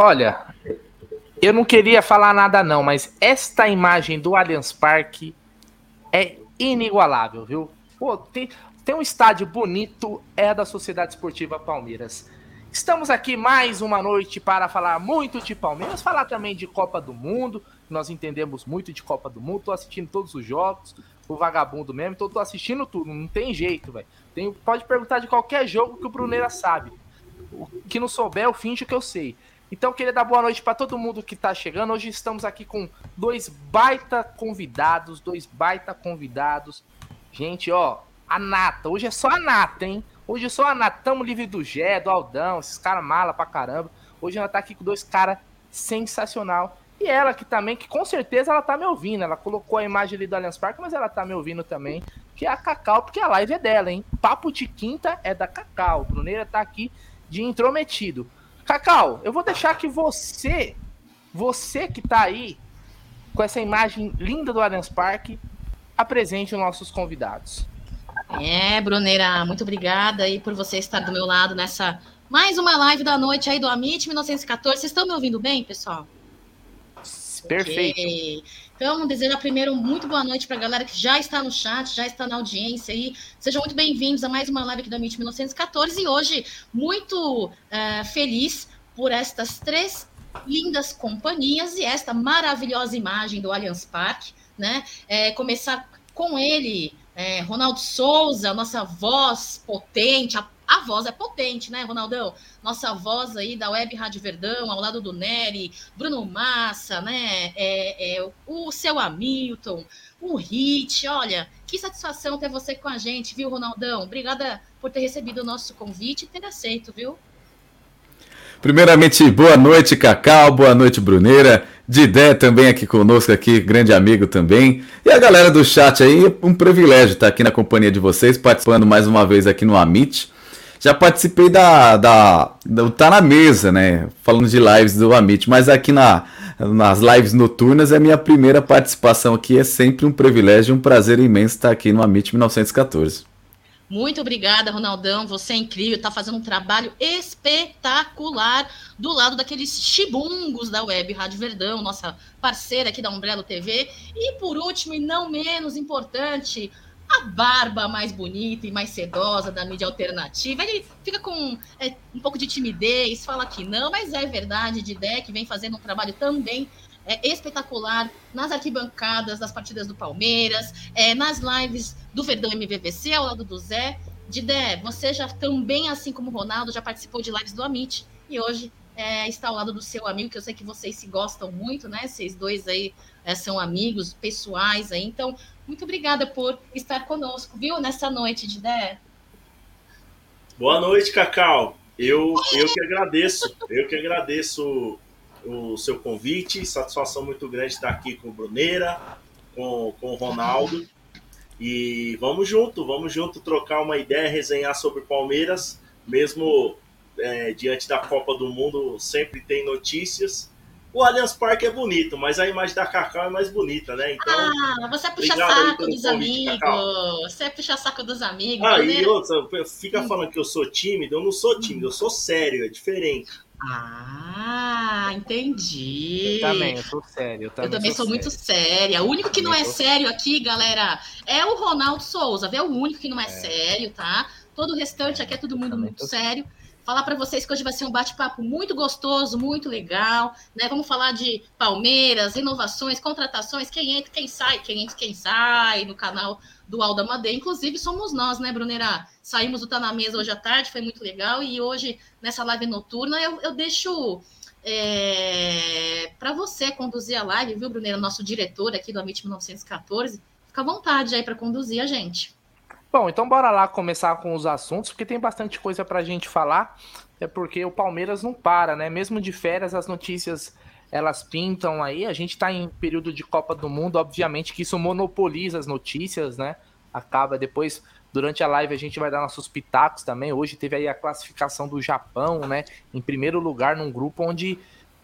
Olha, eu não queria falar nada não, mas esta imagem do Allianz Parque é inigualável, viu? Pô, tem, tem um estádio bonito, é da Sociedade Esportiva Palmeiras. Estamos aqui mais uma noite para falar muito de Palmeiras, falar também de Copa do Mundo. Nós entendemos muito de Copa do Mundo, tô assistindo todos os jogos, o vagabundo mesmo, tô, tô assistindo tudo, não tem jeito, velho. Pode perguntar de qualquer jogo que o Bruneira sabe. O que não souber, eu finjo que eu sei. Então, queria dar boa noite para todo mundo que está chegando. Hoje estamos aqui com dois baita convidados, dois baita convidados. Gente, ó, a nata. Hoje é só a nata, hein? Hoje é só a nata. Tamo livre do Gé, do Aldão, esses caras mala pra caramba. Hoje ela tá aqui com dois caras sensacional. E ela que também, que com certeza ela tá me ouvindo. Ela colocou a imagem ali do Allianz Parque, mas ela tá me ouvindo também. Que é a Cacau, porque a live é dela, hein? Papo de quinta é da Cacau. Bruneira tá aqui de intrometido. Cacau, eu vou deixar que você, você que tá aí com essa imagem linda do Allianz Parque, apresente os nossos convidados. É, Bruneira, muito obrigada aí por você estar do meu lado nessa mais uma live da noite aí do Amit 1914. Vocês estão me ouvindo bem, pessoal? Perfeito. Okay. Então, desejo primeiro muito boa noite para a galera que já está no chat, já está na audiência aí. Sejam muito bem-vindos a mais uma live aqui do Amit 1914 e hoje muito uh, feliz por estas três lindas companhias e esta maravilhosa imagem do Allianz Parque, né? É, começar com ele, é, Ronaldo Souza, nossa voz potente, a, a, voz é potente, né, Ronaldão? Nossa voz aí da Web Rádio Verdão, ao lado do Nery, Bruno Massa, né, é, é, o seu Hamilton, o Hit, olha, que satisfação ter você com a gente, viu, Ronaldão? Obrigada por ter recebido o nosso convite e ter aceito, viu? Primeiramente, boa noite, Cacau, boa noite, Bruneira. Didé também aqui conosco, aqui, grande amigo também. E a galera do chat aí, um privilégio estar aqui na companhia de vocês, participando mais uma vez aqui no Amit. Já participei da, da, do Tá na Mesa, né? Falando de lives do Amit, mas aqui na, nas lives noturnas é minha primeira participação aqui. É sempre um privilégio, um prazer imenso estar aqui no Amit 1914. Muito obrigada, Ronaldão. Você é incrível, está fazendo um trabalho espetacular do lado daqueles chibungos da Web Rádio Verdão, nossa parceira aqui da Umbrella TV. E por último, e não menos importante, a barba mais bonita e mais sedosa da mídia alternativa. Ele fica com é, um pouco de timidez, fala que não, mas é verdade, de que vem fazendo um trabalho também é, espetacular nas arquibancadas das partidas do Palmeiras, é, nas lives do Verdão MVVC ao lado do Zé. Didé, você já também, assim como o Ronaldo, já participou de lives do Amit e hoje é, está ao lado do seu amigo, que eu sei que vocês se gostam muito, né? Vocês dois aí é, são amigos pessoais aí. Então, muito obrigada por estar conosco, viu, nessa noite, Didé. Boa noite, Cacau. Eu, eu que agradeço, eu que agradeço o seu convite. Satisfação muito grande estar aqui com o Bruneira, com, com o Ronaldo. E vamos junto, vamos junto trocar uma ideia, resenhar sobre Palmeiras, mesmo é, diante da Copa do Mundo, sempre tem notícias. O Allianz Parque é bonito, mas a imagem da Cacau é mais bonita, né? Então, ah, você puxa saco dos amigos. Você puxa saco dos amigos. Ah, né? e outra, fica falando que eu sou tímido. Eu não sou tímido, eu sou sério, é diferente. Ah, entendi. Eu também, eu sou sério. Eu também, eu também sou, sou muito séria. O único que não é sério aqui, galera, é o Ronaldo Souza, viu? O único que não é, é. sério, tá? Todo o restante aqui é todo mundo muito sério. Falar para vocês que hoje vai ser um bate-papo muito gostoso, muito legal, né? Vamos falar de Palmeiras, inovações, contratações, quem entra, quem sai, quem entra, quem sai no canal do Alda Madeira. Inclusive, somos nós, né, Brunera? Saímos do Tá na Mesa hoje à tarde, foi muito legal. E hoje, nessa live noturna, eu, eu deixo é, para você conduzir a live, viu, Brunera? Nosso diretor aqui do Amit 1914. Fica à vontade aí para conduzir a gente. Bom, então bora lá começar com os assuntos, porque tem bastante coisa para a gente falar. É porque o Palmeiras não para, né? Mesmo de férias, as notícias elas pintam aí. A gente está em período de Copa do Mundo, obviamente que isso monopoliza as notícias, né? Acaba depois, durante a live, a gente vai dar nossos pitacos também. Hoje teve aí a classificação do Japão, né? Em primeiro lugar, num grupo onde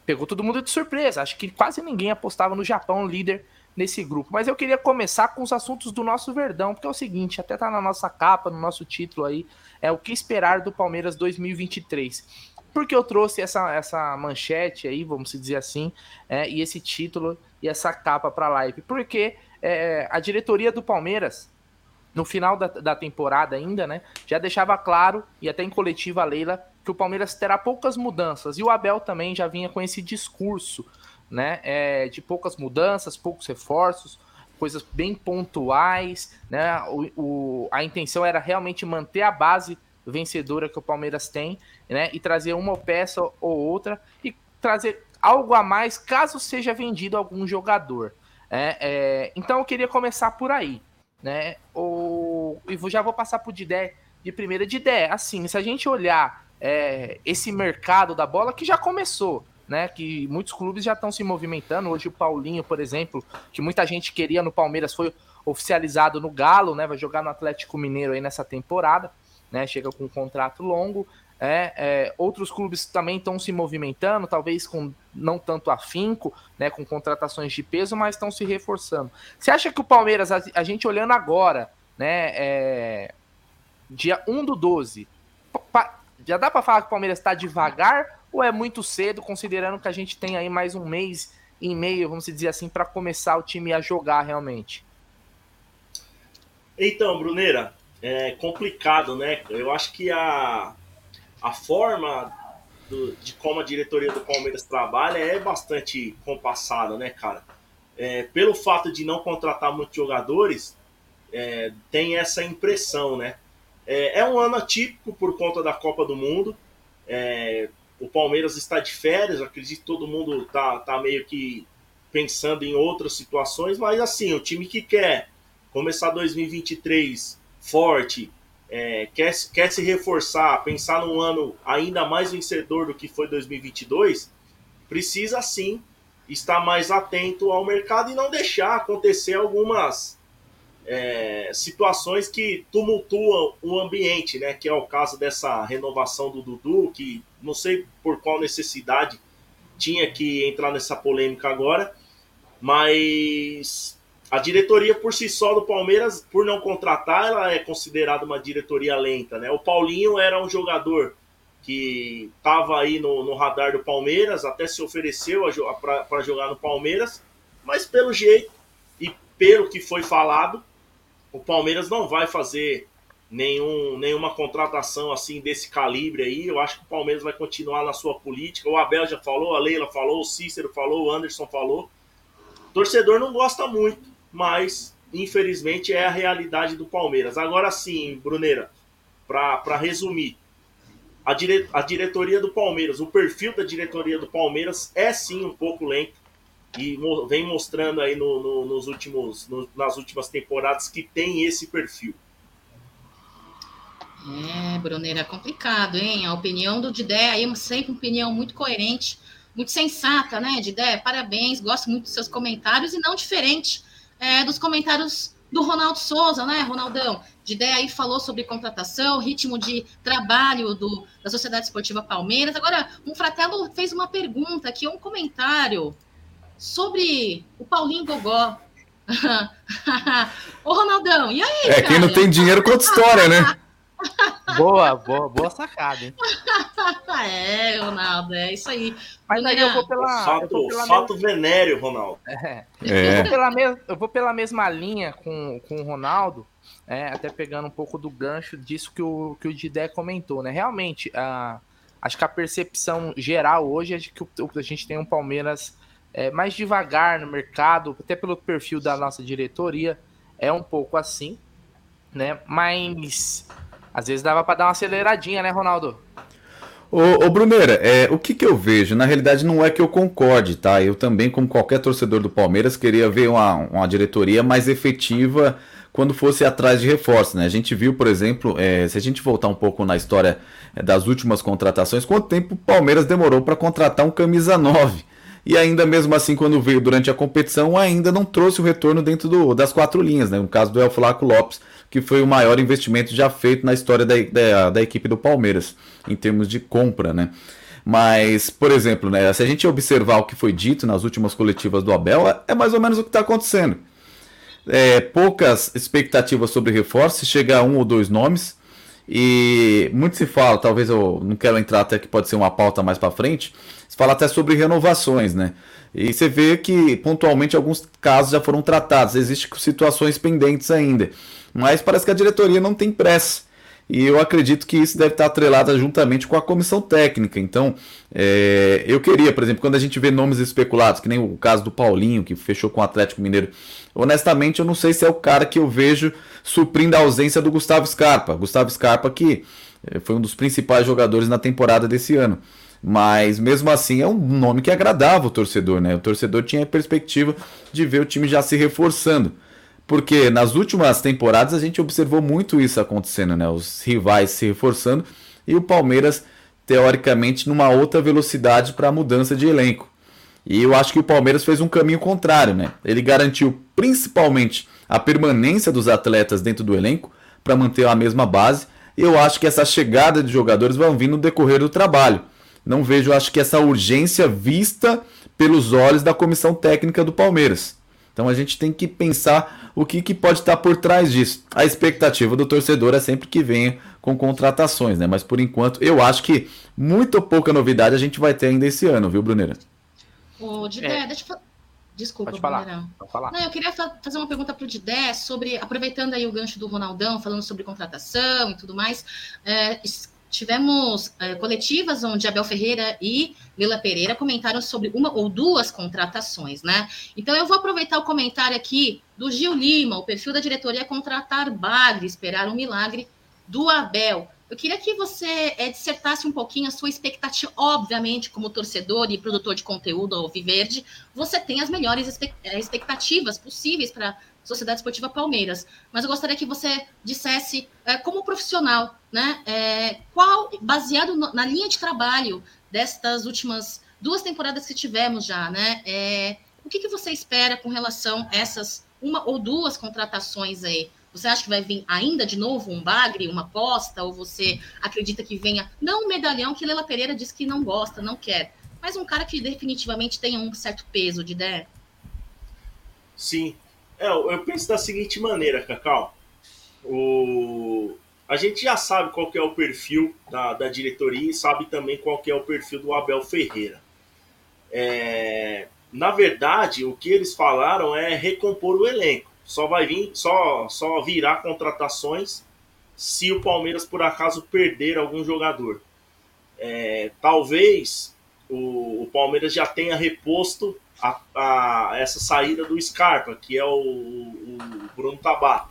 pegou todo mundo de surpresa. Acho que quase ninguém apostava no Japão líder nesse grupo. Mas eu queria começar com os assuntos do nosso Verdão, porque é o seguinte, até tá na nossa capa, no nosso título aí, é o que esperar do Palmeiras 2023. porque eu trouxe essa, essa manchete aí, vamos dizer assim, é, e esse título e essa capa para a live? Porque é, a diretoria do Palmeiras, no final da, da temporada ainda, né, já deixava claro, e até em coletiva a Leila, que o Palmeiras terá poucas mudanças. E o Abel também já vinha com esse discurso, né, é, de poucas mudanças, poucos reforços, coisas bem pontuais, né? O, o, a intenção era realmente manter a base vencedora que o Palmeiras tem, né? E trazer uma peça ou outra e trazer algo a mais caso seja vendido algum jogador. É, é, então eu queria começar por aí, né? O, e já vou passar por Didé de primeira. Didé, assim, se a gente olhar é, esse mercado da bola que já começou, né? Que muitos clubes já estão se movimentando. Hoje o Paulinho, por exemplo, que muita gente queria no Palmeiras, foi oficializado no Galo, né? Vai jogar no Atlético Mineiro aí nessa temporada né? Chega com um contrato longo. É, é, outros clubes também estão se movimentando, talvez com não tanto afinco, né, com contratações de peso, mas estão se reforçando. Você acha que o Palmeiras, a, a gente olhando agora, né, é, dia 1 do 12, pa, já dá para falar que o Palmeiras está devagar ou é muito cedo, considerando que a gente tem aí mais um mês e meio, vamos dizer assim, para começar o time a jogar realmente? Então, Bruneira, é complicado, né? Eu acho que a, a forma do, de como a diretoria do Palmeiras trabalha é bastante compassada, né, cara? É, pelo fato de não contratar muitos jogadores, é, tem essa impressão, né? É, é, um ano atípico por conta da Copa do Mundo. É, o Palmeiras está de férias, acredito que todo mundo tá, tá meio que pensando em outras situações, mas assim, o time que quer começar 2023 forte, é, quer, quer se reforçar, pensar num ano ainda mais vencedor do que foi 2022, precisa sim estar mais atento ao mercado e não deixar acontecer algumas é, situações que tumultuam o ambiente, né? Que é o caso dessa renovação do Dudu, que não sei por qual necessidade tinha que entrar nessa polêmica agora, mas a diretoria por si só do Palmeiras, por não contratar, ela é considerada uma diretoria lenta, né? O Paulinho era um jogador que estava aí no, no, radar do Palmeiras, até se ofereceu para jogar no Palmeiras, mas pelo jeito e pelo que foi falado, o Palmeiras não vai fazer nenhum, nenhuma contratação assim desse calibre aí. Eu acho que o Palmeiras vai continuar na sua política. O Abel já falou, a Leila falou, o Cícero falou, o Anderson falou. O torcedor não gosta muito mas infelizmente é a realidade do Palmeiras. Agora sim, Bruneira, para resumir, a, dire, a diretoria do Palmeiras, o perfil da diretoria do Palmeiras é sim um pouco lento e vem mostrando aí no, no, nos últimos, no, nas últimas temporadas que tem esse perfil. É, Bruneira, é complicado, hein? A opinião do Didé aí sempre uma opinião muito coerente, muito sensata, né, Didé? Parabéns, gosto muito dos seus comentários e não diferente é, dos comentários do Ronaldo Souza, né, Ronaldão? Ideia aí falou sobre contratação, ritmo de trabalho do, da Sociedade Esportiva Palmeiras. Agora, um fratelo fez uma pergunta aqui, um comentário sobre o Paulinho Gogó. Ô, Ronaldão, e aí? É, cara? quem não tem dinheiro conta história, né? boa, boa, boa sacada, hein? é, Ronaldo, é isso aí. Mas aí eu vou pela. Fato, vou pela fato mesma... venéreo, Ronaldo. É. é. Eu, vou pela me... eu vou pela mesma linha com, com o Ronaldo, é, até pegando um pouco do gancho disso que o, que o Didé comentou, né? Realmente, a, acho que a percepção geral hoje é de que a gente tem um Palmeiras é, mais devagar no mercado, até pelo perfil da nossa diretoria, é um pouco assim, né? Mas às vezes dava para dar uma aceleradinha, né, Ronaldo? Ô, ô Bruneira, é, o que, que eu vejo? Na realidade, não é que eu concorde, tá? Eu também, como qualquer torcedor do Palmeiras, queria ver uma, uma diretoria mais efetiva quando fosse atrás de reforços, né? A gente viu, por exemplo, é, se a gente voltar um pouco na história é, das últimas contratações, quanto tempo o Palmeiras demorou para contratar um camisa 9? E ainda mesmo assim, quando veio durante a competição, ainda não trouxe o retorno dentro do, das quatro linhas, né? No caso do El Flaco Lopes, que foi o maior investimento já feito na história da, da, da equipe do Palmeiras, em termos de compra, né? Mas, por exemplo, né, se a gente observar o que foi dito nas últimas coletivas do Abel, é, é mais ou menos o que está acontecendo. É, poucas expectativas sobre reforço, chega a um ou dois nomes, E muito se fala, talvez eu não quero entrar até que pode ser uma pauta mais para frente, se fala até sobre renovações, né? E você vê que pontualmente alguns casos já foram tratados, existem situações pendentes ainda. Mas parece que a diretoria não tem pressa. E eu acredito que isso deve estar atrelado juntamente com a comissão técnica. Então, é, eu queria, por exemplo, quando a gente vê nomes especulados, que nem o caso do Paulinho, que fechou com o Atlético Mineiro, honestamente eu não sei se é o cara que eu vejo suprindo a ausência do Gustavo Scarpa. Gustavo Scarpa, que é, foi um dos principais jogadores na temporada desse ano. Mas mesmo assim é um nome que agradava o torcedor, né? O torcedor tinha a perspectiva de ver o time já se reforçando. Porque nas últimas temporadas a gente observou muito isso acontecendo, né? Os rivais se reforçando e o Palmeiras, teoricamente, numa outra velocidade para a mudança de elenco. E eu acho que o Palmeiras fez um caminho contrário, né? Ele garantiu principalmente a permanência dos atletas dentro do elenco para manter a mesma base. E eu acho que essa chegada de jogadores vão vir no decorrer do trabalho. Não vejo, acho que essa urgência vista pelos olhos da comissão técnica do Palmeiras. Então a gente tem que pensar o que, que pode estar por trás disso. A expectativa do torcedor é sempre que venha com contratações, né? Mas por enquanto, eu acho que muito pouca novidade a gente vai ter ainda esse ano, viu, Bruneira? Ô, Didé, é. deixa eu Desculpa, Pode falar. Pode falar. Não, eu queria fazer uma pergunta para o Didé sobre, aproveitando aí o gancho do Ronaldão, falando sobre contratação e tudo mais. É, tivemos é, coletivas onde Abel Ferreira e Lila Pereira comentaram sobre uma ou duas contratações, né? Então eu vou aproveitar o comentário aqui do Gil Lima, o perfil da diretoria é contratar Bagre, esperar um milagre do Abel. Eu queria que você é, dissertasse um pouquinho a sua expectativa, obviamente, como torcedor e produtor de conteúdo ao Viverde, você tem as melhores expectativas possíveis para Sociedade Esportiva Palmeiras. Mas eu gostaria que você dissesse, é, como profissional, né, é, qual, baseado no, na linha de trabalho destas últimas duas temporadas que tivemos já, né, o que, que você espera com relação a essas uma ou duas contratações aí? Você acha que vai vir ainda de novo um bagre, uma aposta, ou você acredita que venha, não um medalhão que Lela Pereira diz que não gosta, não quer, mas um cara que definitivamente tenha um certo peso de ideia? Sim, é, eu penso da seguinte maneira, Cacau. O... A gente já sabe qual é o perfil da, da diretoria e sabe também qual é o perfil do Abel Ferreira. É... Na verdade, o que eles falaram é recompor o elenco. Só vai vir, só, só virá contratações se o Palmeiras por acaso perder algum jogador. É, talvez o, o Palmeiras já tenha reposto a, a, essa saída do Scarpa, que é o, o Bruno Tabata.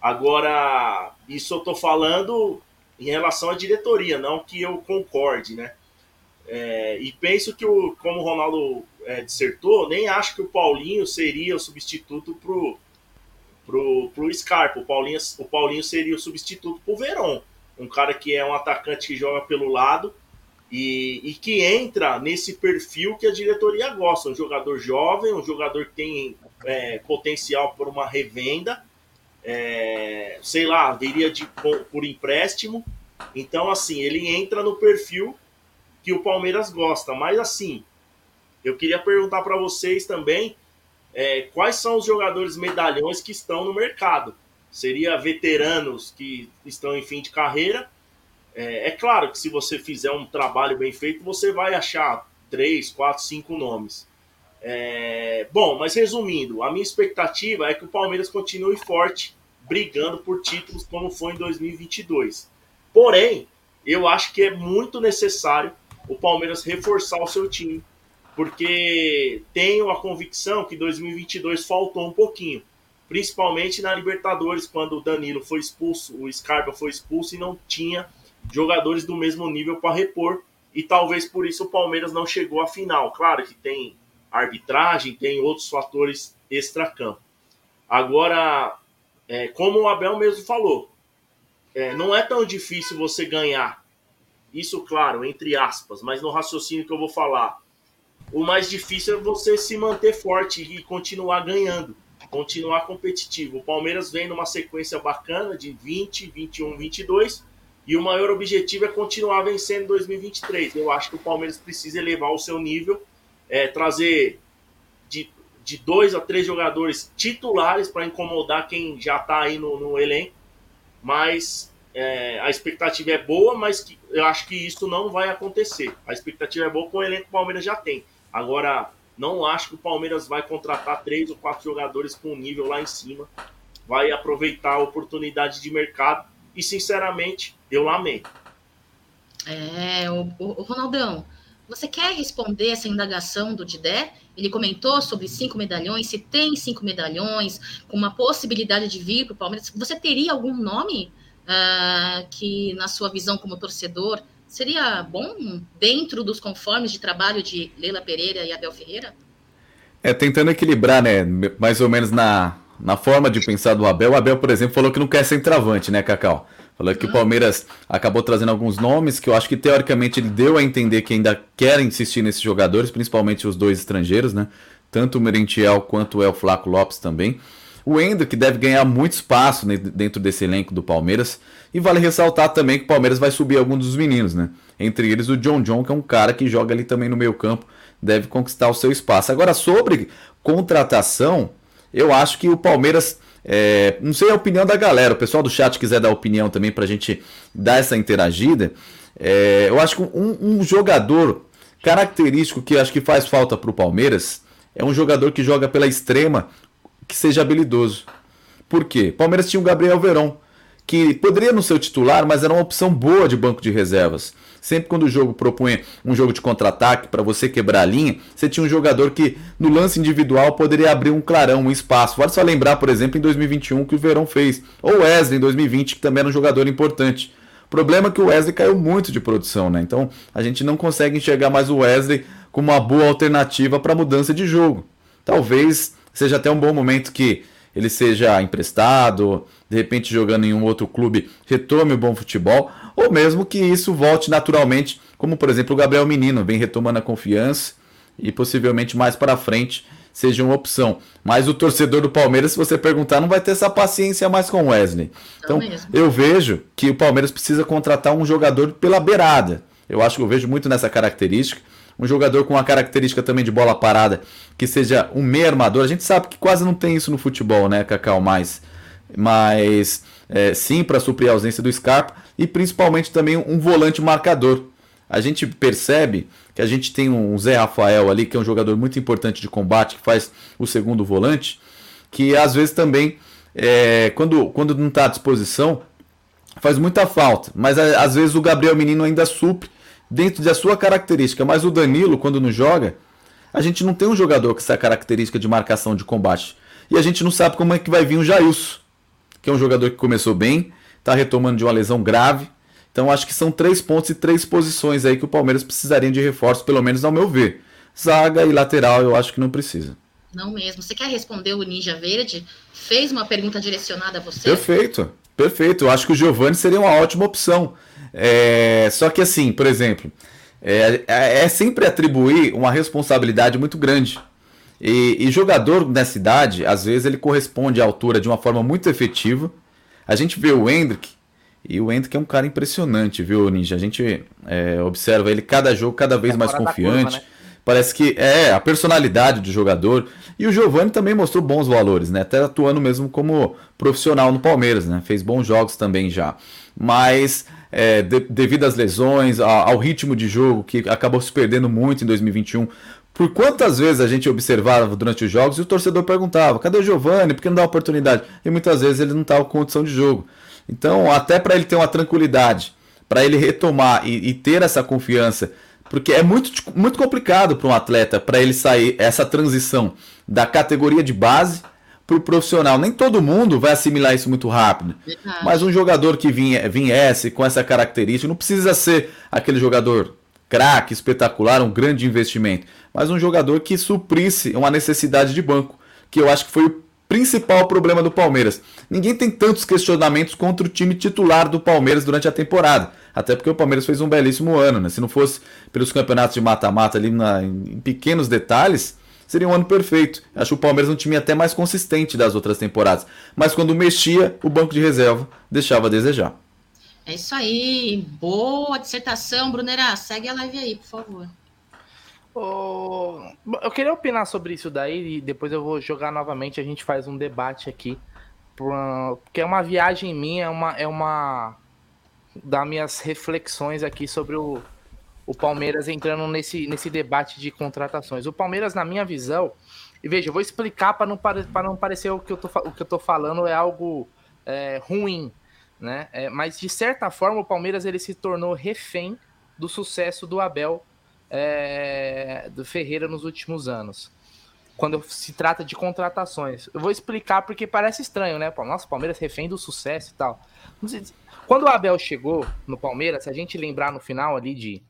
Agora, isso eu estou falando em relação à diretoria, não que eu concorde, né? É, e penso que, o, como o Ronaldo é, dissertou, nem acho que o Paulinho seria o substituto pro, pro, pro Scarpa. O Paulinho, o Paulinho seria o substituto pro Verón. Um cara que é um atacante que joga pelo lado e, e, que entra nesse perfil que a diretoria gosta. Um jogador jovem, um jogador que tem é, potencial por uma revenda, é, sei lá, viria de, por, por empréstimo. Então, assim, ele entra no perfil que o Palmeiras gosta. Mas, assim, eu queria perguntar para vocês também é, quais são os jogadores medalhões que estão no mercado. Seria veteranos que estão em fim de carreira é, é, claro que se você fizer um trabalho bem feito, você vai achar três, quatro, cinco nomes. É, bom, mas resumindo, a minha expectativa é que o Palmeiras continue forte, brigando por títulos como foi em 2022. Porém, eu acho que é muito necessário o Palmeiras reforçar o seu time, porque tenho a convicção que 2022 faltou um pouquinho, principalmente na Libertadores, quando o Danilo foi expulso, o Scarpa foi expulso e não tinha jogadores do mesmo nível para repor. E talvez por isso o Palmeiras não chegou à final. Claro que tem arbitragem, tem outros fatores extra-campo. Agora, é, como o Abel mesmo falou, é, não é tão difícil você ganhar. Isso, claro, entre aspas, mas no raciocínio que eu vou falar. O mais difícil é você se manter forte e continuar ganhando, continuar competitivo. O Palmeiras vem numa sequência bacana de 20, 21, 22 e o maior objetivo é continuar vencendo em 2023. Eu acho que o Palmeiras precisa elevar o seu nível, é, trazer de, de dois a três jogadores titulares para incomodar quem já está aí no, no, elenco. Mas é, a expectativa é boa, mas que, eu acho que isso não vai acontecer. A expectativa é boa com o elenco que o Palmeiras já tem. Agora, não acho que o Palmeiras vai contratar três ou quatro jogadores com nível lá em cima. Vai aproveitar a oportunidade de mercado. E, sinceramente, eu lamento. É, o, o, o Ronaldão, você quer responder essa indagação do Didé? Ele comentou sobre cinco medalhões, se tem cinco medalhões, com uma possibilidade de vir para o Palmeiras. Você teria algum nome uh, que, na sua visão como torcedor, seria bom dentro dos conformes de trabalho de Leila Pereira e Abel Ferreira? É, tentando equilibrar, né, mais ou menos na, na forma de pensar do Abel. O Abel, por exemplo, falou que não quer ser travante, né, Cacau? Falou que o Palmeiras acabou trazendo alguns nomes que eu acho que teoricamente ele deu a entender que ainda quer insistir nesses jogadores, principalmente os dois estrangeiros, né? Tanto o Merentiel quanto o El Flaco Lopes também. O Endo, que deve ganhar muito espaço dentro desse elenco do Palmeiras. E vale ressaltar também que o Palmeiras vai subir alguns dos meninos, né? Entre eles o John John, que é um cara que joga ali também no meio campo, deve conquistar o seu espaço. Agora, sobre contratação, eu acho que o Palmeiras é, não sei a opinião da galera, o pessoal do chat quiser dar opinião também para a gente dar essa interagida. É, eu acho que um, um, jogador característico que acho que faz falta para o Palmeiras é um jogador que joga pela extrema, que seja habilidoso. Por quê? Palmeiras tinha o Gabriel Verón, que poderia não ser o titular, mas era uma opção boa de banco de reservas. Sempre quando o jogo propunha um jogo de contra-ataque para você quebrar a linha, você tinha um jogador que no lance individual poderia abrir um clarão, um espaço. Vale só lembrar, por exemplo, em 2021 que o Verão fez, ou Wesley em 2020, que também era um jogador importante. Problema é que o Wesley caiu muito de produção, né? Então a gente não consegue enxergar mais o Wesley como uma boa alternativa para mudança de jogo. Talvez seja até um bom momento que ele seja emprestado, de repente jogando em um outro clube, retome o bom futebol, ou mesmo que isso volte naturalmente, como por exemplo o Gabriel Menino, vem retomando a confiança e possivelmente mais para frente seja uma opção. Mas o torcedor do Palmeiras, se você perguntar, não vai ter essa paciência mais com o Wesley. Então, eu vejo que o Palmeiras precisa contratar um jogador pela beirada. Eu acho que eu vejo muito nessa característica. Um jogador com uma característica também de bola parada, que seja um meio armador. A gente sabe que quase não tem isso no futebol, né, Cacau? Mais mas é, sim para suprir a ausência do Scarpa e principalmente também um volante marcador. A gente percebe que a gente tem um Zé Rafael ali, que é um jogador muito importante de combate, que faz o segundo volante, que às vezes também, é, quando, quando não está à disposição, faz muita falta. Mas às vezes o Gabriel Menino ainda supre dentro da sua característica. Mas o Danilo, quando não joga, a gente não tem um jogador com essa característica de marcação de combate. E a gente não sabe como é que vai vir o Jailson que é um jogador que começou bem, está retomando de uma lesão grave. Então acho que são três pontos e três posições aí que o Palmeiras precisaria de reforço, pelo menos ao meu ver. Zaga e lateral eu acho que não precisa. Não mesmo. Você quer responder o Ninja Verde? Fez uma pergunta direcionada a você? Perfeito, perfeito. Eu acho que o Giovani seria uma ótima opção. É... Só que assim, por exemplo, é, é, é sempre atribuir uma responsabilidade muito grande. E, e, jogador nessa idade, às vezes ele corresponde à altura de uma forma muito efetiva. A gente vê o Hendrick, e o Hendrick é um cara impressionante, viu, Ninja? A gente é, observa ele cada jogo cada vez é mais confiante. Curva, né? Parece que é a personalidade do jogador. E o Giovani também mostrou bons valores, né? Até atuando mesmo como profissional no Palmeiras, né? Fez bons jogos também já. Mas é, de, devido às lesões, ao, ao ritmo de jogo que acabou se perdendo muito em 2021, por quantas vezes a gente observava durante os jogos e o torcedor perguntava: cadê o Giovani? Por que não dá oportunidade? E muitas vezes ele não estava com condição de jogo. Então, até para ele ter uma tranquilidade, para ele retomar e, e, ter essa confiança, porque é muito, muito complicado para um atleta, para ele sair essa transição da categoria de base para o profissional. Nem todo mundo vai assimilar isso muito rápido. Mas um jogador que viesse com essa característica, não precisa ser aquele jogador craque, espetacular, um grande investimento, mas um jogador que suprisse uma necessidade de banco, que eu acho que foi o principal problema do Palmeiras. Ninguém tem tantos questionamentos contra o time titular do Palmeiras durante a temporada, até porque o Palmeiras fez um belíssimo ano, né? Se não fosse pelos campeonatos de mata-mata ali na, em pequenos detalhes, seria um ano perfeito. Acho o Palmeiras um time até mais consistente das outras temporadas, mas quando mexia, o banco de reserva deixava a desejar. É isso aí. Boa dissertação, Brunera. Segue a live aí, por favor. Oh, eu queria opinar sobre isso daí e depois eu vou jogar novamente. A gente faz um debate aqui. Porque é uma viagem minha, é uma, é uma, dar minhas reflexões aqui sobre o, o Palmeiras entrando nesse, nesse debate de contratações. O Palmeiras, na minha visão, e veja, eu vou explicar para não, não parecer o que eu tô, o que eu tô falando é algo é, ruim, né? É, mas de certa forma o Palmeiras ele se tornou refém do sucesso do Abel é, do Ferreira nos últimos anos. Quando se trata de contratações. Eu vou explicar porque parece estranho, né? Nossa, o Palmeiras refém do sucesso e tal. Quando o Abel chegou no Palmeiras, se a gente lembrar no final ali de,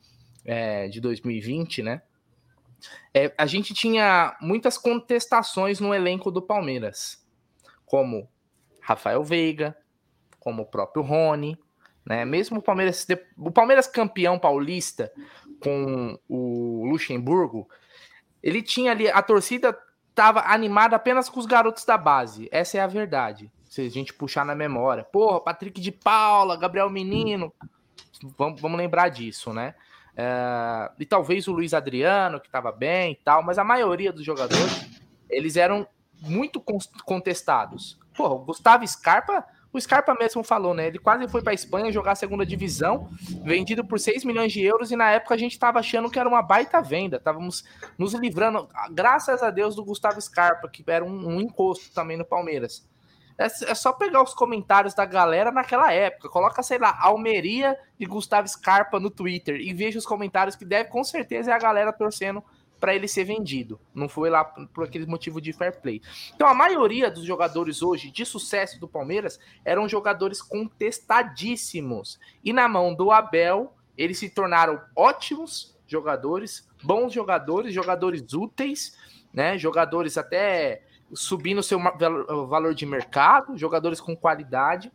é, de 2020, né? É, a gente tinha muitas contestações no elenco do Palmeiras, como Rafael Veiga, como o próprio Rony, né? Mesmo o Palmeiras, o Palmeiras campeão paulista com o Luxemburgo, ele tinha ali a torcida estava animada apenas com os garotos da base. Essa é a verdade. Se a gente puxar na memória, porra, Patrick de Paula, Gabriel Menino, vamos, vamos lembrar disso, né? É, e talvez o Luiz Adriano, que estava bem e tal, mas a maioria dos jogadores, eles eram muito contestados. Porra, o Gustavo Scarpa, o Scarpa mesmo falou, né? Ele quase foi para a Espanha jogar a segunda divisão, vendido por 6 milhões de euros, e na época a gente estava achando que era uma baita venda. Estávamos nos livrando, graças a Deus, do Gustavo Scarpa, que era um, um encosto também no Palmeiras. É, é, só pegar os comentários da galera naquela época. Coloca, sei lá, Almeria e Gustavo Scarpa no Twitter e veja os comentários que deve, com certeza, é a galera torcendo para ele ser vendido. Não foi lá por aquele motivo de fair play. Então, a maioria dos jogadores hoje de sucesso do Palmeiras eram jogadores contestadíssimos. E na mão do Abel, eles se tornaram ótimos jogadores, bons jogadores, jogadores úteis, né? Jogadores até subindo seu valor de mercado, jogadores com qualidade,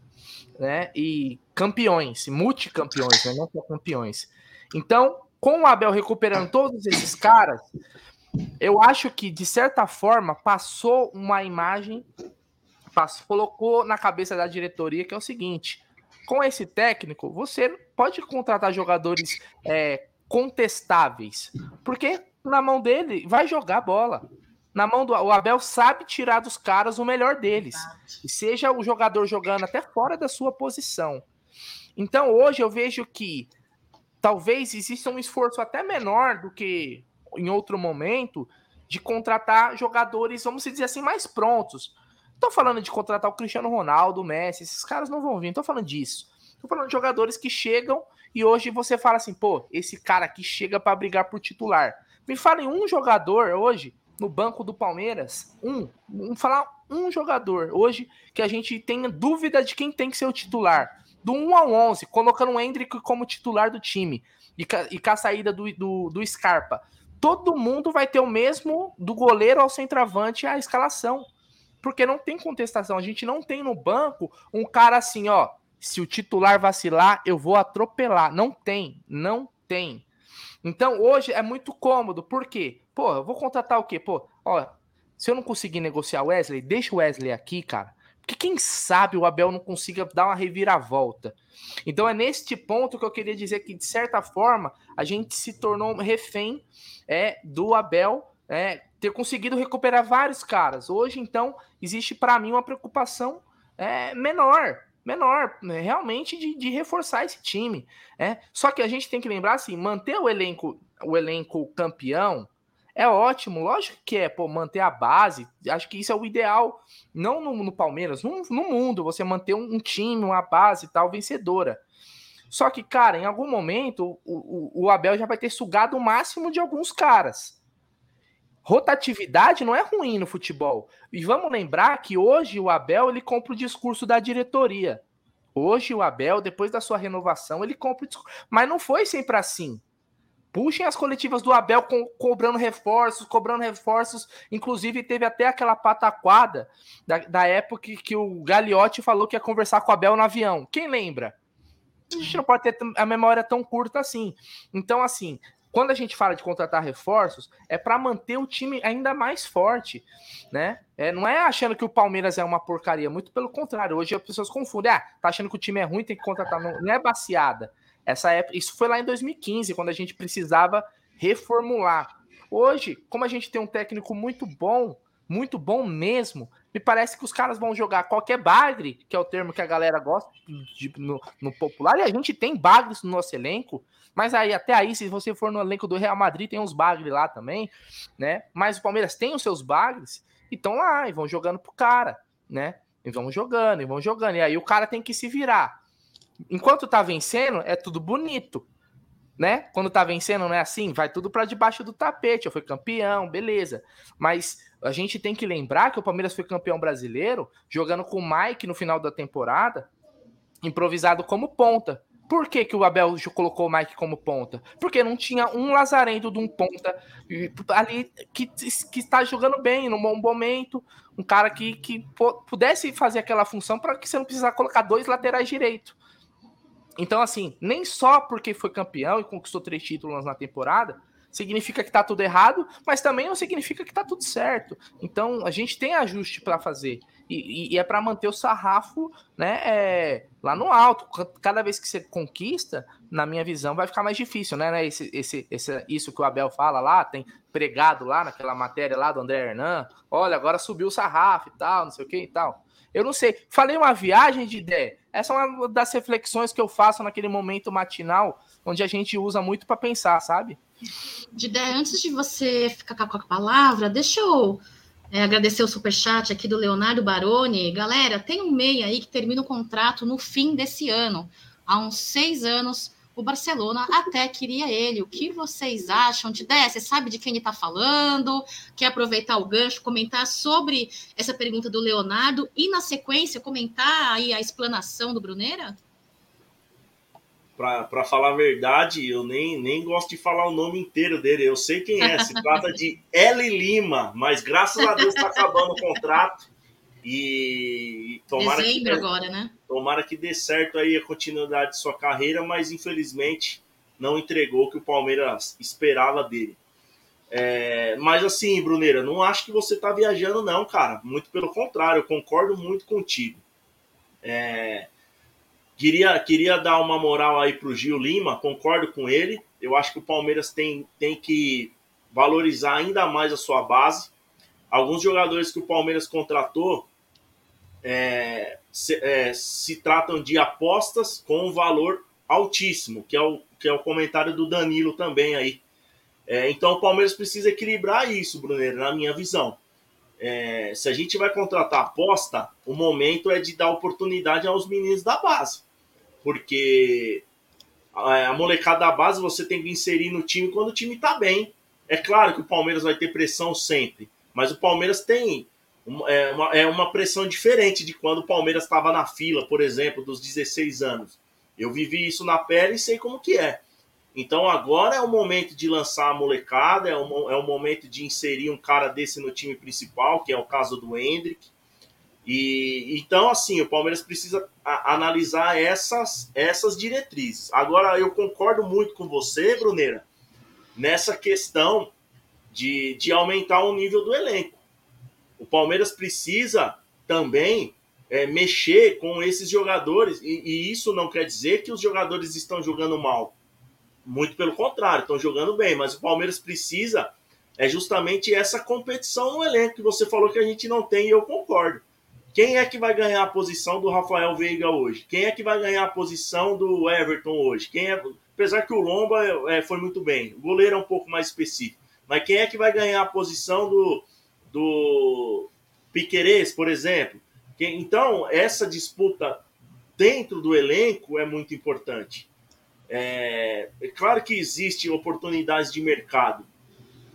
né? E campeões, multicampeões, né? não só campeões. Então, com o Abel recuperando todos esses caras, eu acho que, de certa forma, passou uma imagem, passou, colocou na cabeça da diretoria que é o seguinte: com esse técnico, você pode contratar jogadores é, contestáveis, porque na mão dele vai jogar bola na mão do o Abel sabe tirar dos caras o melhor deles. E seja o jogador jogando até fora da sua posição. Então hoje eu vejo que talvez exista um esforço até menor do que em outro momento de contratar jogadores, vamos dizer assim, mais prontos. Estou falando de contratar o Cristiano Ronaldo, o Messi, esses caras não vão vir, tô falando disso. Estou falando de jogadores que chegam e hoje você fala assim, pô, esse cara aqui chega para brigar por titular. Me falem um jogador hoje no banco do Palmeiras, um, vamos falar um jogador hoje que a gente tenha dúvida de quem tem que ser o titular. Do 1 ao 11, colocando o Hendrick como titular do time e, e com a saída do, do, do Scarpa. Todo mundo vai ter o mesmo do goleiro ao centroavante a escalação. Porque não tem contestação. A gente não tem no banco um cara assim, ó. Se o titular vacilar, eu vou atropelar. Não tem, não tem. Então hoje é muito cômodo. Por quê? Pô, eu vou contratar o quê? Pô, ó, se eu não conseguir negociar o Wesley, deixa o Wesley aqui, cara. Porque quem sabe o Abel não consiga dar uma reviravolta. Então é neste ponto que eu queria dizer que, de certa forma, a gente se tornou refém é, do Abel é, ter conseguido recuperar vários caras. Hoje, então, existe para mim uma preocupação é, menor menor, né, realmente de, de, reforçar esse time. É. Só que a gente tem que lembrar assim, manter o elenco, o elenco campeão é ótimo, lógico que é, pô, manter a base, acho que isso é o ideal, não no, no Palmeiras, no, no, mundo, você manter um, um, time, uma base tal, vencedora. Só que, cara, em algum momento, o, o, o Abel já vai ter sugado o máximo de alguns caras. Rotatividade não é ruim no futebol. E vamos lembrar que hoje o Abel ele compra o discurso da diretoria. Hoje o Abel, depois da sua renovação, ele compra o discurso. Mas não foi sempre assim. Puxem as coletivas do Abel co cobrando reforços, cobrando reforços. Inclusive, teve até aquela pataquada da, da época que, que o Gagliotti falou que ia conversar com o Abel no avião. Quem lembra? A gente não pode ter a memória tão curta assim. Então, assim, quando a gente fala de contratar reforços, é para manter o time ainda mais forte, né? É, não é achando que o Palmeiras é uma porcaria, muito pelo contrário. Hoje as pessoas confundem, ah, tá achando que o time é ruim, tem que contratar. Não, não é baseada. Essa época, isso foi lá em 2015, quando a gente precisava reformular. Hoje, como a gente tem um técnico muito bom, muito bom mesmo, me parece que os caras vão jogar qualquer bagre, que é o termo que a galera gosta de, no, no, popular, e a gente tem bagres no nosso elenco, mas aí até aí, se você for no elenco do Real Madrid, tem uns bagres lá também, né? Mas o Palmeiras tem os seus bagres e estão lá e vão jogando pro cara, né? E vão jogando, e vão jogando, e aí o cara tem que se virar. Enquanto tá vencendo, é tudo bonito né? Quando tá vencendo, não é assim? Vai tudo para debaixo do tapete. Eu fui campeão, beleza. Mas a gente tem que lembrar que o Palmeiras foi campeão brasileiro jogando com o Mike no final da temporada, improvisado como ponta. Por que, que o Abel colocou o Mike como ponta? Porque não tinha um lazarento de um ponta ali que, que está jogando bem, num bom momento, um cara que, que pudesse fazer aquela função para que você não precisasse colocar dois laterais direito. Então, assim, nem só porque foi campeão e conquistou três títulos na temporada, significa que tá tudo errado, mas também não significa que tá tudo certo. Então, a gente tem ajuste para fazer. E, e, é para manter o sarrafo né, é, lá no alto. Cada vez que você conquista, na minha visão, vai ficar mais difícil, né? né esse, esse, esse, isso que o Abel fala lá, tem pregado lá naquela matéria lá do André Hernan. Olha, agora subiu o sarrafo e tal, não sei o que e tal. Eu não sei. Falei uma viagem de ideia. Essa é uma das reflexões que eu faço naquele momento matinal, onde a gente usa muito para pensar, sabe? Ideia, antes de você ficar com a palavra, deixa eu é, agradecer o superchat aqui do Leonardo Baroni. Galera, tem um MEI aí que termina o contrato no fim desse ano. Há uns seis anos o Barcelona até queria ele. O que vocês acham de ideia? Você sabe de quem ele está falando? Quer aproveitar o gancho, comentar sobre essa pergunta do Leonardo e, na sequência, comentar aí a explanação do Bruneira? Para falar a verdade, eu nem, nem gosto de falar o nome inteiro dele. Eu sei quem é. Se trata de L. Lima, mas graças a Deus está acabando o contrato. E tomara Dezembro que, agora, né? Tomara que dê certo aí a continuidade de sua carreira, mas infelizmente não entregou o que o Palmeiras esperava dele. É, mas assim, Bruneira, não acho que você tá viajando, não, cara. Muito pelo contrário, eu concordo muito contigo. É, queria, queria dar uma moral aí pro Gil Lima, concordo com ele. Eu acho que o Palmeiras tem, tem que valorizar ainda mais a sua base. Alguns jogadores que o Palmeiras contratou é, se, é, se, tratam de apostas com um valor altíssimo, que é o, que é o comentário do Danilo também aí. É, então o Palmeiras precisa equilibrar isso, Bruneiro, na minha visão. É, se a gente vai contratar aposta, o momento é de dar oportunidade aos meninos da base. Porque a, a molecada da base você tem que inserir no time quando o time está bem. É claro que o Palmeiras vai ter pressão sempre, mas o Palmeiras tem é uma, é uma pressão diferente de quando o Palmeiras estava na fila, por exemplo, dos 16 anos. Eu vivi isso na pele e sei como que é. Então agora é o momento de lançar a molecada, é o, é o momento de inserir um cara desse no time principal, que é o caso do Hendrick. E então, assim, o Palmeiras precisa analisar essas, essas diretrizes. Agora, eu concordo muito com você, Bruneira, nessa questão de, de aumentar o nível do elenco. O Palmeiras precisa também é, mexer com esses jogadores, e, e, isso não quer dizer que os jogadores estão jogando mal. Muito pelo contrário, estão jogando bem, mas o Palmeiras precisa é justamente essa competição no elenco que você falou que a gente não tem, e eu concordo. Quem é que vai ganhar a posição do Rafael Veiga hoje? Quem é que vai ganhar a posição do Everton hoje? Quem é, apesar que o Lomba é, foi muito bem, o goleiro é um pouco mais específico, mas quem é que vai ganhar a posição do, do Piquerez, por exemplo. Então, essa disputa dentro do elenco é muito importante. É, é claro que existe oportunidades de mercado,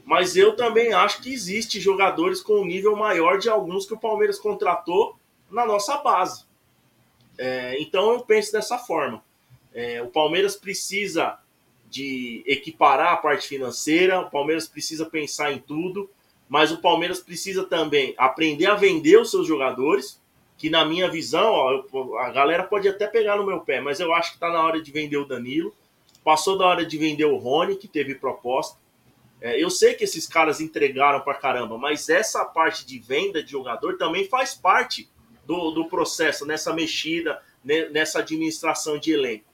mas eu também acho que existe jogadores com um nível maior de alguns que o Palmeiras contratou na nossa base. É, então eu penso dessa forma. É, o Palmeiras precisa de equiparar a parte financeira, o Palmeiras precisa pensar em tudo mas o Palmeiras precisa também aprender a vender os seus jogadores, que na minha visão, ó, a galera pode até pegar no meu pé, mas eu acho que está na hora de vender o Danilo. Passou da hora de vender o Rony, que teve proposta. É, eu sei que esses caras entregaram para caramba, mas essa parte de venda de jogador também faz parte do, do processo, nessa mexida, nessa administração de elenco.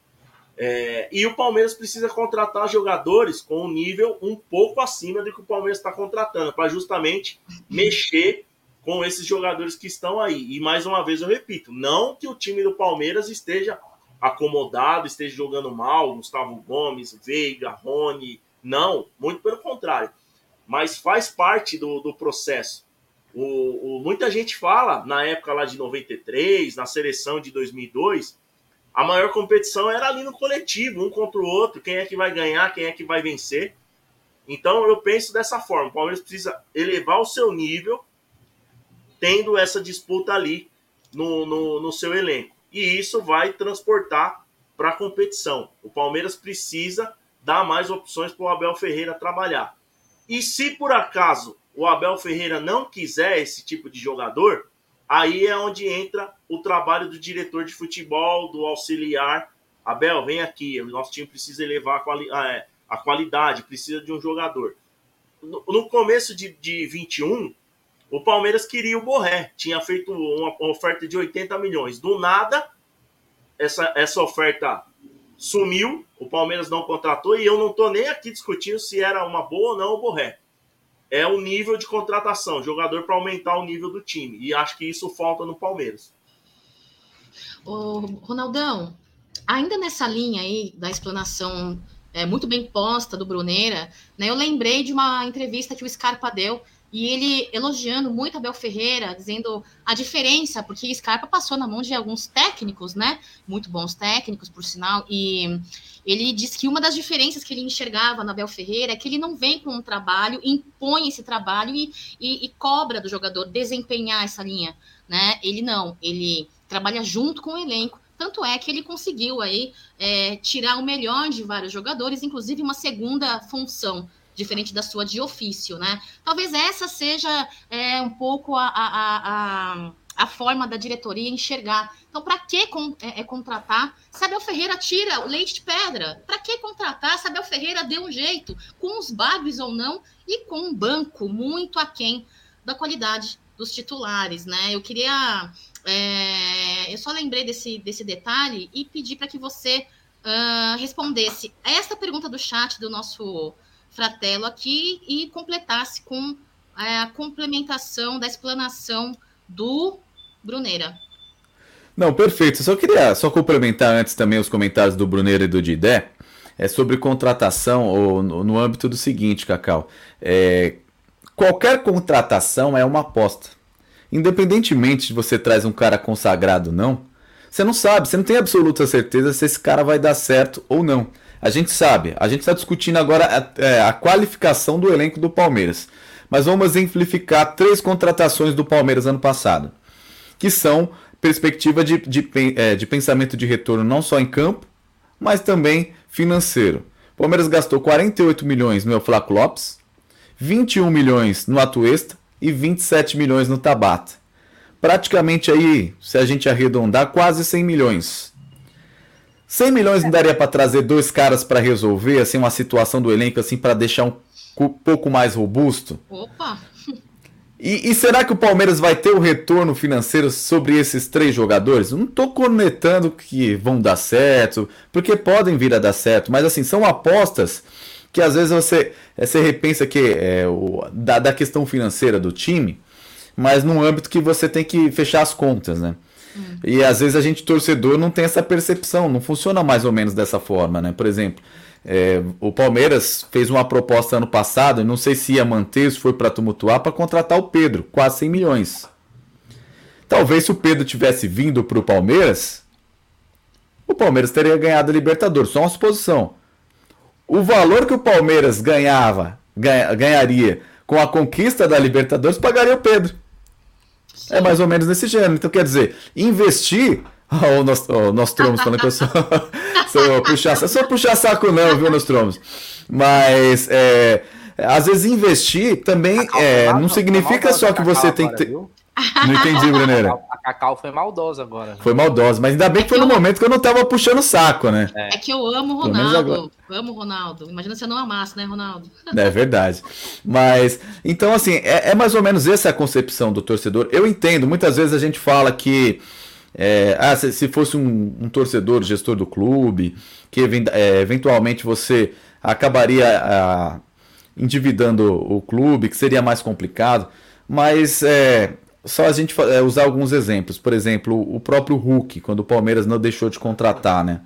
É, e o Palmeiras precisa contratar jogadores com um nível um pouco acima do que o Palmeiras está contratando, para justamente mexer com esses jogadores que estão aí. E mais uma vez eu repito, não que o time do Palmeiras esteja acomodado, esteja jogando mal, Gustavo Gomes, Veiga, Rony, não, muito pelo contrário. Mas faz parte do, do processo. O, o, muita gente fala, na época lá de 93, na seleção de 2002, a maior competição era ali no coletivo, um contra o outro, quem é que vai ganhar, quem é que vai vencer. Então eu penso dessa forma, o Palmeiras precisa elevar o seu nível, tendo essa disputa ali no, no, no seu elenco. E isso vai transportar para a competição. O Palmeiras precisa dar mais opções para o Abel Ferreira trabalhar. E se por acaso o Abel Ferreira não quiser esse tipo de jogador, aí é onde entra o trabalho do diretor de futebol, do auxiliar. Abel, vem aqui, o nosso time precisa elevar a, quali a, a qualidade, precisa de um jogador. No, no começo de, de 21, o Palmeiras queria o Borré, tinha feito uma oferta de 80 milhões. Do nada, essa, essa oferta sumiu, o Palmeiras não contratou e eu não estou nem aqui discutindo se era uma boa ou não o Borré. É o nível de contratação, jogador para aumentar o nível do time. E acho que isso falta no Palmeiras. Ô, Ronaldão, ainda nessa linha aí da explanação é, muito bem posta do Bruneira, né, eu lembrei de uma entrevista que o Scarpa deu e ele elogiando muito Abel Ferreira, dizendo a diferença, porque Scarpa passou na mão de alguns técnicos, né? Muito bons técnicos, por sinal, e ele disse que uma das diferenças que ele enxergava na Abel Ferreira é que ele não vem com um trabalho, impõe esse trabalho e, e, e cobra do jogador desempenhar essa linha, né? Ele não, ele trabalha junto com o elenco. Tanto é que ele conseguiu aí é, tirar o melhor de vários jogadores, inclusive uma segunda função, diferente da sua de ofício, né? Talvez essa seja é, um pouco a, a, a, a, forma da diretoria enxergar. Então, para que con é, é, contratar? Sabel Ferreira tira o leite de pedra. Para que contratar? Sabel Ferreira deu um jeito, com os bagos ou não, e com um banco muito aquém da qualidade dos titulares, né? Eu queria. É, eu só lembrei desse, desse detalhe e pedi para que você uh, respondesse esta pergunta do chat do nosso Fratelo aqui e completasse com é, a complementação da explanação do Bruneira. Não, perfeito. Só queria só complementar antes também os comentários do Bruneira e do Didé. É sobre contratação ou no, no âmbito do seguinte, Cacau. É, qualquer contratação é uma aposta. Independentemente de você traz um cara consagrado ou não, você não sabe, você não tem absoluta certeza se esse cara vai dar certo ou não. A gente sabe, a gente está discutindo agora a, é, a, qualificação do elenco do Palmeiras. Mas vamos exemplificar três contratações do Palmeiras ano passado, que são perspectiva de, de, é, de pensamento de retorno não só em campo, mas também financeiro. O Palmeiras gastou 48 milhões no Flávio Lopes, 21 milhões no Atuesta e 27 milhões no Tabata. Praticamente aí, se a gente arredondar, quase 100 milhões 100 milhões não daria para trazer dois caras para resolver assim uma situação do elenco assim para deixar um pouco mais robusto? Opa! E, e, será que o Palmeiras vai ter o retorno financeiro sobre esses três jogadores? Não estou conectando que vão dar certo, porque podem vir a dar certo, mas assim, são apostas que às vezes você, eh, você repensa que é, o, da, da questão financeira do time, mas num âmbito que você tem que fechar as contas, né? E às vezes a gente, torcedor, não tem essa percepção, não funciona mais ou menos dessa forma, né? Por exemplo, é, o Palmeiras fez uma proposta ano passado, não sei se ia manter, se foi para tumultuar, para contratar o Pedro, quase 100 milhões. Talvez se o Pedro tivesse vindo para o Palmeiras, o Palmeiras teria ganhado a Libertadores, só uma suposição. O valor que o Palmeiras ganhava, ganha, ganharia com a conquista da Libertadores, pagaria o Pedro. É mais ou menos nesse gênero. Então, quer dizer, investir. Oh, nós, oh, nós tromos falando que eu sou, sou puxar, sou puxar saco, não, viu, nós tromos. Mas, é, às vezes, investir também é, não significa só que você tem que ter. Não entendi, Bruneira. A Cacau foi maldosa agora. Né? Foi maldosa, mas ainda bem que foi no momento que eu não tava puxando o saco, né? É, é que eu amo o Ronaldo. Amo o Ronaldo. Imagina se eu não amasse, né, Ronaldo? É verdade. Mas, então, assim, é, é mais ou menos essa a concepção do torcedor. Eu entendo, muitas vezes a gente fala que. É, ah, se, se, fosse um, um, torcedor, gestor do clube, que é, eventualmente você acabaria ah, endividando o clube, que seria mais complicado. Mas é, só a gente é, usar alguns exemplos. Por exemplo, o próprio Hulk, quando o Palmeiras não deixou de contratar, né?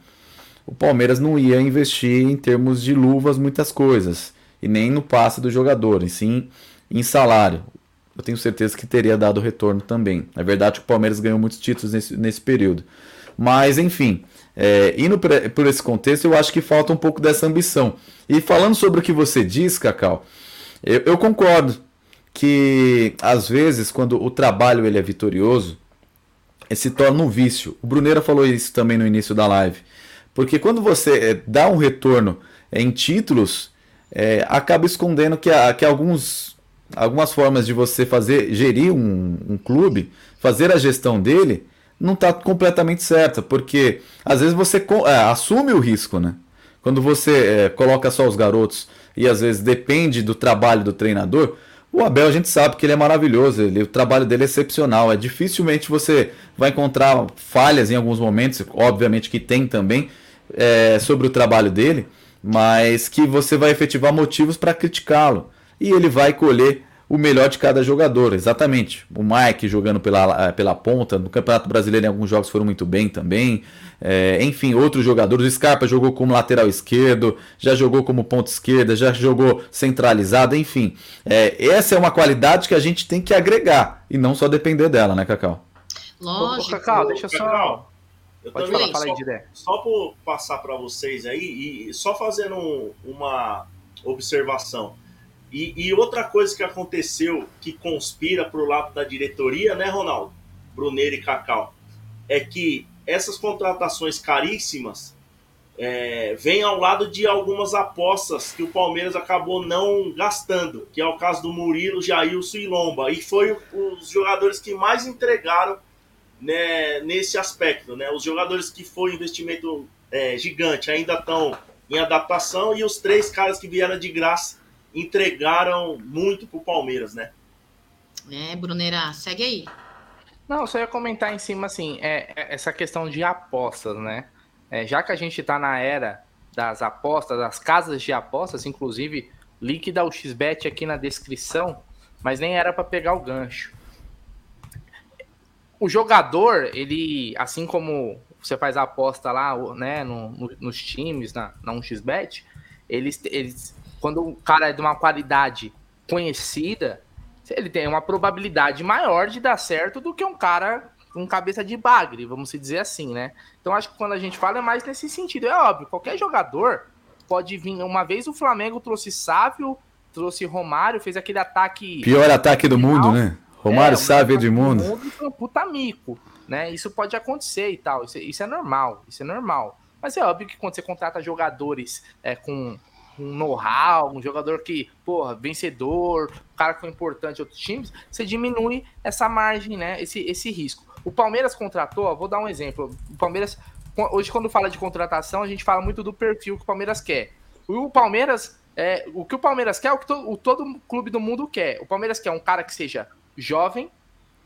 O Palmeiras não ia investir em termos de luvas muitas coisas, e nem no passe do jogador, e sim em salário. Eu tenho certeza que teria dado retorno também. É verdade que o Palmeiras ganhou muitos títulos nesse, nesse período. Mas, enfim, é, indo por esse contexto, eu acho que falta um pouco dessa ambição. E falando sobre o que você diz, Cacau, eu, eu concordo que às vezes quando o trabalho ele é vitorioso, ele se torna um vício. O Bruneira falou isso também no início da live. Porque quando você é, dá um retorno em títulos, é, acaba escondendo que, que alguns, algumas formas de você fazer gerir um, um clube, fazer a gestão dele, não está completamente certa. Porque às vezes você é, assume o risco, né? Quando você é, coloca só os garotos e às vezes depende do trabalho do treinador, o Abel a gente sabe que ele é maravilhoso, ele, o trabalho dele é excepcional. É dificilmente você vai encontrar falhas em alguns momentos, obviamente que tem também é, sobre o trabalho dele, mas que você vai efetivar motivos para criticá-lo e ele vai colher o melhor de cada jogador, exatamente. O Mike jogando pela, eh, pela ponta, no Campeonato Brasileiro em alguns jogos foram muito bem também. É, enfim, outros jogadores. O Scarpa jogou como lateral esquerdo, já jogou como ponta esquerda, já jogou centralizado, enfim. É, essa é uma qualidade que a gente tem que agregar e não só depender dela, né, Cacau? Lógico. Ô, Cacau, deixa só. Cacau, eu Pode também, falar, fala aí, Didé. só por passar para vocês aí e só fazendo um- uma observação. E, e outra coisa que aconteceu que conspira para o lado da diretoria, né, Ronaldo? Bruneiro e Cacau, é que essas contratações caríssimas é, vêm ao lado de algumas apostas que o Palmeiras acabou não gastando, que é o caso do Murilo, Jailson e Lomba. E foi os jogadores que mais entregaram né, nesse aspecto. Né? Os jogadores que foi investimento é, gigante ainda estão em adaptação e os três caras que vieram de graça entregaram muito pro Palmeiras, né? É, Bruneira, segue aí. Não, só ia comentar em cima, assim, é, é essa questão de apostas, né? É, já que a gente tá na era das apostas, das casas de apostas, inclusive, link da UXBet aqui na descrição, mas nem era para pegar o gancho. O jogador, ele, assim como você faz a aposta lá, né, no- no- nos times, na, na 1xBet, eles, eles, quando o cara é de uma qualidade conhecida, ele tem uma probabilidade maior de dar certo do que um cara com cabeça de bagre, vamos dizer assim, né? Então acho que quando a gente fala é mais nesse sentido. É óbvio, qualquer jogador pode vir. Uma vez o Flamengo trouxe Sávio, trouxe Romário, fez aquele ataque. Pior ataque do mundo, né? Romário, É, Sávio, do mundo foi um puta mico, né? Isso pode acontecer e tal. Isso, isso é normal, isso é normal. Mas é óbvio que quando você contrata jogadores é, com um know-how, um jogador que, porra, vencedor, um cara que foi importante em outros times, você diminui essa margem, né? Esse, esse risco. O Palmeiras contratou, ó, vou dar um exemplo. O Palmeiras, hoje, quando fala de contratação, a gente fala muito do perfil que o Palmeiras quer. O Palmeiras, é, o que o Palmeiras quer é o que to- o todo clube do mundo quer. O Palmeiras quer um cara que seja jovem,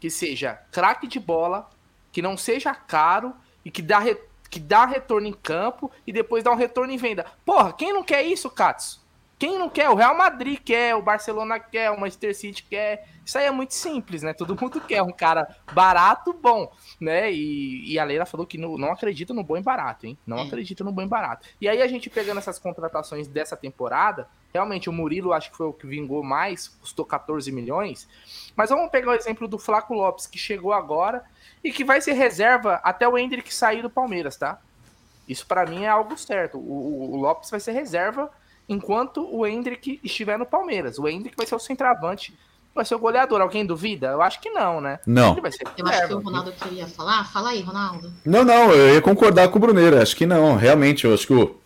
que seja craque de bola, que não seja caro e que dá, re- que dá retorno em campo e depois dá um retorno em venda. Porra, quem não quer isso, Katsu? Quem não quer? O Real Madrid quer, o Barcelona quer, o Manchester City quer. Isso aí é muito simples, né? Todo mundo quer um cara barato, bom, né? E, e a Leila falou que não, não acredita no bom e barato, hein? Não É. acredita no bom e barato. E aí a gente pegando essas contratações dessa temporada, realmente o Murilo acho que foi o que vingou mais, custou 14 milhões. Mas vamos pegar o exemplo do Flaco Lopes, que chegou agora e que vai ser reserva até o Hendrick sair do Palmeiras, tá? Isso pra mim é algo certo. O, o- o Lopes vai ser reserva enquanto o Hendrick estiver no Palmeiras. O Hendrick vai ser o centroavante, vai ser o goleador. Alguém duvida? Eu acho que não, né? Não. Ele vai ser Eu acho que o. Ronaldo queria falar. Fala aí, Ronaldo. Não, não, eu ia concordar com o Bruneiro. Acho que não, realmente. Eu acho que o,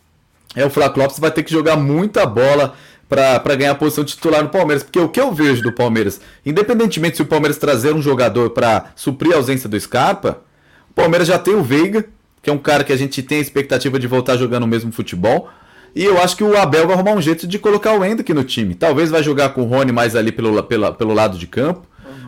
é, o Flávio Lopes vai ter que jogar muita bola para ganhar a posição titular no Palmeiras. Porque o que eu vejo do Palmeiras, independentemente se o Palmeiras trazer um jogador para suprir a ausência do Scarpa, o Palmeiras já tem o Veiga, que é um cara que a gente tem a expectativa de voltar jogando o mesmo futebol. E eu acho que o Abel vai arrumar um jeito de colocar o Hendrick no time. Talvez vai jogar com o Rony mais ali pelo, pela- pelo lado de campo.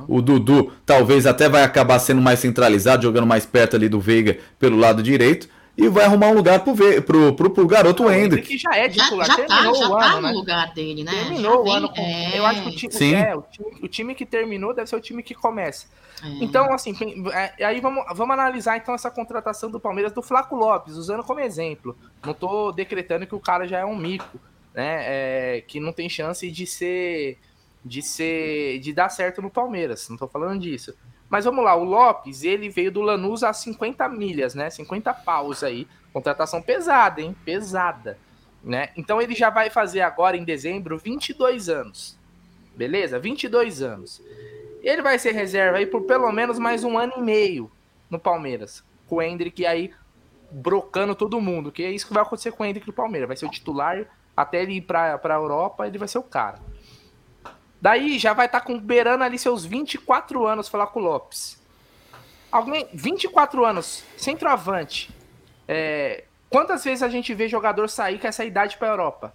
O Dudu talvez até vai acabar sendo mais centralizado, jogando mais perto ali do Veiga pelo lado direito. E vai arrumar um lugar pro, pro, pro, pro garoto o Hendrick. que já é titular, já, já terminou tá, já o tá ano, no né? lugar dele, né? Terminou Já o ano com... é, Eu acho que o time, Sim. é, o time, o time que terminou deve ser o time que começa. é. Então, assim, é, aí vamos, vamos analisar então essa contratação do Palmeiras do Flaco Lopes, usando como exemplo. Não tô decretando que o cara já é um mico, né? é, que não tem chance de ser. de ser. de dar certo no Palmeiras. Não tô falando disso. Mas vamos lá, o Lopes, ele veio do Lanús a 50 milhas, né? 50 paus aí. Contratação pesada, hein? Pesada. Né? Então ele já vai fazer agora em dezembro 22 anos. Beleza? 22 anos. Ele vai ser reserva aí por pelo menos mais um ano e meio no Palmeiras. Com o Hendrick aí brocando todo mundo. Que é isso que vai acontecer com o Hendrick no Palmeiras. Vai ser o titular até ele ir pra, pra Europa, ele vai ser o cara. Daí já vai estar com beirando ali seus 24 anos falar com o Lopes. Alguém, 24 anos, centroavante. É, quantas vezes a gente vê jogador sair com essa idade pra Europa?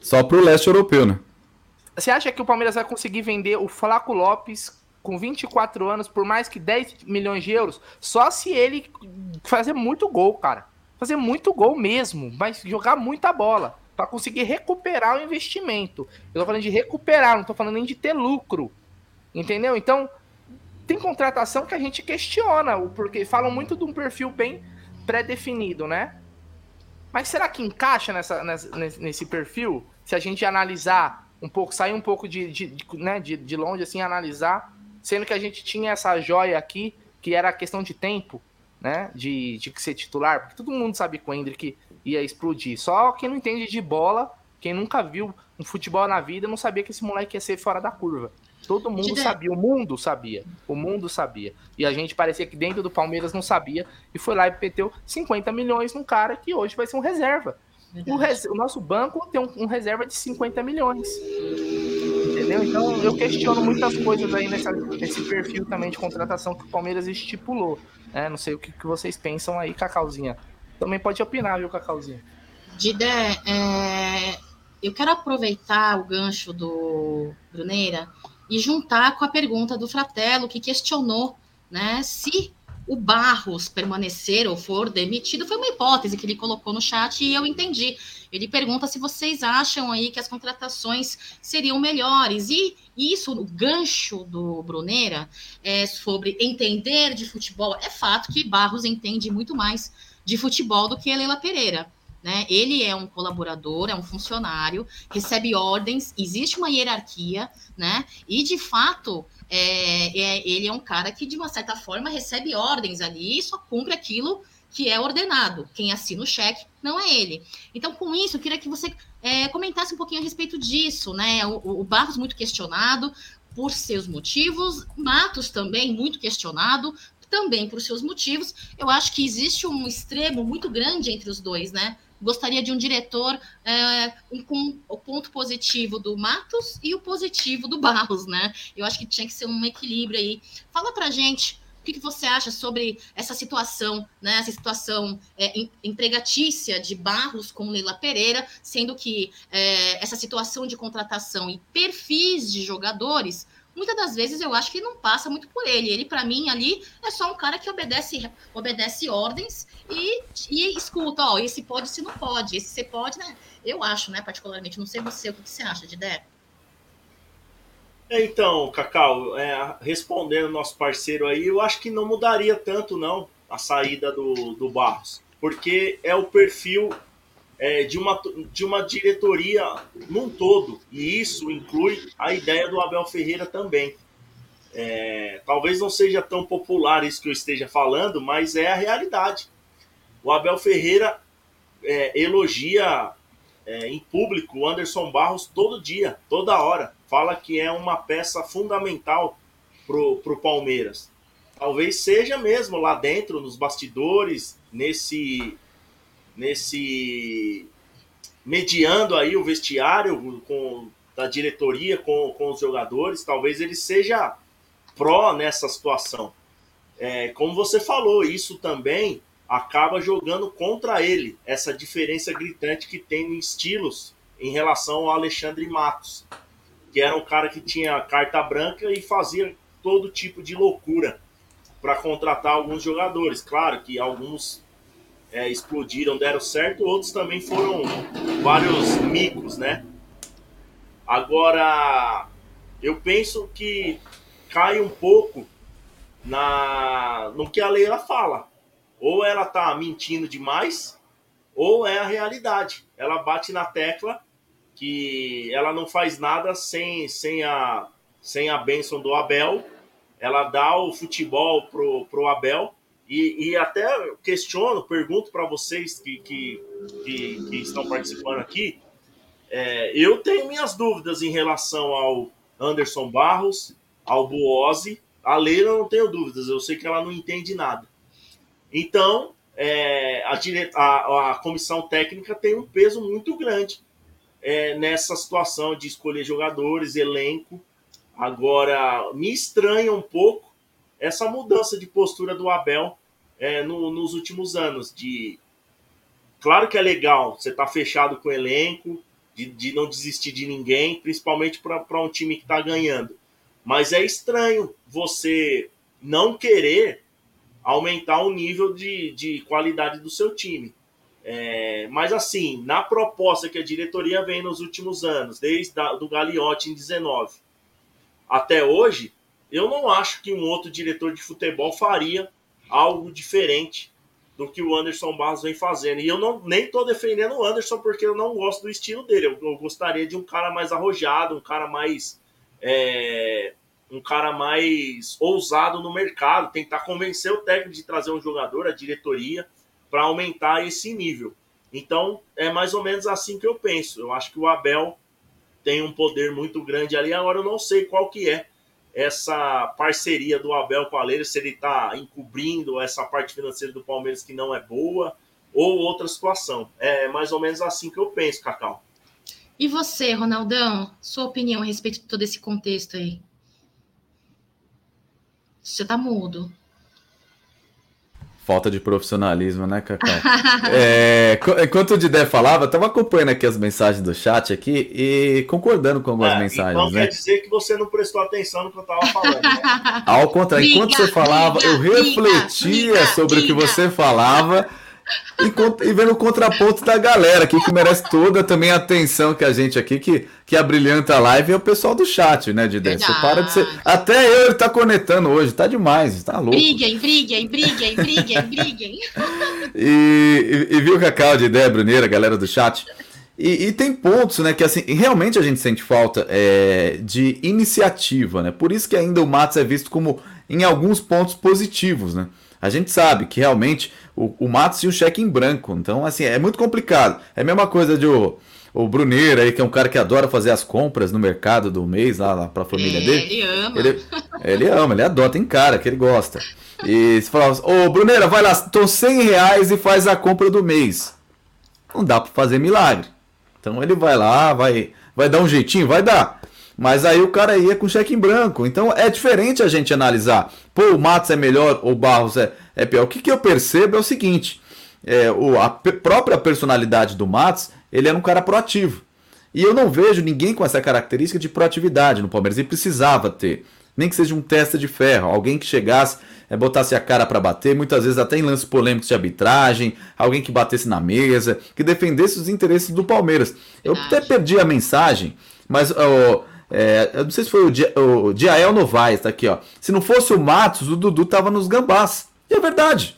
Só pro leste europeu, né? Você acha que o Palmeiras vai conseguir vender o Flaco Lopes com 24 anos por mais que 10 milhões de euros? Só se ele fazer muito gol, cara. Fazer muito gol mesmo, mas jogar muita bola para conseguir recuperar o investimento. Eu tô falando de recuperar, não tô falando nem de ter lucro. Entendeu? Então, tem contratação que a gente questiona, porque falam muito de um perfil bem pré-definido, né? Mas será que encaixa nessa, nessa- nesse, nesse perfil? Se a gente analisar um pouco, sair um pouco de, de, de, né, de, de longe, assim, analisar, sendo que a gente tinha essa joia aqui, que era a questão de tempo, né? De, de ser titular, porque todo mundo sabe que o Hendrick ia explodir. Só quem não entende de bola, quem nunca viu um futebol na vida, não sabia que esse moleque ia ser fora da curva. Todo mundo sabia, o mundo sabia. O mundo sabia. E a gente parecia que dentro do Palmeiras não sabia. E foi lá e meteu 50 milhões num cara que hoje vai ser um reserva. O, res- o nosso banco tem um, um reserva de 50 milhões. Entendeu? Então eu questiono muitas coisas aí nessa, nesse perfil também de contratação que o Palmeiras estipulou. né? Não sei o que, que vocês pensam aí, Cacauzinha. Também pode opinar, viu, Cacauzinha? Didé, é, eu quero aproveitar o gancho do Bruneira e juntar com a pergunta do Fratello, que questionou né, se o Barros permanecer ou for demitido. Foi uma hipótese que ele colocou no chat e eu entendi. Ele pergunta se vocês acham aí que as contratações seriam melhores. E isso, o gancho do Bruneira, é sobre entender de futebol. É fato que Barros entende muito mais de futebol do que a Leila Pereira. Né? Ele é um colaborador, é um funcionário, recebe ordens, existe uma hierarquia, né? E de fato, é, é- ele é um cara que, de uma certa forma, recebe ordens ali e só cumpre aquilo que é ordenado. Quem assina o cheque não é ele. Então, com isso, eu queria que você é, comentasse um pouquinho a respeito disso, né? O, o Barros muito questionado por seus motivos, Matos também muito questionado também por seus motivos. Eu acho que existe um extremo muito grande entre os dois, né? Gostaria de um diretor é, um- com o ponto positivo do Matos e o positivo do Barros, né? Eu acho que tinha que ser um equilíbrio aí. Fala pra gente o que, que você acha sobre essa situação, né? Essa situação é, em- empregatícia de Barros com Leila Pereira, sendo que é, essa situação de contratação e perfis de jogadores, muitas das vezes eu acho que não passa muito por ele. Ele, para mim, ali é só um cara que obedece, obedece ordens e, e escuta, ó, esse pode, esse não pode, esse você pode, né? Eu acho, né, particularmente, não sei você, o que você acha, Didé? É, Então, Cacau, é, respondendo nosso parceiro aí, eu acho que não mudaria tanto não a saída do, do Barros, porque é o perfil é, de, uma, de uma diretoria num todo, e isso inclui a ideia do Abel Ferreira também. É, talvez não seja tão popular isso que eu esteja falando, mas é a realidade. O Abel Ferreira é, elogia é, em público o Anderson Barros todo dia, toda hora. Fala que é uma peça fundamental pro, pro Palmeiras. Talvez seja mesmo lá dentro, nos bastidores, nesse. Nesse. mediando aí o vestiário com, da diretoria com, com os jogadores. Talvez ele seja pró nessa situação. É, como você falou, isso também acaba jogando contra ele, essa diferença gritante que tem em estilos em relação ao Alexandre Matos, que era um cara que tinha carta branca e fazia todo tipo de loucura para contratar alguns jogadores. Claro que alguns é, explodiram, deram certo, outros também foram vários micos, né? Agora, eu penso que cai um pouco na no que a Leila fala. Ou ela tá mentindo demais, ou é a realidade. Ela bate na tecla que ela não faz nada sem, sem, a, sem a bênção do Abel. Ela dá o futebol pro, pro Abel e, e até questiono, pergunto para vocês que, que, que, que, estão participando aqui. É, eu tenho minhas dúvidas em relação ao Anderson Barros, ao Buozzi. A Leila não tenho dúvidas, eu sei que ela não entende nada. Então, é, a, dire... a, a, comissão técnica tem um peso muito grande é, nessa situação de escolher jogadores, elenco. Agora, me estranha um pouco essa mudança de postura do Abel é, no, nos últimos anos. De claro que é legal você estar tá fechado com o elenco, de, de não desistir de ninguém, principalmente para um time que está ganhando. Mas é estranho você não querer aumentar o nível de, de qualidade do seu time. É, mas assim, na proposta que a diretoria vem nos últimos anos, desde do Gagliotti em 19 até hoje, eu não acho que um outro diretor de futebol faria algo diferente do que o Anderson Barros vem fazendo. E eu não, nem estou defendendo o Anderson porque eu não gosto do estilo dele. Eu, eu gostaria de um cara mais arrojado, um cara mais. É, um cara mais ousado no mercado, tentar convencer o técnico de trazer um jogador, a diretoria, para aumentar esse nível. Então, é mais ou menos assim que eu penso. Eu acho que o Abel tem um poder muito grande ali. Agora, eu não sei qual que é essa parceria do Abel com a Leira, se ele está encobrindo essa parte financeira do Palmeiras que não é boa, ou outra situação. É mais ou menos assim que eu penso, Cacau. E você, Ronaldão, sua opinião a respeito de todo esse contexto aí? Você tá mudo. Falta de profissionalismo, né, Cacau? é, enquanto o Didé falava, eu tava acompanhando aqui as mensagens do chat aqui e concordando com algumas é, mensagens. Então né? quer dizer que você não prestou atenção no que eu tava falando. Né? Ao contrário, enquanto você falava, eu refletia sobre o que você falava e, e vendo o contraponto da galera aqui, que merece toda também a atenção que a gente aqui, que, que abrilhanta a live, é o pessoal do chat, né, de Você para de ser. Até eu ele tá conectando hoje, tá demais, tá louco. Briguem, briguem, briguem, briguem, briguem. e, e, e viu, Cacau, de ideia, Bruneira, galera do chat. E, e, tem pontos, né, que assim, realmente a gente sente falta é, de iniciativa, né? Por isso que ainda o Matos é visto como, em alguns pontos, positivos, né? A gente sabe que realmente o, o Matos tinha o cheque em branco. Então, assim, é muito complicado. É a mesma coisa de o, o Bruneiro aí, que é um cara que adora fazer as compras no mercado do mês lá, lá pra família é, dele. Ele ama. Ele, ele ama, ele adora, tem cara que ele gosta. E se falar, ô Bruneira, vai lá, tô 100 reais e faz a compra do mês. Não dá pra fazer milagre. Então ele vai lá, vai, vai dar um jeitinho, vai dar. Mas aí o cara ia com cheque em branco. Então é diferente a gente analisar. Pô, o Matos é melhor ou o Barros é, é pior. O que, que eu percebo é o seguinte: é, o, a própria personalidade do Matos, ele era um cara proativo. E eu não vejo ninguém com essa característica de proatividade no Palmeiras. Ele precisava ter. Nem que seja um testa de ferro, alguém que chegasse, é, botasse a cara para bater, muitas vezes até em lances polêmicos de arbitragem, alguém que batesse na mesa, que defendesse os interesses do Palmeiras. Eu até perdi a mensagem, mas. Oh, é, eu não sei se foi o Diael Novaes, tá aqui, ó. Se não fosse o Matos, o Dudu tava nos gambás. É verdade.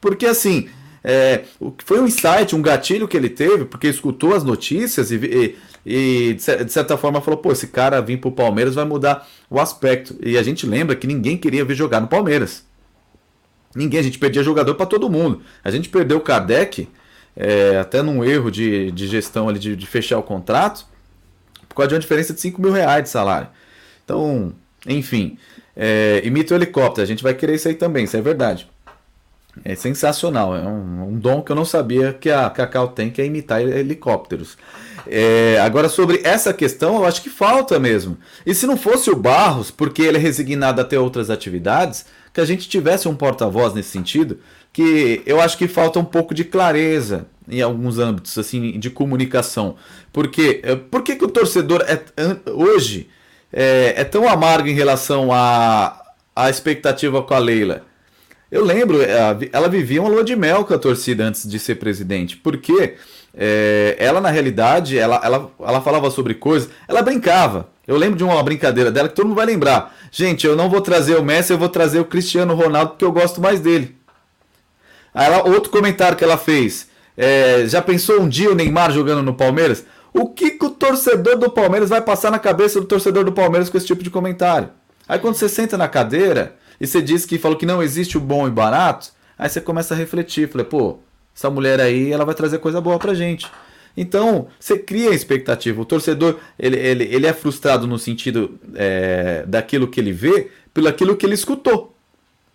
Porque assim, é, foi um insight, um gatilho que ele teve, porque escutou as notícias e, e, e, de certa forma falou: pô, esse cara vir pro Palmeiras vai mudar o aspecto. E a gente lembra que ninguém queria ver jogar no Palmeiras. Ninguém, a gente perdia jogador para todo mundo. A gente perdeu o Kardec, é, até num erro de, de gestão ali de, de fechar o contrato por causa de uma diferença de 5 mil reais de salário. Então, enfim, é, imita o helicóptero, a gente vai querer isso aí também, isso é verdade. É sensacional, é um, um dom que eu não sabia que a Cacau tem, que é imitar helicópteros. É, agora, sobre essa questão, eu acho que falta mesmo. E se não fosse o Barros, porque ele é resignado a ter outras atividades, que a gente tivesse um porta-voz nesse sentido, que eu acho que falta um pouco de clareza em alguns âmbitos assim de comunicação. Porque é, por que, que o torcedor é, hoje é, é, tão amargo em relação à, à expectativa com a Leila? Eu lembro, ela vivia uma lua de mel com a torcida antes de ser presidente, porque é, ela, na realidade, ela, ela, ela falava sobre coisas, ela brincava. Eu lembro de uma brincadeira dela que todo mundo vai lembrar. Gente, eu não vou trazer o Messi, eu vou trazer o Cristiano Ronaldo porque eu gosto mais dele. Aí ela, outro comentário que ela fez. É, já pensou um dia o Neymar jogando no Palmeiras? O que, que o torcedor do Palmeiras vai passar na cabeça do torcedor do Palmeiras com esse tipo de comentário? Aí quando você senta na cadeira e você diz que falou que não existe o bom e barato, aí você começa a refletir. Falei, pô, essa mulher aí, ela vai trazer coisa boa pra gente. Então, você cria expectativa. O torcedor, ele, ele, ele é frustrado no sentido é, daquilo que ele vê, pelo aquilo que ele escutou.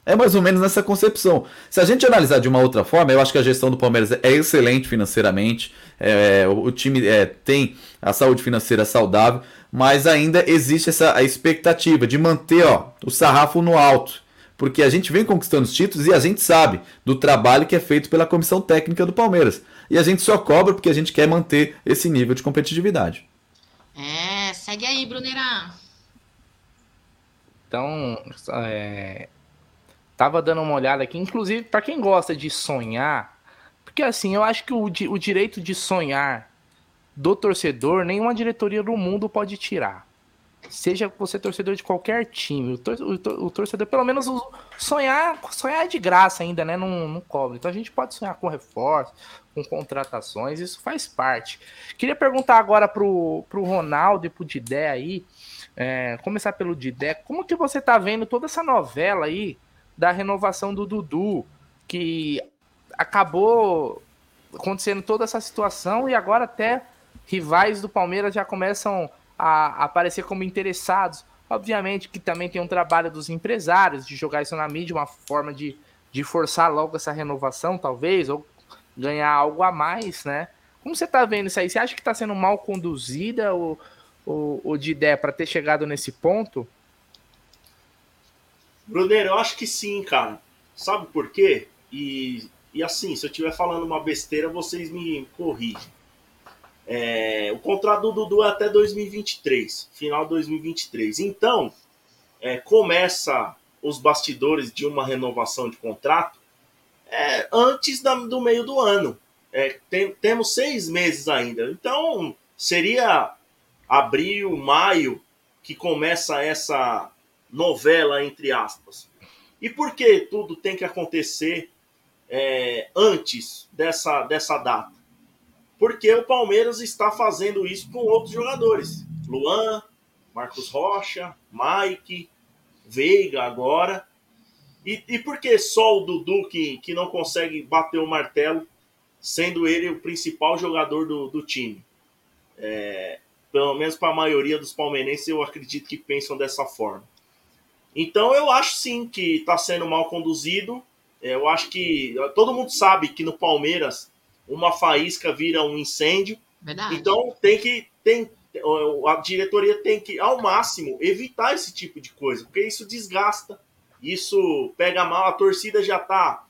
É mais ou menos nessa concepção. Se a gente analisar de uma outra forma, eu acho que a gestão do Palmeiras é excelente financeiramente, é, o time é, tem a saúde financeira saudável, mas ainda existe essa a expectativa de manter ó, o sarrafo no alto porque a gente vem conquistando os títulos e a gente sabe do trabalho que é feito pela comissão técnica do Palmeiras. E a gente só cobra porque a gente quer manter esse nível de competitividade. É, segue aí, Brunerá. Então, é, tava dando uma olhada aqui, inclusive para quem gosta de sonhar, porque assim, eu acho que o, o direito de sonhar do torcedor nenhuma diretoria do mundo pode tirar seja você torcedor de qualquer time, o, tor o, o torcedor, pelo menos sonhar, sonhar é de graça ainda, né? Não, não cobra. Então a gente pode sonhar com reforço, com contratações, isso faz parte. Queria perguntar agora pro, pro Ronaldo e pro Didé aí, é, começar pelo Didé, como que você tá vendo toda essa novela aí da renovação do Dudu, que acabou acontecendo toda essa situação e agora até rivais do Palmeiras já começam a aparecer como interessados. Obviamente que também tem um trabalho dos empresários de jogar isso na mídia, uma forma de, de forçar logo essa renovação, talvez, ou ganhar algo a mais, né? Como você tá vendo isso aí? Você acha que está sendo mal conduzida ou, ou, de ideia para ter chegado nesse ponto? Bruneiro, eu acho que sim, cara. Sabe por quê? E, e assim, se eu estiver falando uma besteira, vocês me corrigem. É, o contrato do Dudu é até 2023, final de 2023. Então, é, começa os bastidores de uma renovação de contrato é, antes da, do meio do ano. É, tem, temos seis meses ainda. Então, seria abril, maio que começa essa novela, entre aspas. E por que tudo tem que acontecer é, antes dessa, dessa data? porque o Palmeiras está fazendo isso com outros jogadores. Luan, Marcos Rocha, Mike, Veiga agora. E, e por que só o Dudu que, que não consegue bater o martelo, sendo ele o principal jogador do, do time? É, pelo menos para a maioria dos palmeirenses, eu acredito que pensam dessa forma. Então eu acho sim que está sendo mal conduzido. Eu acho que todo mundo sabe que no Palmeiras uma faísca vira um incêndio. Verdade. Então tem que tem a diretoria tem que ao máximo evitar esse tipo de coisa, porque isso desgasta, isso pega mal, a torcida já está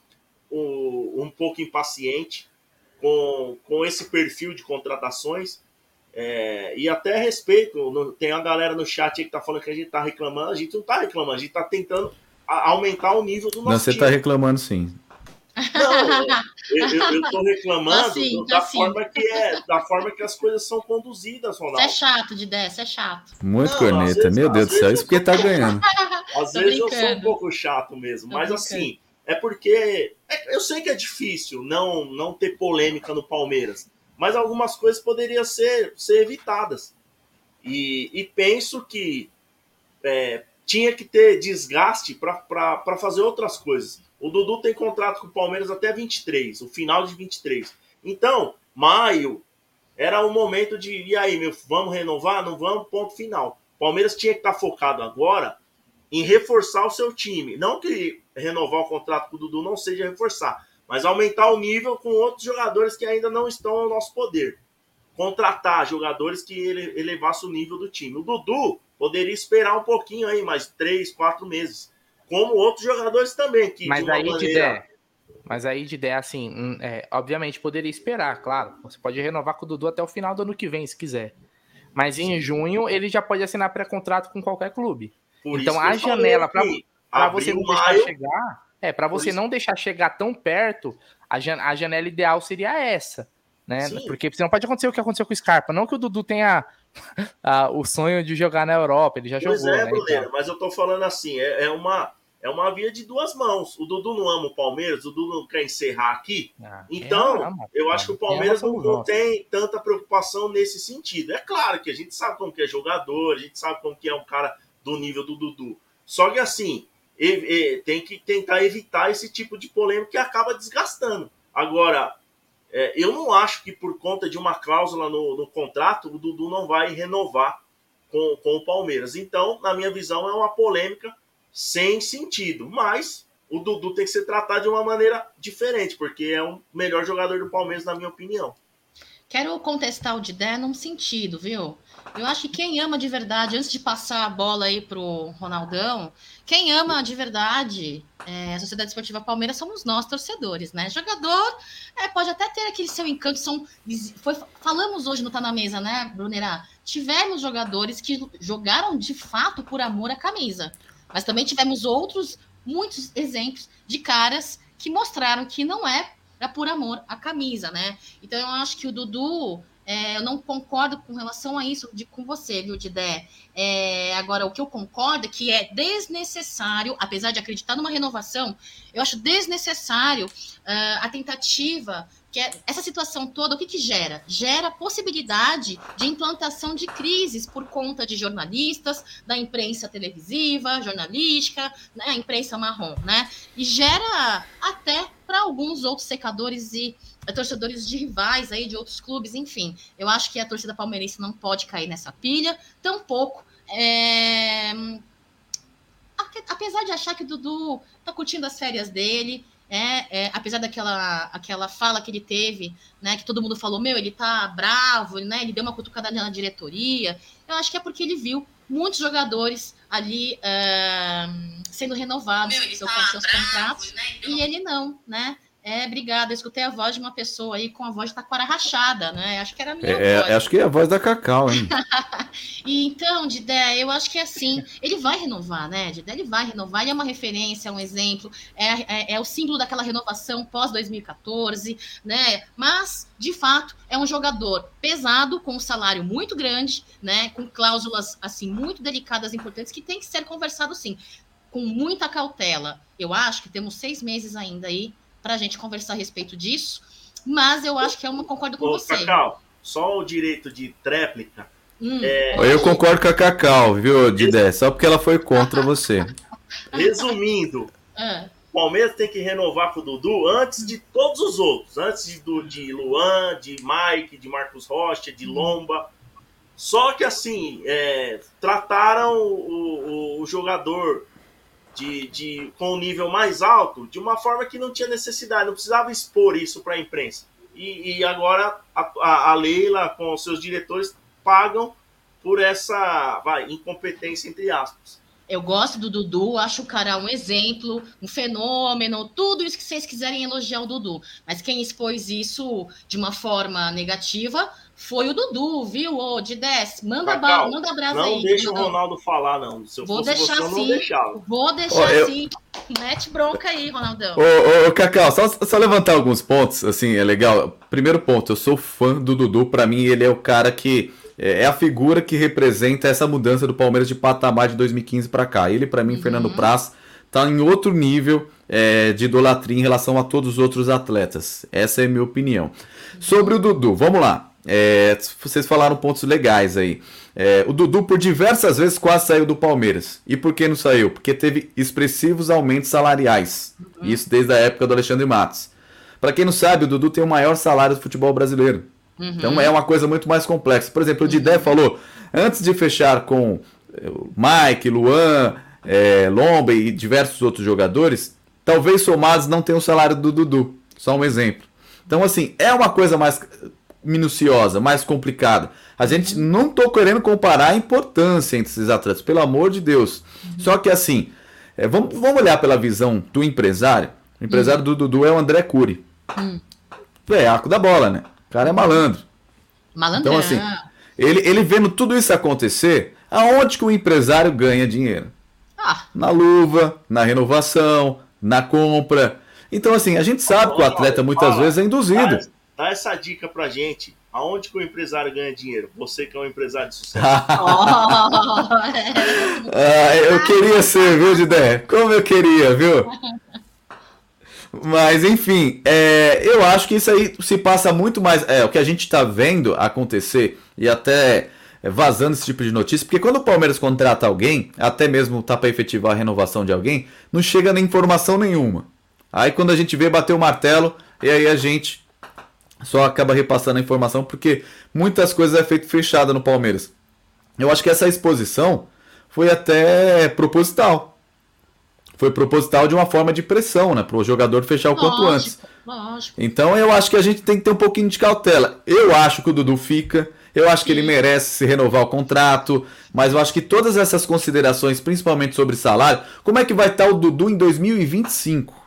um, um pouco impaciente com, com esse perfil de contratações. É, e até respeito, tem uma galera no chat aí que tá falando que a gente tá reclamando, a gente não tá reclamando, a gente tá tentando aumentar o nível do nosso Não, você tá reclamando sim. Não, eu, tô reclamando assim, da, assim. Forma que é, da forma que as coisas são conduzidas, Ronaldo. Isso é chato de ideia, isso é chato. Muito não, corneta, vezes, meu Deus do céu, isso porque tá ganhando. Às vezes eu sou um pouco chato mesmo, tô mas brincando. assim, é porque é, eu sei que é difícil não, não ter polêmica no Palmeiras, mas algumas coisas poderiam ser, ser evitadas. E, e penso que é, tinha que ter desgaste para fazer outras coisas. O Dudu tem contrato com o Palmeiras até 23, o final de 23. Então, maio era o momento de, e aí, meu, vamos renovar? Não vamos? Ponto final. O Palmeiras tinha que estar focado agora em reforçar o seu time. Não que renovar o contrato com o Dudu não seja reforçar, mas aumentar o nível com outros jogadores que ainda não estão ao nosso poder. Contratar jogadores que elevassem o nível do time. O Dudu poderia esperar um pouquinho aí, mais três, quatro meses como outros jogadores também. Que, mas, aí maneira... de ideia, mas aí ideia, assim, hum, é, obviamente poderia esperar, claro. Você pode renovar com o Dudu até o final do ano que vem, se quiser. Mas em junho ele já pode assinar pré-contrato com qualquer clube. Por então a janela para você não deixar chegar É, para você não deixar chegar tão perto, a, jan a janela ideal seria essa, né? Sim. Porque senão pode acontecer o que aconteceu com o Scarpa. Não que o Dudu tenha o sonho de jogar na Europa, ele já pois jogou. É, né, então. mas eu tô falando assim, é, é uma é uma via de duas mãos. O Dudu não ama o Palmeiras, o Dudu não quer encerrar aqui. Ah, então, ama, eu acho que o Palmeiras não, não tem tanta preocupação nesse sentido. É claro que a gente sabe como que é jogador, a gente sabe como que é um cara do nível do Dudu. Só que assim, tem que tentar evitar esse tipo de polêmica que acaba desgastando. Agora, é, eu não acho que por conta de uma cláusula no, no contrato, o Dudu não vai renovar com, com o Palmeiras. Então, na minha visão, é uma polêmica sem sentido. Mas o Dudu tem que ser tratado de uma maneira diferente, porque é o melhor jogador do Palmeiras, na minha opinião. Quero contestar o Didé num sentido, viu? Eu acho que quem ama de verdade, antes de passar a bola aí pro Ronaldão, quem ama de verdade é, a Sociedade Esportiva Palmeiras somos nós, torcedores, né? Jogador é, pode até ter aquele seu encanto. São, foi, falamos hoje no Tá na Mesa, né, Brunerá? Tivemos jogadores que jogaram de fato por amor à camisa. Mas também tivemos outros, muitos exemplos de caras que mostraram que não é por amor à camisa, né? Então eu acho que o Dudu, é, eu não concordo com relação a isso de, com você, viu, Didé? É, agora, o que eu concordo é que é desnecessário, apesar de acreditar numa renovação, eu acho desnecessário uh, a tentativa que é, essa situação toda, o que, que gera? Gera possibilidade de implantação de crises por conta de jornalistas, da imprensa televisiva, jornalística, né, a imprensa marrom, né? E gera até para alguns outros secadores e eh, torcedores de rivais aí de outros clubes, enfim. Eu acho que a torcida palmeirense não pode cair nessa pilha, tampouco é... apesar de achar que o Dudu tá curtindo as férias dele, é, é, apesar daquela aquela fala que ele teve, né, que todo mundo falou, meu, ele tá bravo, né, ele deu uma cutucada na diretoria, eu acho que é porque ele viu muitos jogadores ali uh, sendo renovados meu, tá seus bravo, contratos, né, então... e ele não, né, é, obrigada. Eu escutei a voz de uma pessoa aí com a voz de taquara rachada, né? Acho que era a minha é, voz. Acho que é a voz da Cacau, hein? e então, Didé, eu acho que é assim. Ele vai renovar, né, Didé? Ele vai renovar. Ele é uma referência, é um exemplo. É, é, é o símbolo daquela renovação pós-2014, né? Mas, de fato, é um jogador pesado, com um salário muito grande, né? Com cláusulas, assim, muito delicadas, importantes, que tem que ser conversado, sim. Com muita cautela. Eu acho que temos seis meses ainda aí para a gente conversar a respeito disso. Mas eu acho que é uma concordo com Ô, você. Cacau, só o direito de tréplica. Hum, é... Eu concordo com a Cacau, viu, Didé? Só porque ela foi contra você. Resumindo, é. o Palmeiras tem que renovar com o Dudu antes de todos os outros. Antes de, de Luan, de Mike, de Marcos Rocha, de Lomba. Só que assim, é, trataram o, o, o jogador de, de, com um nível mais alto de uma forma que não tinha necessidade, não precisava expor isso para a imprensa. E, e agora a, a, a, Leila, com os seus diretores, pagam por essa vai, incompetência, entre aspas. Eu gosto do Dudu, acho o cara um exemplo, um fenômeno, tudo isso que vocês quiserem elogiar o Dudu. Mas quem expôs isso de uma forma negativa foi o Dudu, viu? Ô, de 10, manda, Cacau, manda abraço não aí. Não deixa o Ronaldo falar, não. Se eu vou deixar você, sim. Não vou deixar eu... sim. Mete bronca aí, Ronaldão. Ô, ô, Cacau, só, só levantar alguns pontos, assim, é legal. Primeiro ponto, eu sou fã do Dudu. Para mim, ele é o cara que é, é a figura que representa essa mudança do Palmeiras de patamar de 2015 para cá. Ele, para mim, uhum. Fernando Praz, tá em outro nível é, de idolatria em relação a todos os outros atletas. Essa é a minha opinião. Sobre o Dudu, vamos lá. É, vocês falaram pontos legais aí. É, o Dudu, por diversas vezes, quase saiu do Palmeiras. E por que não saiu? Porque teve expressivos aumentos salariais. Isso desde a época do Alexandre Matos. Para quem não sabe, o Dudu tem o maior salário do futebol brasileiro. Uhum. Então é uma coisa muito mais complexa. Por exemplo, o Didé uhum. falou: antes de fechar com é, Mike, Luan, é, Lomba e diversos outros jogadores, talvez somados não tenham o salário do Dudu. Só um exemplo. Então, assim, é uma coisa mais minuciosa, mais complicada. A gente não tô querendo comparar a importância entre esses atletas, pelo amor de Deus. Uhum. Só que assim, é, vamos, vamos olhar pela visão do empresário. O empresário uhum. do Dudu é o André Cury. Uhum. É, arco da bola, né? O cara é malandro. Malandro. Então assim, ele, ele vendo tudo isso acontecer, aonde que o empresário ganha dinheiro? Ah. Na luva, na renovação, na compra. Então, assim, a gente sabe que o atleta muitas vezes é induzido. Dá, essa dica pra gente. Aonde que o empresário ganha dinheiro? Você que é um empresário de sucesso. ah, eu queria ser, viu, Didé? Como eu queria, viu? Mas, enfim, é, eu acho que isso aí se passa muito mais. É, o que a gente está vendo acontecer e até vazando esse tipo de notícia, porque quando o Palmeiras contrata alguém, até mesmo tá para efetivar a renovação de alguém, não chega nem informação nenhuma. Aí quando a gente vê, bater o martelo, e aí a gente só acaba repassando a informação, porque muitas coisas é feito fechada no Palmeiras. Eu acho que essa exposição foi até proposital. Foi proposital de uma forma de pressão, né? Para o jogador fechar o lógico, quanto antes. Lógico. Então eu acho que a gente tem que ter um pouquinho de cautela. Eu acho que o Dudu fica. Eu acho que ele merece se renovar o contrato, mas eu acho que todas essas considerações, principalmente sobre salário, como é que vai estar o Dudu em 2025?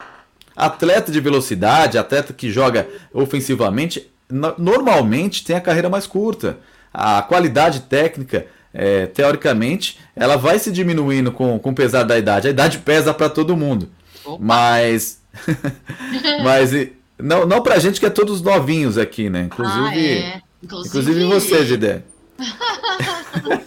Atleta de velocidade, atleta que joga ofensivamente, normalmente tem a carreira mais curta. A qualidade técnica, é, teoricamente, ela vai se diminuindo com, com o pesar da idade. A idade pesa para todo mundo. Opa. Mas. mas não, não pra gente que é todos novinhos aqui, né? Inclusive. Ah, é. Inclusive, Inclusive você, Zidé.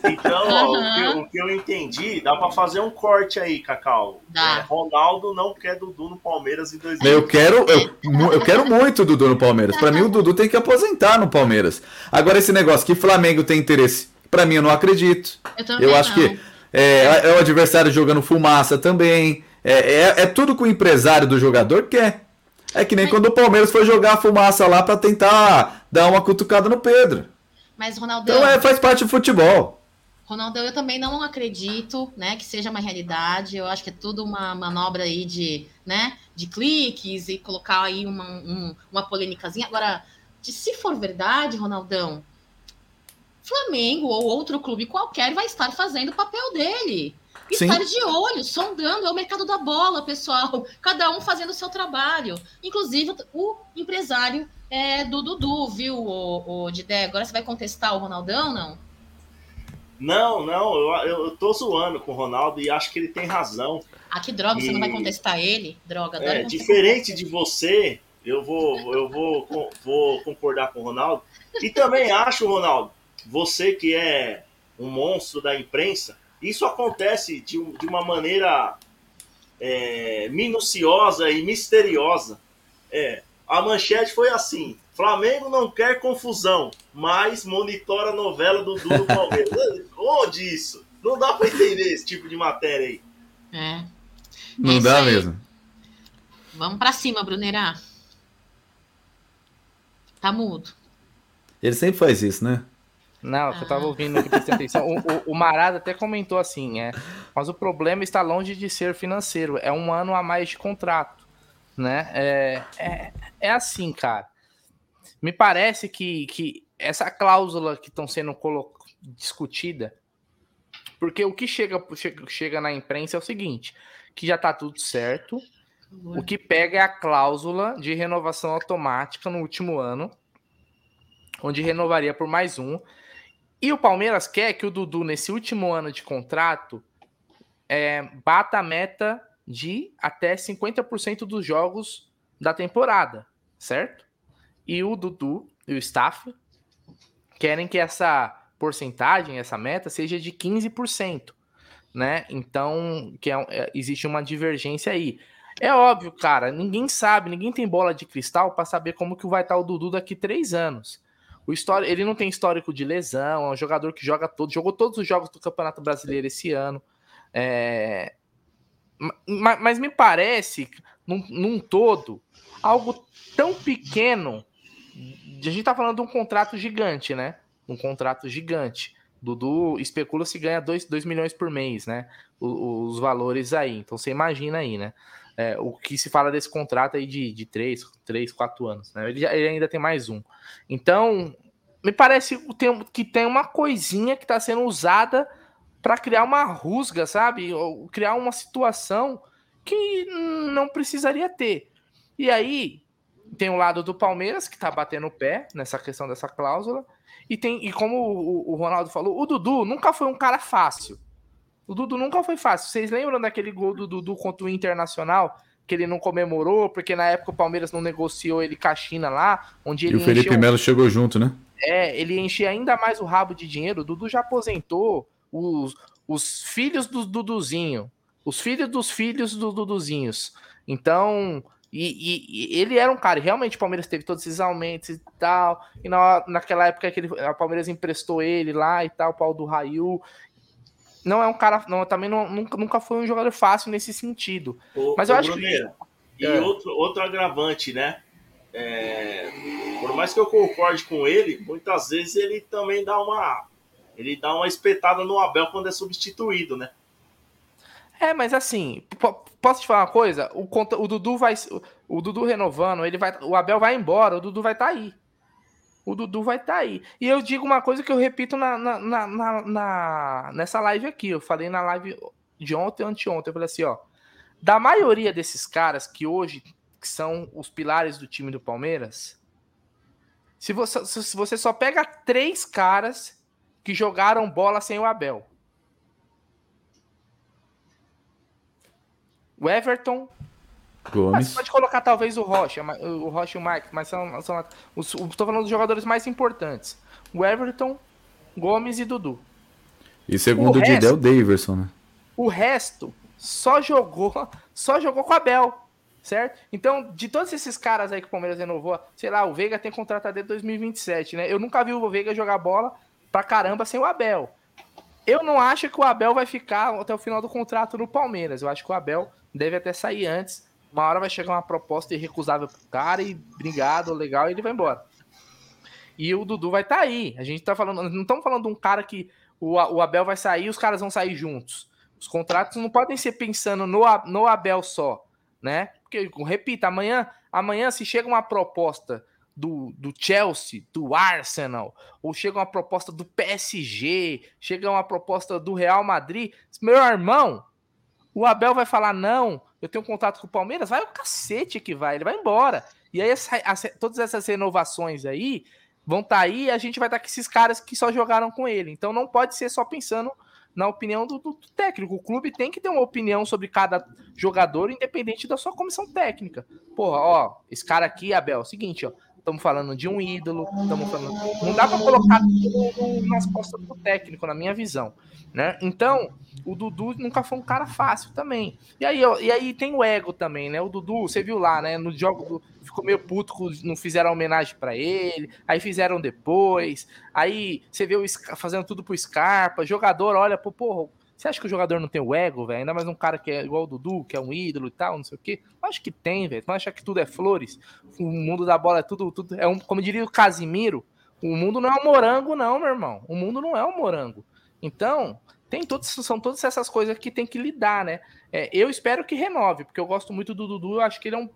Então, ó, uhum. o, que eu, o, que eu, entendi, dá para fazer um corte aí, Cacau. É, Ronaldo não quer Dudu no Palmeiras em 2020. Eu quero, eu, eu quero muito Dudu no Palmeiras. Para mim, o Dudu tem que aposentar no Palmeiras. Agora, esse negócio que Flamengo tem interesse, para mim, eu não acredito. Eu, eu acho não. que é, é, o adversário jogando fumaça também. É, é, é tudo que o empresário do jogador quer. É que nem quando o Palmeiras foi jogar a fumaça lá para tentar dar uma cutucada no Pedro. Mas, Ronaldão. Então é, faz parte do futebol. Ronaldão, eu também não acredito, né, que seja uma realidade. Eu acho que é tudo uma manobra aí de, né, de cliques e colocar aí uma, um, uma polêmicazinha. Agora, de, se for verdade, Ronaldão, Flamengo ou outro clube qualquer vai estar fazendo o papel dele. Estar de olho, sondando, é o mercado da bola, pessoal. Cada um fazendo o seu trabalho. Inclusive o empresário é, do Dudu, viu, o, o Didé? Agora você vai contestar o Ronaldão, não? Não, não, eu, eu tô zoando com o Ronaldo e acho que ele tem razão. Ah, que droga, e... você não vai contestar ele? Droga, É, diferente de você, eu vou, eu vou, vou concordar com o Ronaldo. E também acho, Ronaldo, você que é um monstro da imprensa, isso acontece de, de uma maneira é, minuciosa e misteriosa. É, a manchete foi assim: Flamengo não quer confusão, mas monitora a novela do Dudu Palmeiras. Onde isso? Não dá para entender esse tipo de matéria aí. É. Não é dá aí. mesmo. Vamos para cima, Brunerá. Tá mudo. Ele sempre faz isso, né? Não, ah. eu tava ah. ouvindo aqui, prestando atenção. O, o, o Marada até comentou assim, é, mas o problema está longe de ser financeiro, é um ano a mais de contrato, né? É, é, é assim, cara. Me parece que, que essa cláusula que estão sendo discutida, porque o que chega, chega, na imprensa é o seguinte, que já tá tudo certo, o que pega é a cláusula de renovação automática no último ano, onde renovaria por mais um, e o Palmeiras quer que o Dudu, nesse último ano de contrato, é, bata a meta de até 50% dos jogos da temporada, certo? E o Dudu e o staff querem que essa porcentagem, essa meta, seja de 15%, né? Então, que é, é, existe uma divergência aí. É óbvio, cara, ninguém sabe, ninguém tem bola de cristal para saber como que vai estar o Dudu daqui três anos. O história, ele não tem histórico de lesão, é um jogador que joga todo, jogou todos os jogos do Campeonato Brasileiro esse ano. É, mas, mas, me parece, num, num, todo, algo tão pequeno. A gente tá falando de um contrato gigante, né? Um contrato gigante. Dudu especula se ganha 2 milhões por mês, né? Os, os, valores aí. Então você imagina aí, né? É, o que se fala desse contrato aí de, de 3, 3, 4 anos. Né? Ele, ele ainda tem mais um. Então, me parece que tem uma coisinha que está sendo usada para criar uma rusga, sabe? Ou criar uma situação que não precisaria ter. E aí, tem o lado do Palmeiras, que está batendo o pé nessa questão dessa cláusula. E tem e como o, o Ronaldo falou, o Dudu nunca foi um cara fácil. O Dudu nunca foi fácil. Vocês lembram daquele gol do Dudu contra o Internacional? que ele não comemorou, porque na época o Palmeiras não negociou ele com a China lá, onde ele E o Felipe encheu- Melo chegou junto, né? é, ele enchia ainda mais o rabo de dinheiro. O Dudu já aposentou os, os filhos do Duduzinho, os filhos dos filhos do Duduzinhos. Então, e, e- e ele era um cara, e realmente o Palmeiras teve todos esses aumentos e tal. E na, naquela época que ele, a Palmeiras emprestou ele lá e tal, o pau do Raio. Não é um cara, não, também não- nunca, nunca foi um jogador fácil nesse sentido. Mas eu acho que- Bruneira, E É. outro, outro agravante, né? É, por mais que eu concorde com ele, muitas vezes ele também dá uma. Ele dá uma espetada no Abel quando é substituído, né? É, mas assim, po- posso te falar uma coisa? O, o Dudu vai. O Dudu renovando, ele vai. O Abel vai embora, o Dudu vai estar aí. O Dudu vai estar aí. E eu digo uma coisa que eu repito na, na, na- na- nessa live aqui. Eu falei na live de ontem anteontem. Eu falei assim, ó. Da maioria desses caras que hoje que são os pilares do time do Palmeiras, se você, se você só pega três caras que jogaram bola sem o Abel. O Everton, Gomes. você pode colocar talvez o Rocha, o Rocha e o Mike, mas são, são os, tô falando dos jogadores mais importantes. O Everton, Gomes e Dudu. E segundo o o Didé, resto- o Daverson, né? O resto só jogou, só jogou com o Abel, certo? Então, de todos esses caras aí que o Palmeiras renovou, sei lá, o Veiga tem contrato até 2027, né? Eu nunca vi o Veiga jogar bola pra caramba sem o Abel. Eu não acho que o Abel vai ficar até o final do contrato no Palmeiras. Eu acho que o Abel deve até sair antes. Uma hora vai chegar uma proposta irrecusável pro cara e obrigado, legal, e ele vai embora. E o Dudu vai estar aí. A gente tá falando, não estamos falando de um cara que o, o Abel vai sair e os caras vão sair juntos. Os contratos não podem ser pensando no, no Abel só, né? Porque, repita, amanhã, amanhã se chega uma proposta do, do Chelsea, do Arsenal, ou chega uma proposta do PSG, chega uma proposta do Real Madrid, meu irmão, o Abel vai falar não, eu tenho um contato com o Palmeiras, vai o cacete que vai, ele vai embora. E aí essa- todas essas renovações aí vão estar aí e a gente vai estar com esses caras que só jogaram com ele. Então não pode ser só pensando na opinião do, do técnico. O clube tem que ter uma opinião sobre cada jogador, independente da sua comissão técnica. Porra, ó, esse cara aqui, Abel, é seguinte, ó. Estamos falando de um ídolo, estamos falando. Não dá para colocar tudo nas costas do técnico, na minha visão. Né? Então, o Dudu nunca foi um cara fácil também. E aí, ó, e aí tem o ego também, né? O Dudu, você viu lá, né? No jogo ficou meio puto, não fizeram homenagem para ele, aí fizeram depois. Aí você vê o fazendo tudo pro Scarpa, jogador olha pro porra. Você acha que o jogador não tem o ego, velho? Ainda mais um cara que é igual o Dudu, que é um ídolo e tal, não sei o quê. Acho que tem, velho. Não acha que tudo é flores? O mundo da bola é tudo, tudo é um, como diria o Casimiro, o mundo não é um morango, não, meu irmão. O mundo não é um morango. Então, tem todos, são todas essas coisas que tem que lidar, né? É, eu espero que renove, porque eu gosto muito do Dudu, eu acho que ele é um,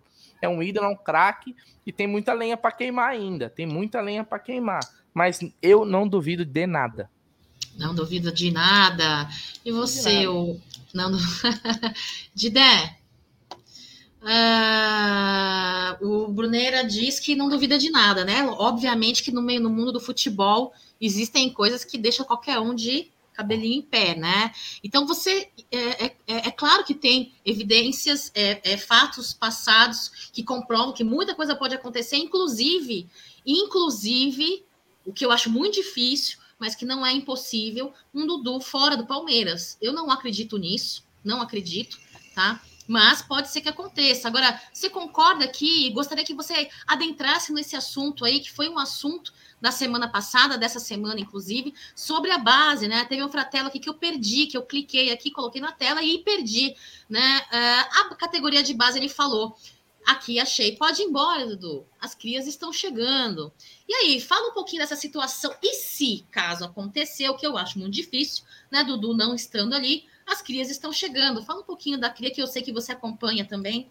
é um ídolo, é um craque, e tem muita lenha para queimar ainda. Tem muita lenha para queimar. Mas eu não duvido de nada. Não duvido de nada. E você, o. Não, Didé. ah, o Bruneira diz que não duvida de nada, né? Obviamente que no meio no mundo do futebol existem coisas que deixam qualquer um de cabelinho em pé, né? Então você é, é- é claro que tem evidências, é, é, fatos passados que comprovam que muita coisa pode acontecer, inclusive, inclusive, o que eu acho muito difícil, mas que não é impossível, um Dudu fora do Palmeiras. Eu não acredito nisso, não acredito, tá? Mas pode ser que aconteça. Agora, você concorda aqui? Gostaria que você adentrasse nesse assunto aí, que foi um assunto da semana passada, dessa semana, inclusive, sobre a base, né? Teve um fratelo aqui que eu perdi, que eu cliquei aqui, coloquei na tela e perdi, né? Ah, a categoria de base ele falou. Aqui achei, pode ir embora, Dudu. As crias estão chegando. E aí, fala um pouquinho dessa situação. E se, caso aconteceu, que eu acho muito difícil, né? Dudu não estando ali, as crias estão chegando. Fala um pouquinho da cria que eu sei que você acompanha também.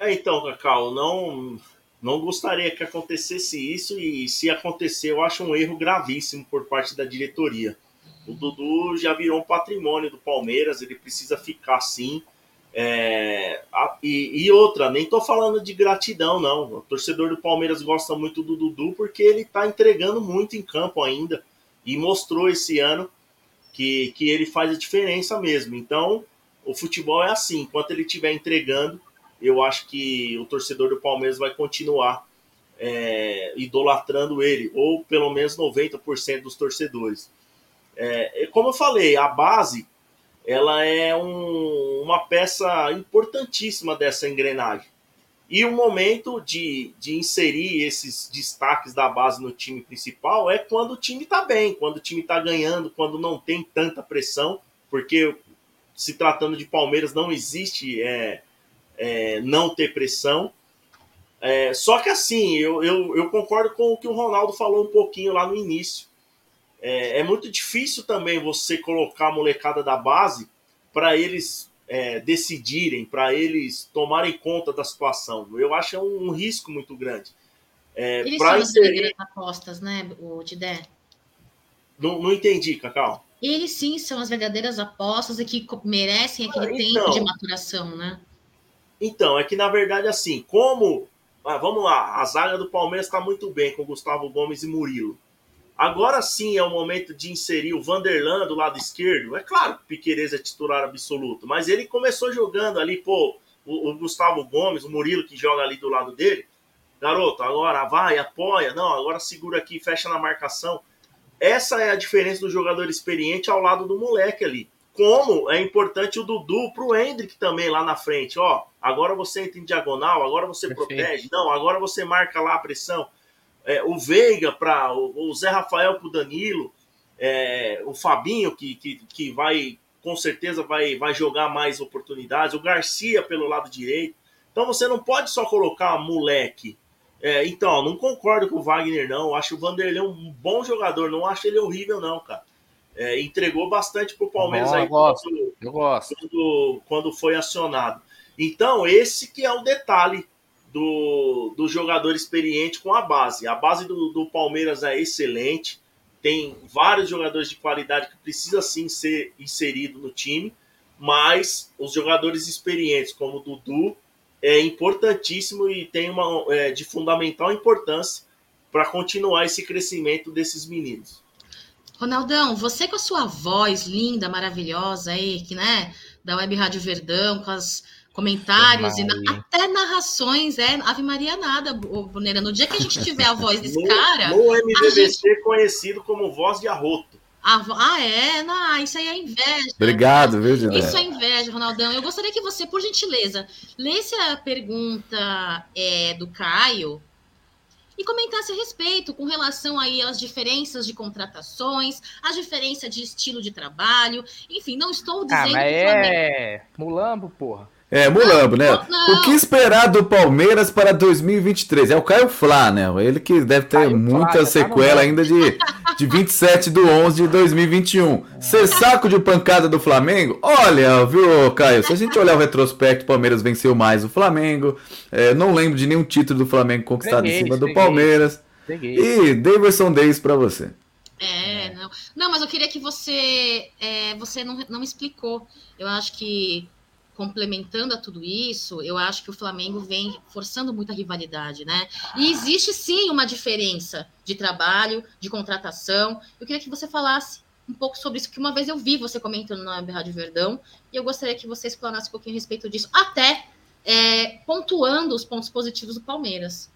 É, então, Cacau, não, não gostaria que acontecesse isso e se acontecer, eu acho um erro gravíssimo por parte da diretoria. O Dudu já virou um patrimônio do Palmeiras, ele precisa ficar assim. É, a- e, e outra, nem tô falando de gratidão, não. O torcedor do Palmeiras gosta muito do Dudu porque ele tá entregando muito em campo ainda e mostrou esse ano que, que ele faz a diferença mesmo. Então, o futebol é assim, enquanto ele estiver entregando, eu acho que o torcedor do Palmeiras vai continuar é, idolatrando ele, ou pelo menos 90% dos torcedores. É, como eu falei, a base ela é um, uma peça importantíssima dessa engrenagem. E o momento de, de inserir esses destaques da base no time principal é quando o time está bem, quando o time está ganhando, quando não tem tanta pressão, porque se tratando de Palmeiras não existe é, é, não ter pressão. É, só que assim, eu, eu, eu, concordo com o que o Ronaldo falou um pouquinho lá no início. É, é muito difícil também você colocar a molecada da base para eles é, decidirem, para eles tomarem conta da situação. Eu acho é um, um risco muito grande. É, eles são as verdadeiras apostas, né, o Tidé? Não, não entendi, Cacau. Eles sim são as verdadeiras apostas e que merecem aquele ah, então, tempo de maturação, né? Então, é que na verdade, assim, como. Ah, vamos lá, a zaga do Palmeiras está muito bem com Gustavo Gomes e Murilo. Agora sim é o momento de inserir o Vanderlan do lado esquerdo. É claro que o Piqueires é titular absoluto, mas ele começou jogando ali, pô, o, o, Gustavo Gomes, o Murilo que joga ali do lado dele. Garoto, agora vai, apoia. Não, agora segura aqui, fecha na marcação. Essa é a diferença do jogador experiente ao lado do moleque ali. Como é importante o Dudu pro Hendrick também lá na frente. Ó, agora você entra em diagonal, agora você Perfeito. protege. Não, agora você marca lá a pressão é, o Veiga para o, o, Zé Rafael para o Danilo, é, o Fabinho, que, que, que vai, com certeza, vai, vai jogar mais oportunidades, o Garcia pelo lado direito. Então você não pode só colocar moleque. É, então, não concordo com o Wagner, não. Acho o Vanderlei um bom jogador, não acho ele horrível, não, cara. É, entregou bastante pro Palmeiras bom, aí eu gosto, quando, eu gosto. Quando, quando foi acionado. Então, esse que é o detalhe do, do jogador experiente com a base. A base do, do Palmeiras é excelente, tem vários jogadores de qualidade que precisa sim ser inserido no time, mas os jogadores experientes, como o Dudu, é importantíssimo e tem uma é, de fundamental importância para continuar esse crescimento desses meninos. Ronaldão, você com a sua voz linda, maravilhosa aí, que né, da Web Rádio Verdão, com as comentários e na, até narrações, é Ave Maria nada, Boneira. No dia que a gente tiver a voz desse no, cara. No MVVC gente... conhecido como voz de arroto. Ah, é? Não, isso aí é inveja. Obrigado, viu, Gilberto? Isso é inveja, Ronaldão. Eu gostaria que você, por gentileza, lesse a pergunta é, do Caio e comentasse a respeito com relação aí às diferenças de contratações, a diferença de estilo de trabalho. Enfim, não estou ah, dizendo ah, mas que Flamengo... é mulambo, porra. É, Mulambo, né? Não. O que esperar do Palmeiras para 2023? É o Caio Flá, né? Ele que deve ter Caio muita Flá, tá sequela tá ainda de, de 27 de 11 de 2021. Ser saco de pancada do Flamengo? Olha, viu, Caio? Se a gente olhar o retrospecto, o Palmeiras venceu mais o Flamengo. É, não lembro de nenhum título do Flamengo conquistado peguei, em cima do Palmeiras. Peguei. E Davidson Days para você. É, não. Não, mas eu queria que você. É, você não, não explicou. Eu acho que complementando a tudo isso, eu acho que o Flamengo vem forçando muita rivalidade, né? E existe sim uma diferença de trabalho, de contratação. Eu queria que você falasse um pouco sobre isso, que uma vez eu vi você comentando na Rádio Verdão, e eu gostaria que você explanasse um pouquinho a respeito disso, até é, pontuando os pontos positivos do Palmeiras.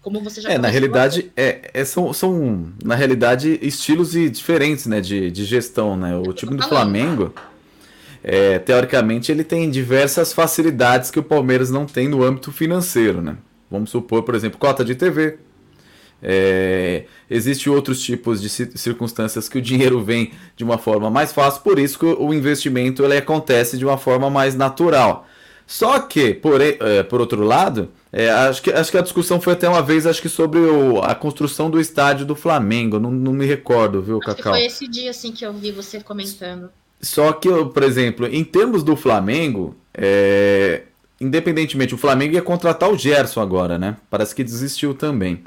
Como você já É, na realidade, é, é, são, são, na realidade, estilos diferentes né, de, de gestão, né? O time do Flamengo é, teoricamente, ele tem diversas facilidades que o Palmeiras não tem no âmbito financeiro. Né? Vamos supor, por exemplo, cota de TV. É, Existem outros tipos de circunstâncias que o dinheiro vem de uma forma mais fácil, por isso que o investimento ele acontece de uma forma mais natural. Só que, por, é, por outro lado, é, acho, que, acho que a discussão foi até uma vez acho que sobre o, a construção do estádio do Flamengo. Não, não me recordo, viu, acho Cacau? foi esse dia assim, que eu vi você comentando. Só que, por exemplo, em termos do Flamengo, é... independentemente, o Flamengo ia contratar o Gerson agora, né? Parece que desistiu também.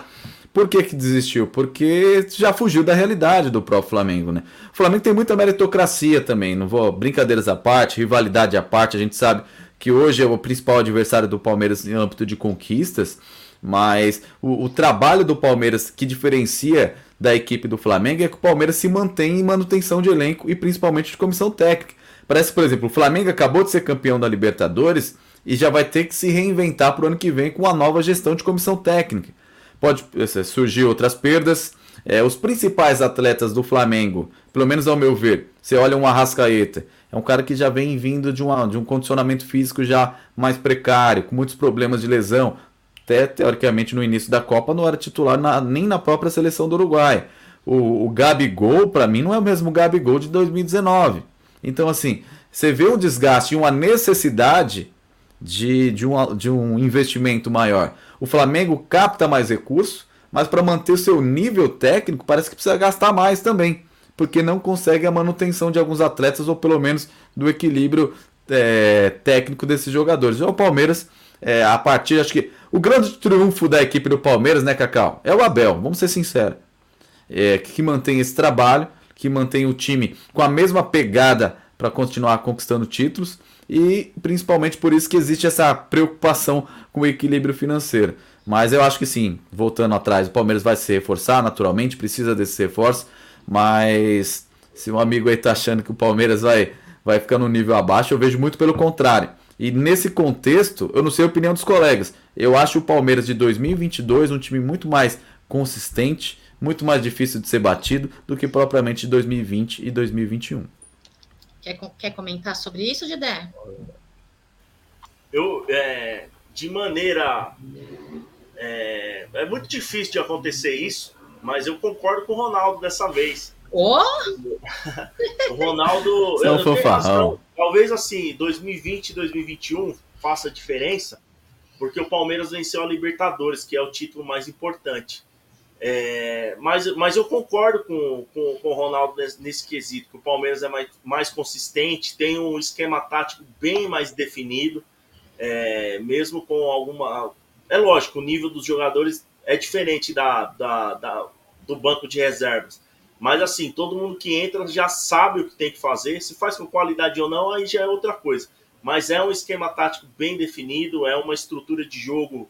Por que, que desistiu? Porque já fugiu da realidade do próprio Flamengo, né? O Flamengo tem muita meritocracia também, não vou brincadeiras à parte, rivalidade à parte, a gente sabe que hoje é o principal adversário do Palmeiras em âmbito de conquistas, mas o, o trabalho do Palmeiras que diferencia da equipe do Flamengo é que o Palmeiras se mantém em manutenção de elenco e principalmente de comissão técnica. Parece, por exemplo, o Flamengo acabou de ser campeão da Libertadores e já vai ter que se reinventar para o ano que vem com a nova gestão de comissão técnica. Pode eh, surgir outras perdas. É, os principais atletas do Flamengo, pelo menos ao meu ver, você olha um Arrascaeta, é um cara que já vem vindo de, uma, de um condicionamento físico já mais precário, com muitos problemas de lesão. Até teoricamente no início da Copa não era titular na, nem na própria seleção do Uruguai. O, o Gabigol, para mim, não é o mesmo Gabigol de 2019. Então, assim, você vê um desgaste e uma necessidade de, de, um, de um investimento maior. O Flamengo capta mais recursos, mas para manter o seu nível técnico parece que precisa gastar mais também, porque não consegue a manutenção de alguns atletas ou pelo menos do equilíbrio é, técnico desses jogadores. o Palmeiras, é, a partir, acho que o grande triunfo da equipe do Palmeiras, né, Cacau? É o Abel, vamos ser sinceros. É, que mantém esse trabalho, que mantém o time com a mesma pegada para continuar conquistando títulos e principalmente por isso que existe essa preocupação com o equilíbrio financeiro. Mas eu acho que sim, voltando atrás, o Palmeiras vai se reforçar naturalmente, precisa desse reforço, mas se um amigo aí tá achando que o Palmeiras vai, vai ficar no nível abaixo, eu vejo muito pelo contrário. E nesse contexto, eu não sei a opinião dos colegas, eu acho o Palmeiras de 2022 um time muito mais consistente, muito mais difícil de ser batido do que propriamente de 2020 e 2021. Quer, quer comentar sobre isso, Gidé? Eu, é, de maneira. É, é, muito difícil de acontecer isso, mas eu concordo com o Ronaldo dessa vez. Oh! o Ronaldo. São eu, razão, talvez assim, 2020 e 2021 faça diferença, porque o Palmeiras venceu a Libertadores, que é o título mais importante. É, mas, mas eu concordo com, com, com o Ronaldo nesse, nesse, quesito, que o Palmeiras é mais, mais consistente, tem um esquema tático bem mais definido, é, mesmo com alguma. É lógico, o nível dos jogadores é diferente da, da, da, do banco de reservas. Mas assim, todo mundo que entra já sabe o que tem que fazer. Se faz com qualidade ou não, aí já é outra coisa. Mas é um esquema tático bem definido, é uma estrutura de jogo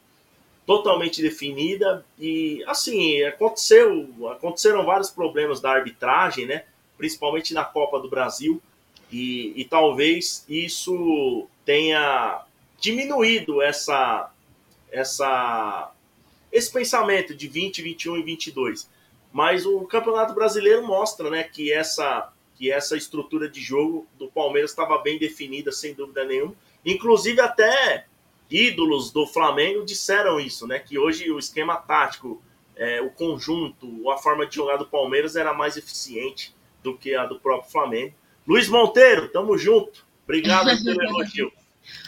totalmente definida e assim aconteceu aconteceram vários problemas da arbitragem né principalmente na Copa do Brasil e, e talvez isso tenha diminuído essa essa esse pensamento de 20 21 e 22 mas o Campeonato Brasileiro mostra né que essa que essa estrutura de jogo do Palmeiras estava bem definida sem dúvida nenhuma inclusive até ídolos do Flamengo disseram isso, né? Que hoje o esquema tático, é, o conjunto, a forma de jogar do Palmeiras era mais eficiente do que a do próprio Flamengo. Luiz Monteiro, tamo junto. Obrigado pelo elogio.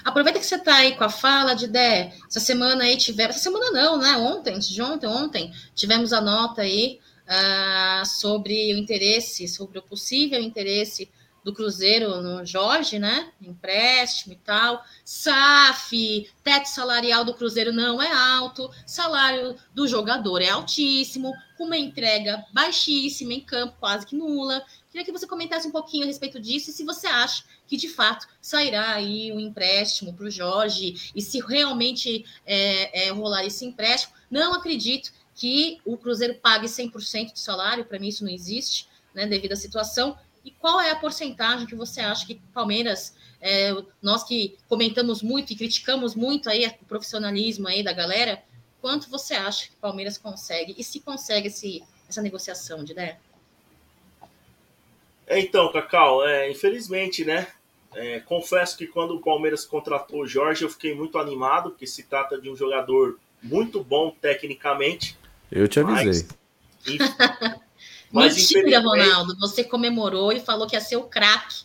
Aproveita que você está aí com a fala de Dé. Essa semana aí tivemos. Essa semana não, né? Ontem, de ontem, ontem, tivemos a nota aí uh, sobre o interesse, sobre o possível interesse do Cruzeiro no Jorge, né? Empréstimo e tal. SAF, teto salarial do Cruzeiro não é alto, salário do jogador é altíssimo, com uma entrega baixíssima em campo, quase que nula. Queria que você comentasse um pouquinho a respeito disso e se você acha que de fato sairá aí um empréstimo para o Jorge e se realmente é, é, rolar esse empréstimo. Não acredito que o Cruzeiro pague 100% de salário, para mim isso não existe, né, devido à situação, e qual é a porcentagem que você acha que Palmeiras, é, nós que comentamos muito e criticamos muito aí o profissionalismo aí da galera, quanto você acha que Palmeiras consegue e se consegue esse, essa negociação de ideia? É, então, Cacau, é, infelizmente, né? É, confesso que quando o Palmeiras contratou o Jorge, eu fiquei muito animado, porque se trata de um jogador muito bom tecnicamente. Eu te avisei. Mas, Mas Mentira, Ronaldo. Você comemorou e falou que ia ser o craque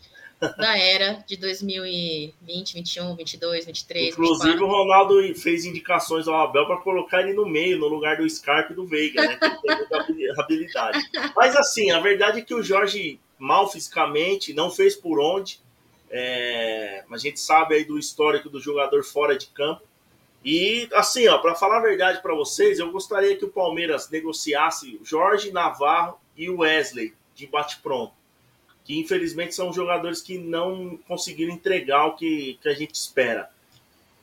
da era de 2020, 21, 22, 23. Inclusive, 24. o Ronaldo fez indicações ao Abel para colocar ele no meio, no lugar do Scarpe e do Veiga, né? Que tem habilidade. Mas assim, a verdade é que o Jorge, mal fisicamente, não fez por onde. É... a gente sabe aí do histórico do jogador fora de campo. E assim, ó, para falar a verdade para vocês, eu gostaria que o Palmeiras negociasse Jorge Navarro e Wesley de bate-pronto. Que infelizmente são jogadores que não conseguiram entregar o que, que a gente espera.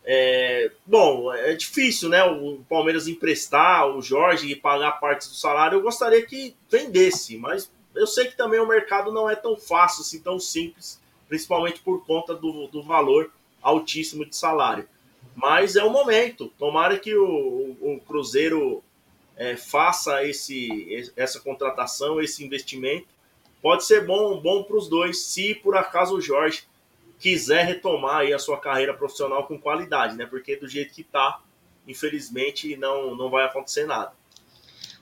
É, bom, é difícil, né? O Palmeiras emprestar o Jorge e pagar partes do salário. Eu gostaria que vendesse, mas eu sei que também o mercado não é tão fácil, assim, tão simples principalmente por conta do, do valor altíssimo de salário. Mas é o momento. Tomara que o, o Cruzeiro é, faça esse, essa contratação, esse investimento. Pode ser bom, bom para os dois, se por acaso o Jorge quiser retomar aí a sua carreira profissional com qualidade, né? Porque do jeito que está, infelizmente, não, não vai acontecer nada.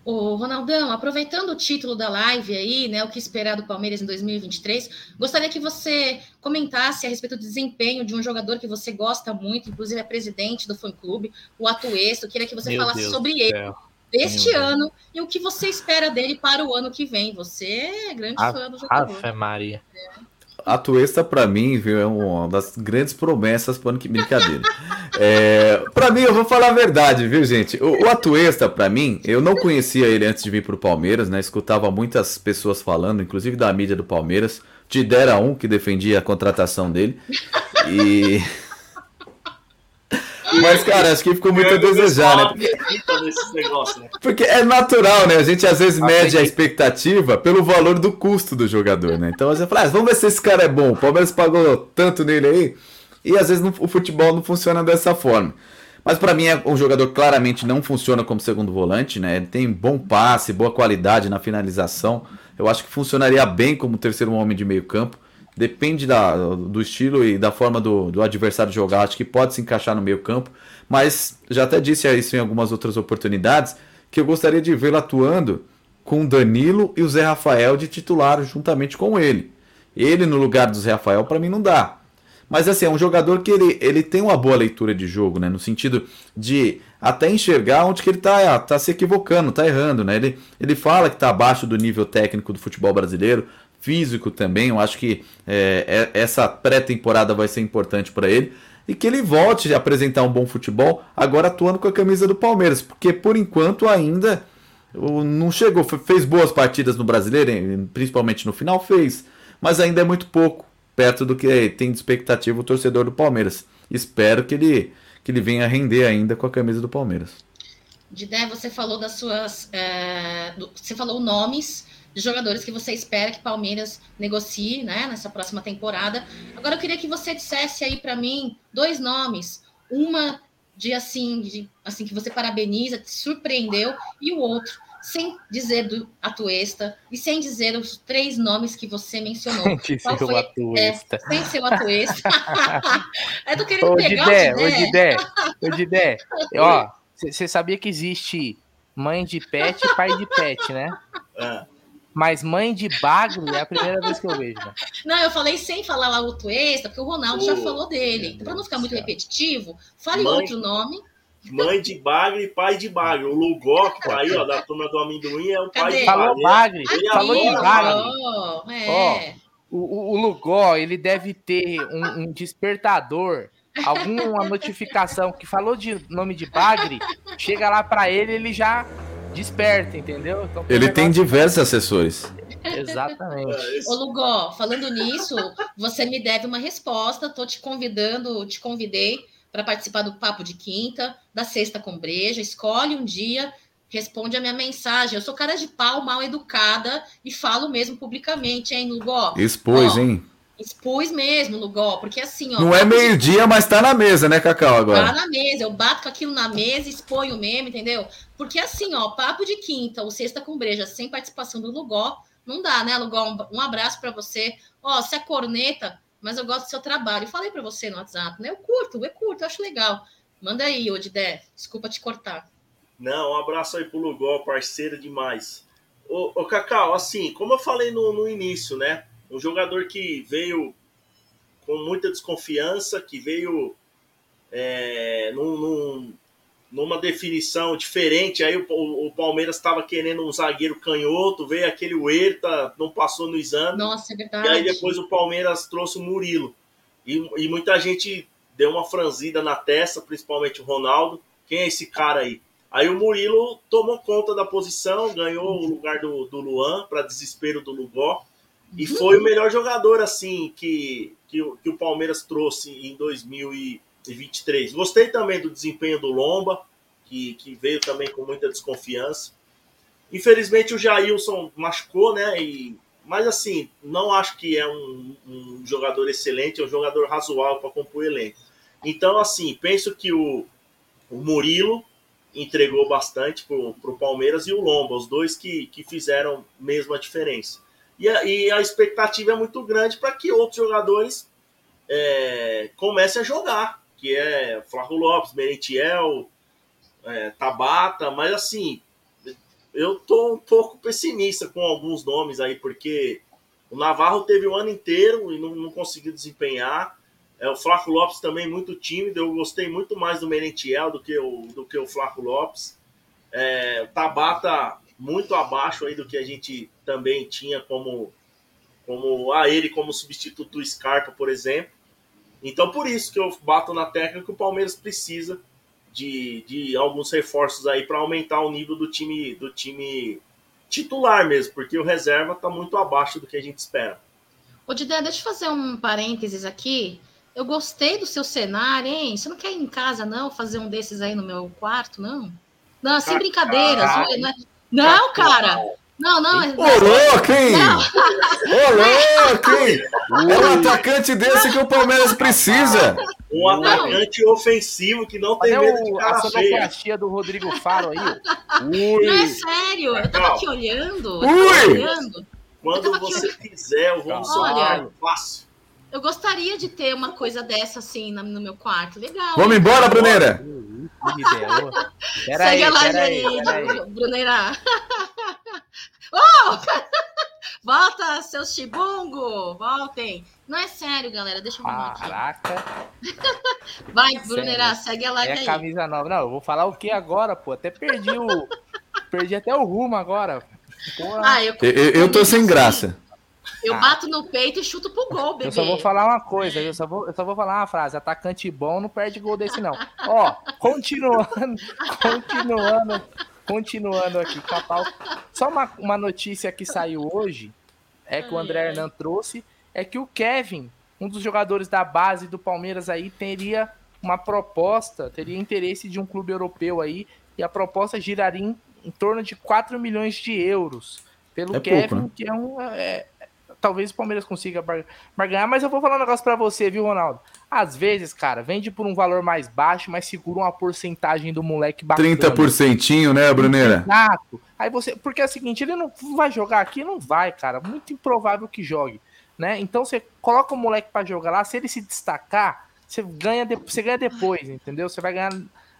Ô, Ronaldão, aproveitando o título da live aí, né, o que esperar do Palmeiras em 2023, gostaria que você comentasse a respeito do desempenho de um jogador que você gosta muito, inclusive é presidente do fã-clube, o Atuesto. Queria que você Meu falasse Deus sobre ele este Meu ano Deus. e o que você espera dele para o ano que vem. Você é grande a, fã do jogador. Ave Maria. É. A Tuesta, para mim, viu, é uma das grandes promessas para ano que brincadeira. É, para mim, eu vou falar a verdade, viu, gente? O, o Atuesta, para mim, eu não conhecia ele antes de vir pro Palmeiras, né? Escutava muitas pessoas falando, inclusive da mídia do Palmeiras. Tidera um que defendia a contratação dele. E. Mas, cara, acho que ficou muito a desejar, né? Porque... né? Porque é natural, né? A gente às vezes mede a expectativa pelo valor do custo do jogador, né? Então você fala, ah, vamos ver se esse cara é bom. O Palmeiras pagou tanto nele aí. E às vezes o futebol não funciona dessa forma. Mas para mim é um jogador claramente não funciona como segundo volante, né? Ele tem bom passe, boa qualidade na finalização. Eu acho que funcionaria bem como terceiro homem de meio campo. Depende da, do estilo e da forma do, do adversário jogar. Acho que pode se encaixar no meio campo. Mas já até disse isso em algumas outras oportunidades, que eu gostaria de vê-lo atuando com Danilo e o Zé Rafael de titular juntamente com ele. Ele no lugar do Zé Rafael para mim não dá. Mas assim, é um jogador que ele, ele tem uma boa leitura de jogo, né? No sentido de até enxergar onde que ele tá, tá se equivocando, tá errando, né? Ele, ele fala que tá abaixo do nível técnico do futebol brasileiro, físico também. Eu acho que é, é, essa pré-temporada vai ser importante para ele. E que ele volte a apresentar um bom futebol, agora atuando com a camisa do Palmeiras. Porque por enquanto ainda não chegou, fez boas partidas no brasileiro, principalmente no final, fez. Mas ainda é muito pouco, perto do que tem de expectativa o torcedor do Palmeiras. Espero que ele, que ele venha render ainda com a camisa do Palmeiras. Didé, você falou das suas. É, você falou nomes de jogadores que você espera que Palmeiras negocie, né, nessa próxima temporada. Agora eu queria que você dissesse aí para mim dois nomes, uma de assim, de, assim que você parabeniza, te surpreendeu e o outro sem dizer do Atuesta e sem dizer os três nomes que você mencionou. Sem ser o Atuesta. É, sem ser o Atuesta. é do querendo ô, pegar Didé, o Didé. Ô, Didé, ó, você sabia que existe mãe de pet e pai de pet, né? É. Mas mãe de bagre é a primeira vez que eu vejo. Né? Não, eu falei sem falar lá o Tuesta, porque o Ronaldo já falou dele. Então, para não ficar muito repetitivo, fale mãe, outro nome. Mãe de bagre e pai de bagre. O Lugó, que tá aí, ó, da turma do amendoim, é o pai Cadê? de bagre. Falou bagre. Ele falou de bagre. É. Ó, o, o Lugó, ele deve ter um, um despertador alguma notificação que falou de nome de bagre, chega lá para ele, ele já desperta, entendeu? Então, Ele tem diversos assessores. Exatamente. Ô Lugó, falando nisso, você me deve uma resposta. Tô te convidando, te convidei para participar do Papo de Quinta, da Sexta com Breja. Escolhe um dia, responde a minha mensagem. Eu sou cara de pau, mal educada e falo mesmo publicamente, hein, Lugó? Expôs, Ó, hein? Expus mesmo, Lugó, porque assim, ó. Não é meio-dia, mas tá na mesa, né, Cacau, agora? Tá na mesa, eu bato com aquilo na mesa, exponho mesmo, entendeu? Porque assim, ó, papo de quinta, o sexta com breja, sem participação do Lugó, não dá, né, Lugó? Um, um abraço para você. Ó, você é corneta, mas eu gosto do seu trabalho. Eu falei para você no WhatsApp, né? Eu curto, eu curto, eu acho legal. Manda aí, Odidé, desculpa te cortar. Não, um abraço aí pro Lugó, parceiro demais. Ô, ô Cacau, assim, como eu falei no, no início, né? Um jogador que veio com muita desconfiança, que veio é, num, num, numa definição diferente. Aí o, o Palmeiras estava querendo um zagueiro canhoto, veio aquele Huerta, não passou no exame. Nossa, é verdade. E aí depois o Palmeiras trouxe o Murilo. E, e muita gente deu uma franzida na testa, principalmente o Ronaldo. Quem é esse cara aí? Aí o Murilo tomou conta da posição, ganhou o lugar do, do Luan, para desespero do Lugó. E foi o melhor jogador, assim, que, que, que o Palmeiras trouxe em 2023. Gostei também do desempenho do Lomba, que, que veio também com muita desconfiança. Infelizmente o Jailson machucou, né? E, mas assim, não acho que é um, um jogador excelente, é um jogador razoável para compor o elenco. Então, assim, penso que o, o Murilo entregou bastante para o Palmeiras e o Lomba, os dois que, que fizeram mesmo a diferença. E a, e a expectativa é muito grande para que outros jogadores é, comecem a jogar, que é Flávio Lopes, Merentiel, é, Tabata, mas assim, eu tô um pouco pessimista com alguns nomes aí, porque o Navarro teve o ano inteiro e não, não conseguiu desempenhar. É, o Flaco Lopes também muito tímido. Eu gostei muito mais do Merentiel do que o, do que o Flaco Lopes. É, o Tabata muito abaixo aí do que a gente também tinha como, como a ele como substituto do Scarpa, por exemplo. Então, por isso que eu bato na tecla que o Palmeiras precisa de, de alguns reforços aí para aumentar o nível do time do time titular mesmo, porque o reserva está muito abaixo do que a gente espera. Ô, Didé, deixa eu fazer um parênteses aqui. Eu gostei do seu cenário, hein? Você não quer ir em casa, não? Fazer um desses aí no meu quarto, não? Não, sem brincadeiras. Não, é... não cara. Não, não. Ô, louco, hein? Ô, louco, hein? É um atacante desse que o Palmeiras precisa. Um atacante ofensivo que não tem medo de cara a sonoplastia do Rodrigo Faro aí. Ui. Não, é sério. Eu tava aqui olhando. Ui. olhando. Quando você quiser, eu vou no seu Olha, fácil. Eu gostaria de ter uma coisa dessa assim no meu quarto. Legal. Vamos embora, Bruneira. Pera Segue aí, a live aí, aí, Bruneira. oh! Volta, seus chibungo! Voltem! Não é sério, galera. Deixa eu arrumar Caraca. aqui. Vai, Bruneira, segue a live é aí. camisa nova. Não, eu vou falar o que agora, pô? Até perdi o. perdi até o rumo agora. Ah, eu, eu, eu tô sem graça. Eu ah. bato no peito e chuto pro gol, bebê. Eu só vou falar uma coisa, eu só vou, eu só vou falar uma frase. Atacante bom não perde gol desse, não. Ó, continuando, continuando, continuando aqui, Capau. Só uma, uma notícia que saiu hoje, é que o André Hernan trouxe, é que o Kevin, um dos jogadores da base do Palmeiras aí, teria uma proposta, teria interesse de um clube europeu aí, e a proposta giraria em, em torno de 4 milhões de euros pelo é Kevin, pouco, né? que é um. É, talvez o Palmeiras consiga barganhar, mas eu vou falar um negócio para você, viu, Ronaldo? Às vezes, cara, vende por um valor mais baixo, mas segura uma porcentagem do moleque bacana. 30%, né, Bruneira? Exato. Aí você, porque é o seguinte, ele não vai jogar aqui, não vai, cara, muito improvável que jogue, né? Então você coloca o moleque para jogar lá, se ele se destacar, você ganha, de, você ganha depois, entendeu? Você vai ganhar,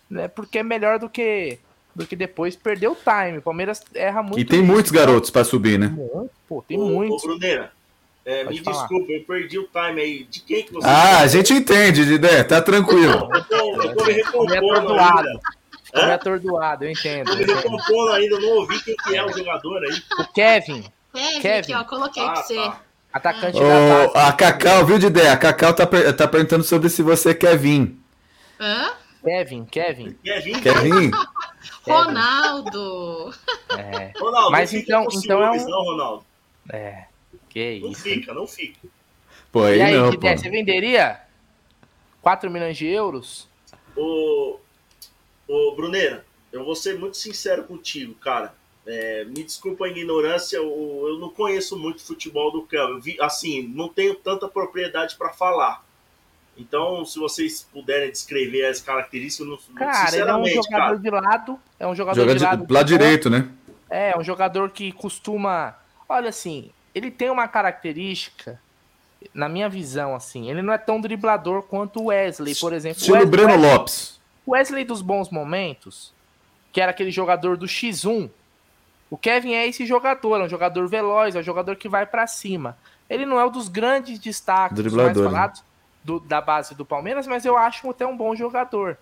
né, porque é melhor do que do que depois perder o time. O Palmeiras erra muito. E tem muitos garotos para subir, né? Pô, tem ô, muitos. Ô, Bruneira, é, me falar. desculpa, eu perdi o time aí. De quem que você. Ah, a gente entende, Didé, tá tranquilo. eu tô, eu tô me recompondo ainda. Tô me atordoado, eu entendo. Tô me recompondo ainda, não ouvi quem que é o jogador aí. O Kevin. Kevin, Kevin. Aqui, ó, coloquei ah, pra você. Tá. Atacante oh, da base. A Cacau, viu, Didé? A Cacau tá, tá perguntando sobre se você quer vir. Hã? Kevin, Kevin. Kevin. Kevin. Ronaldo. É. Ronaldo, Mas então, então é um... não, Ronaldo. É. Que não isso. fica, não fica. Pô, aí, e aí, não, pô. você venderia 4 milhões de euros? Ô, ô Bruneira, eu vou ser muito sincero contigo, cara. É, me desculpa a ignorância, eu, eu não conheço muito futebol do campo. assim, não tenho tanta propriedade para falar. Então, se vocês puderem descrever as características, não, cara, ele é um jogador cara, de lado, é um jogador joga de lado, de, lado direito, né? É, é, um jogador que costuma, olha assim, ele tem uma característica, na minha visão, assim, ele não é tão driblador quanto o Wesley, por exemplo. Estilo Wesley, Breno Wesley, Lopes. Wesley dos bons momentos, que era aquele jogador do X1. O Kevin é esse jogador, é um jogador veloz, é um jogador que vai para cima. Ele não é um dos grandes destaques mais né? falados né? Do, da base do Palmeiras, mas eu acho até um bom jogador.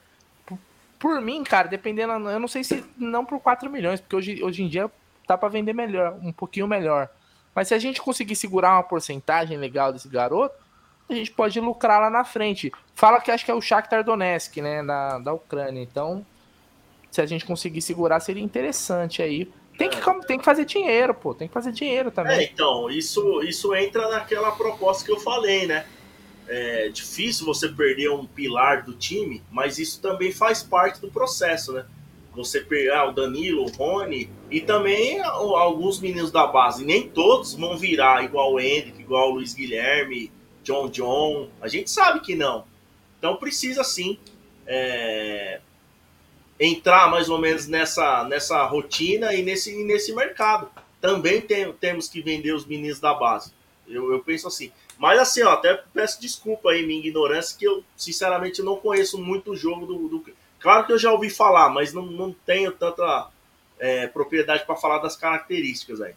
Por, por, mim, cara, dependendo, eu não sei se não por 4 milhões, porque hoje, hoje em dia tá para vender melhor, um pouquinho melhor. Mas se a gente conseguir segurar uma porcentagem legal desse garoto, a gente pode lucrar lá na frente. Fala que acho que é o Shakhtar Donetsk, né, da, da Ucrânia. Então, se a gente conseguir segurar, seria interessante aí. Tem que, tem que fazer dinheiro, pô. Tem que fazer dinheiro também. É, então, isso, isso entra naquela proposta que eu falei, né? É difícil você perder um pilar do time, mas isso também faz parte do processo, né? Você pegar o Danilo, o Rony, E também alguns meninos da base, nem todos vão virar igual o Hendrick, igual o Luiz Guilherme, John John. A gente sabe que não. Então precisa sim é, entrar mais ou menos nessa, nessa rotina e nesse, nesse mercado. Também tem, temos que vender os meninos da base. Eu, eu penso assim. Mas assim, ó, até peço desculpa aí minha ignorância, que eu sinceramente não conheço muito o jogo do, do. Claro que eu já ouvi falar, mas não, não tenho tanta é, propriedade para falar das características aí.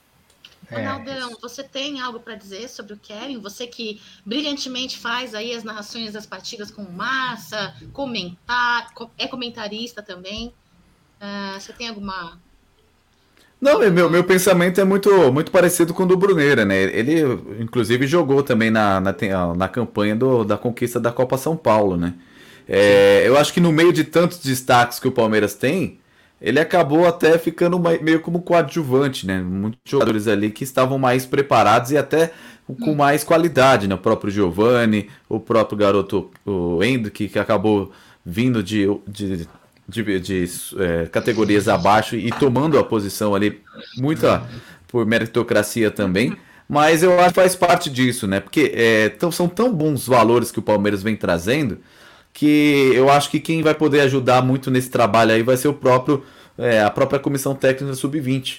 É. Ronaldão, você tem algo para dizer sobre o Kevin? Você que brilhantemente faz aí as narrações das partidas com massa, comentar, é comentarista também. Uh, você tem alguma. Não, meu, meu pensamento é muito, muito parecido com o do Bruneira, né? Ele, inclusive, jogou também na, na, na campanha do, da conquista da Copa São Paulo, né? É, eu acho que no meio de tantos destaques que o Palmeiras tem, ele acabou até ficando meio como coadjuvante, né? Muitos jogadores ali que estavam mais preparados e até com hum. mais qualidade, né? O próprio Giovani, o próprio garoto, o Hendrick, que acabou vindo de, de, de, de é, categorias abaixo e tomando a posição ali, muita por meritocracia também. Mas eu acho que faz parte disso, né? Porque é, tão, são tão bons valores que o Palmeiras vem trazendo que eu acho que quem vai poder ajudar muito nesse trabalho aí vai ser o próprio é, a própria comissão técnica sub-20,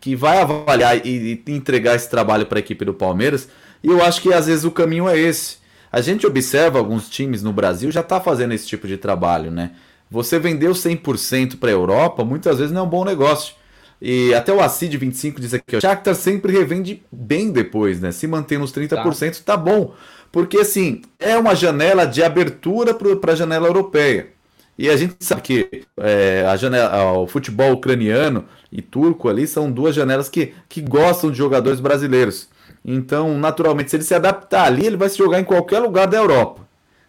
que vai avaliar e, e entregar esse trabalho para a equipe do Palmeiras. E eu acho que às vezes o caminho é esse. A gente observa alguns times no Brasil já está fazendo esse tipo de trabalho, né? Você vendeu 100% para a Europa, muitas vezes não é um bom negócio. E até o Acid 25 diz aqui, o Shakhtar sempre revende bem depois, né? Se mantém nos 30%, tá, tá bom. Porque assim, é uma janela de abertura para a janela europeia. E a gente sabe que é, a janela, o futebol ucraniano e turco ali são duas janelas que, que gostam de jogadores brasileiros. Então, naturalmente, se ele se adaptar ali, ele vai se jogar em qualquer lugar da Europa.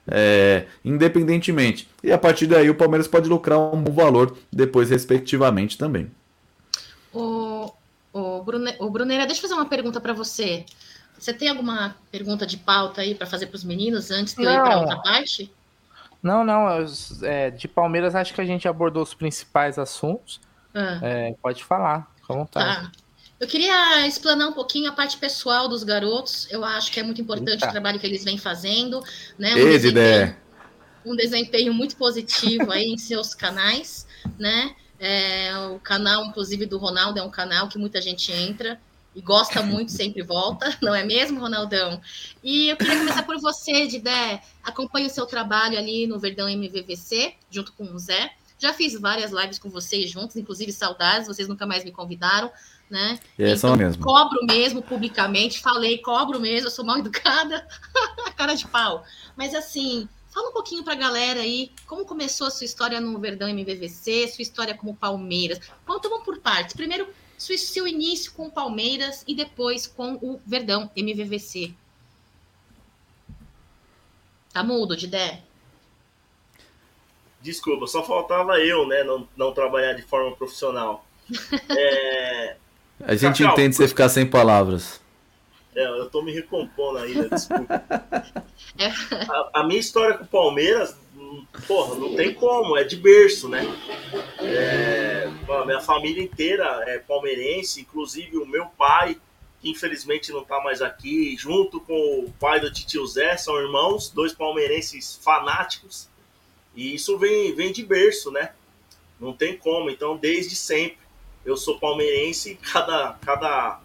É, independentemente. E a partir daí o Palmeiras pode lucrar um bom valor depois, respectivamente, também. O, o, Brune, o Brunera, deixa eu fazer uma pergunta para você. Você tem alguma pergunta de pauta aí para fazer para os meninos antes de eu ir para outra parte? Não, não. É, de Palmeiras, acho que a gente abordou os principais assuntos. Ah. É, pode falar, com vontade. Tá. Eu queria explanar um pouquinho a parte pessoal dos garotos. Eu acho que é muito importante Eita. o trabalho que eles vêm fazendo. Né? Um, Ei, desempenho, um desempenho muito positivo aí em seus canais. Né? É, o canal, inclusive, do Ronaldo é um canal que muita gente entra e gosta muito, sempre volta, não é mesmo, Ronaldão? E eu queria começar por você, Didé. Acompanho o seu trabalho ali no Verdão MVVC, junto com o Zé. Já fiz várias lives com vocês juntos, inclusive saudades, vocês nunca mais me convidaram, né? É então, mesmo. Cobro mesmo publicamente, falei, cobro mesmo, eu sou mal educada, cara de pau. Mas assim, fala um pouquinho para a galera aí, como começou a sua história no Verdão MVVC, sua história como Palmeiras. Vamos, vamos por partes. Primeiro, seu início com o Palmeiras e depois com o Verdão, MVVC. Tá mudo, Didé? Desculpa, só faltava eu, né, não, não trabalhar de forma profissional. É... A gente Cacau, entende você ficar sem palavras. É, eu tô me recompondo ainda, desculpa. É. A, a minha história com o Palmeiras porra, não tem como, é de berço, né? É, a minha família inteira é palmeirense, inclusive o meu pai, que infelizmente não tá mais aqui, junto com o pai do tio Zé, são irmãos, dois palmeirenses fanáticos, e isso vem, vem de berço, né? Não tem como, então desde sempre eu sou palmeirense e cada, cada,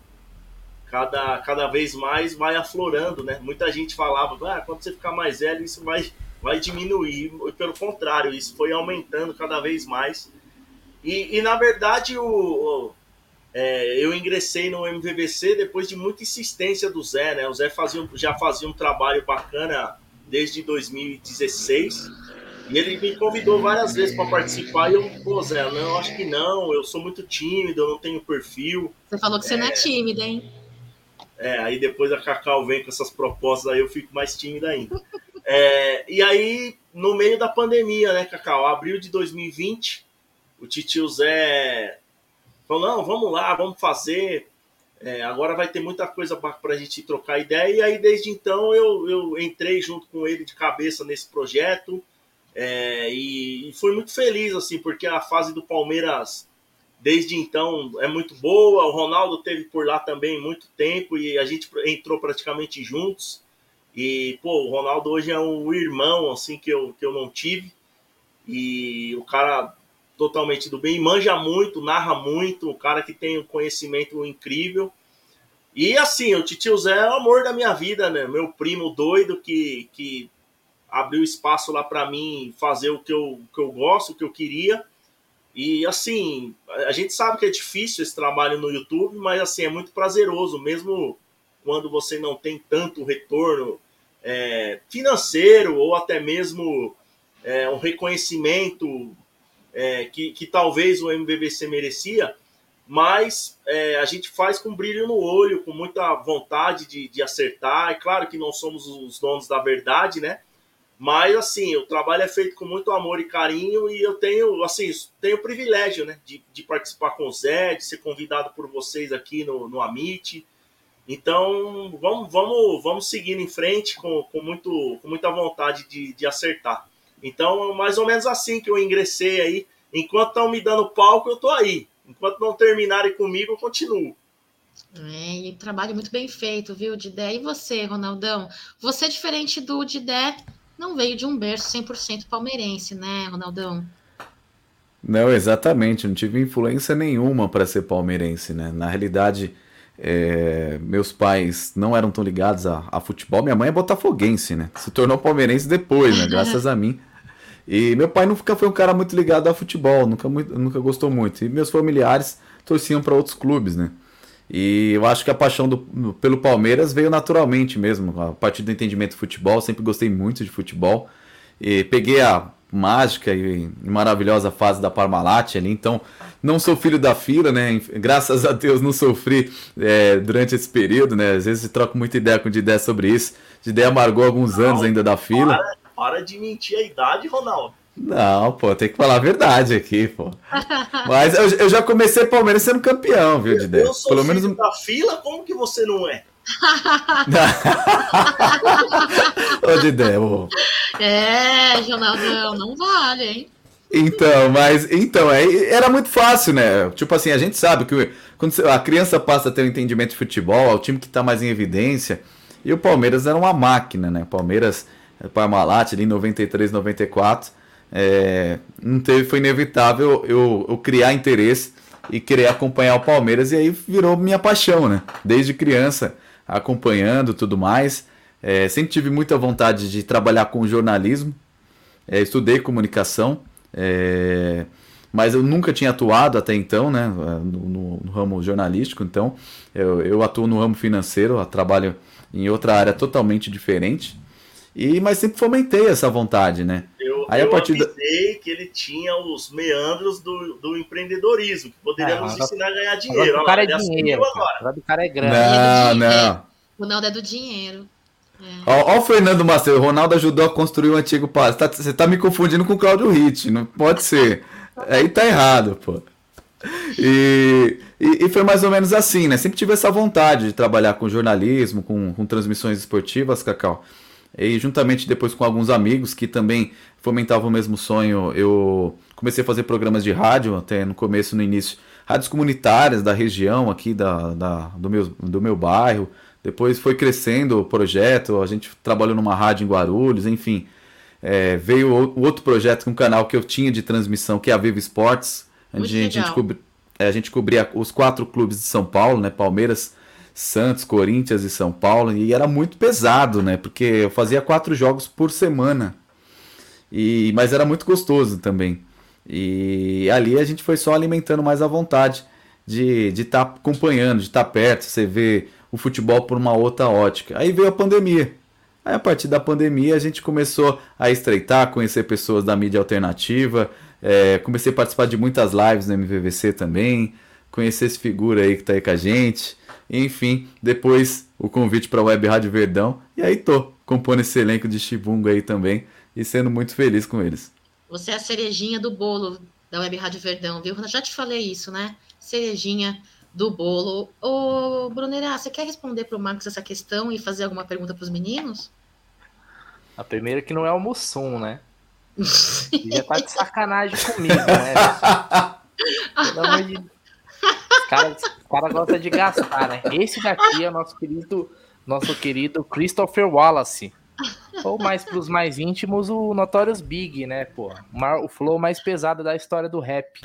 cada, cada vez mais vai aflorando, né? Muita gente falava, ah, quando você ficar mais velho, isso vai vai diminuir, pelo contrário, isso foi aumentando cada vez mais. E, e na verdade, o, o é, eu ingressei no MVVC depois de muita insistência do Zé, né? O Zé fazia, já fazia um trabalho bacana desde 2016. E ele me convidou várias vezes para participar e eu, pô, Zé, não, acho que não, eu sou muito tímido, eu não tenho perfil. Você falou que você é, não é tímido, hein? É, aí depois a Cacau vem com essas propostas, aí eu fico mais tímido ainda. É, e aí, no meio da pandemia, né, Cacau? Abril de 2020, o tio Zé falou: não, vamos lá, vamos fazer. É, agora vai ter muita coisa para a gente trocar ideia. E aí, desde então, eu, eu entrei junto com ele de cabeça nesse projeto. É, e, e fui muito feliz, assim, porque a fase do Palmeiras desde então é muito boa. O Ronaldo teve por lá também muito tempo e a gente entrou praticamente juntos. E, pô, o Ronaldo hoje é um irmão, assim, que eu, que eu não tive. E o cara totalmente do bem, manja muito, narra muito, um cara que tem um conhecimento incrível. E assim, o Titio Zé é o amor da minha vida, né? Meu primo doido que, que abriu espaço lá para mim fazer o que eu, o que eu gosto, o que eu queria. E assim, a gente sabe que é difícil esse trabalho no YouTube, mas assim, é muito prazeroso, mesmo quando você não tem tanto retorno é, financeiro ou até mesmo é, um reconhecimento é, que, que talvez o MVVC merecia, mas é, a gente faz com brilho no olho, com muita vontade de, de acertar. É claro que não somos os donos da verdade, né? Mas assim, o trabalho é feito com muito amor e carinho e eu tenho, assim, tenho o privilégio, né, de, de participar com o Zé, de ser convidado por vocês aqui no, no Amit. Então, vamos, vamos, vamos seguir em frente com, com, muito, com muita vontade de, de acertar. Então, mais ou menos assim que eu ingressei aí. Enquanto estão me dando palco, eu tô aí. Enquanto não terminarem comigo, eu continuo. É, e trabalho muito bem feito, viu, Didé? E você, Ronaldão? Você, diferente do Didé, não veio de um berço 100% palmeirense, né, Ronaldão? Não, exatamente. Não tive influência nenhuma para ser palmeirense, né? Na realidade, é, meus pais não eram tão ligados a, a, futebol. Minha mãe é botafoguense, né? Se tornou palmeirense depois, né? Graças a mim. E meu pai nunca foi um cara muito ligado a futebol, nunca, muito, nunca gostou muito. E meus familiares torciam para outros clubes, né? E eu acho que a paixão do, pelo Palmeiras veio naturalmente mesmo, a partir do entendimento do futebol. Sempre gostei muito de futebol. E peguei a mágica e maravilhosa fase da Parmalat ali, então não sou filho da fila, né? Graças a Deus não sofri é, durante esse período, né? Às vezes troco muita ideia com o Didé sobre isso. Didé amargou alguns não, anos ainda da fila. Para, para de mentir a idade, Ronaldo. Não, pô, tem que falar a verdade aqui, pô. Mas eu, eu já comecei Palmeiras sendo campeão, viu, Didé? Eu sou Pelo menos da fila, como que você não é? Ô, Didé, ô. É, Ronaldão, não vale, hein? Então, mas então, é, era muito fácil, né? Tipo assim, a gente sabe que quando a criança passa a ter um entendimento de futebol, é o time que está mais em evidência. E o Palmeiras era uma máquina, né? Palmeiras, Parmalat, ali em 93, 94. É, não teve, foi inevitável eu, eu criar interesse e querer acompanhar o Palmeiras, e aí virou minha paixão, né? Desde criança, acompanhando tudo mais. É, sempre tive muita vontade de trabalhar com jornalismo, é, estudei comunicação. É, mas eu nunca tinha atuado até então, né, no, no ramo jornalístico, então eu, eu, atuo no ramo financeiro, trabalho em outra área totalmente diferente, e mas sempre fomentei essa vontade, né. Eu, Aí, eu a partir avisei da... que ele tinha os meandros do, do empreendedorismo, que poderia é, nos ensinar a ganhar dinheiro. O cara é dinheiro, agora. o cara é grande. Não, não. O Ronaldo é do dinheiro. Ó, ó, o Fernando Macedo, o Ronaldo ajudou a construir o um antigo palácio. Tá, você tá me confundindo com o Claudio Ritt, não pode ser. Aí tá errado, pô. E, e, e, foi mais ou menos assim, né? Sempre tive essa vontade de trabalhar com jornalismo, com, com transmissões esportivas, Cacau. E juntamente depois com alguns amigos que também fomentavam o mesmo sonho, eu comecei a fazer programas de rádio, até no começo, no início, rádios comunitárias da região aqui da, da do, meu, do meu bairro. Depois foi crescendo o projeto, a gente trabalhou numa rádio em Guarulhos, enfim. É, veio o outro projeto, um canal que eu tinha de transmissão, que é a Viva Esportes. A gente, a, gente cobri, é, a gente cobria os quatro clubes de São Paulo, né? Palmeiras, Santos, Corinthians e São Paulo. E era muito pesado, né? Porque eu fazia quatro jogos por semana. E, mas era muito gostoso também. E ali a gente foi só alimentando mais a vontade de estar tá acompanhando, de estar tá perto. Você vê o futebol por uma outra ótica. Aí veio a pandemia. Aí a partir da pandemia a gente começou a estreitar, conhecer pessoas da mídia alternativa, é, comecei a participar de muitas lives no MVVC também, conhecer esse figura aí que tá aí com a gente. Enfim, depois o convite para a Web Rádio Verdão e aí tô compondo esse elenco de Chibungo aí também e sendo muito feliz com eles. Você é a cerejinha do bolo da Web Rádio Verdão, viu? Eu já te falei isso, né? Cerejinha do bolo. Ô, Brunera, você quer responder para o Marcos essa questão e fazer alguma pergunta para os meninos? A primeira que não é o Mussum, né? já tá de sacanagem comigo, né? Pelo amor de Os caras cara gostam de gastar, né? Esse daqui é o nosso querido, nosso querido Christopher Wallace. Ou mais pros mais íntimos, o Notorious Big, né, pô? O flow mais pesado da história do rap.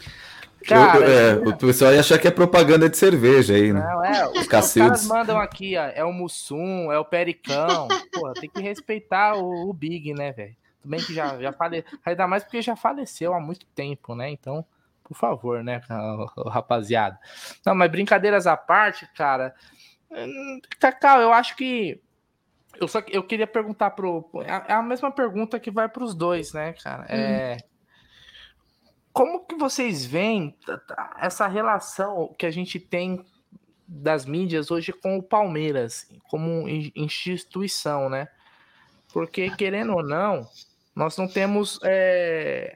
Cara, eu, é, o pessoal ia achar que é propaganda de cerveja aí, né? Não, é, os, os caras mandam aqui, ó, é o Mussum, é o Pericão. Pô, tem que respeitar o, o Big, né, velho? Tudo bem que já, já faleceu, ainda mais porque já faleceu há muito tempo, né? Então, por favor, né, rapaziada. Não, mas brincadeiras à parte, cara. Hum, Cacau, eu acho que eu só eu queria perguntar pro é, é a mesma pergunta que vai para os dois, né, cara? É hum como que vocês veem essa relação que a gente tem das mídias hoje com o Palmeiras como instituição, né? Porque querendo ou não, nós não temos, é,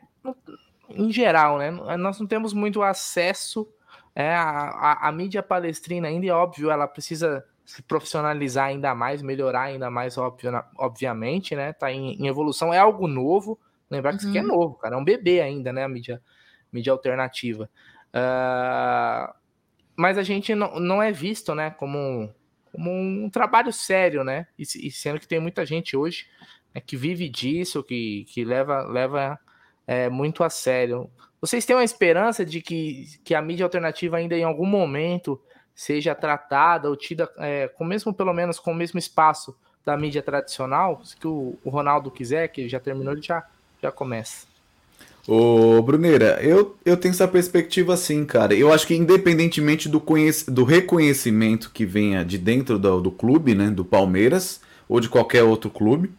em geral, né? Nós não temos muito acesso é, à, à, mídia palestrina ainda, e óbvio, ela precisa se profissionalizar ainda mais, melhorar ainda mais, óbvio, obviamente, né? Tá em, em evolução, é algo novo, Lembrar que uhum. isso aqui é uhum. novo, cara. É um bebê ainda, né? A mídia, mídia alternativa. Uh, mas a gente não, não é visto, né? Como, como um trabalho sério, né? E, e sendo que tem muita gente hoje né, que vive disso, que, que leva, leva é, muito a sério. Vocês têm uma esperança de que, que a mídia alternativa ainda em algum momento seja tratada ou tida é, com mesmo pelo menos com o mesmo espaço da mídia tradicional, se que o, o Ronaldo quiser, que já terminou, ele já já começa. Ô, Bruneira, eu, eu tenho essa perspectiva assim, cara. Eu acho que independentemente do, do reconhecimento que venha de dentro do, do clube, né, do Palmeiras, ou de qualquer outro clube,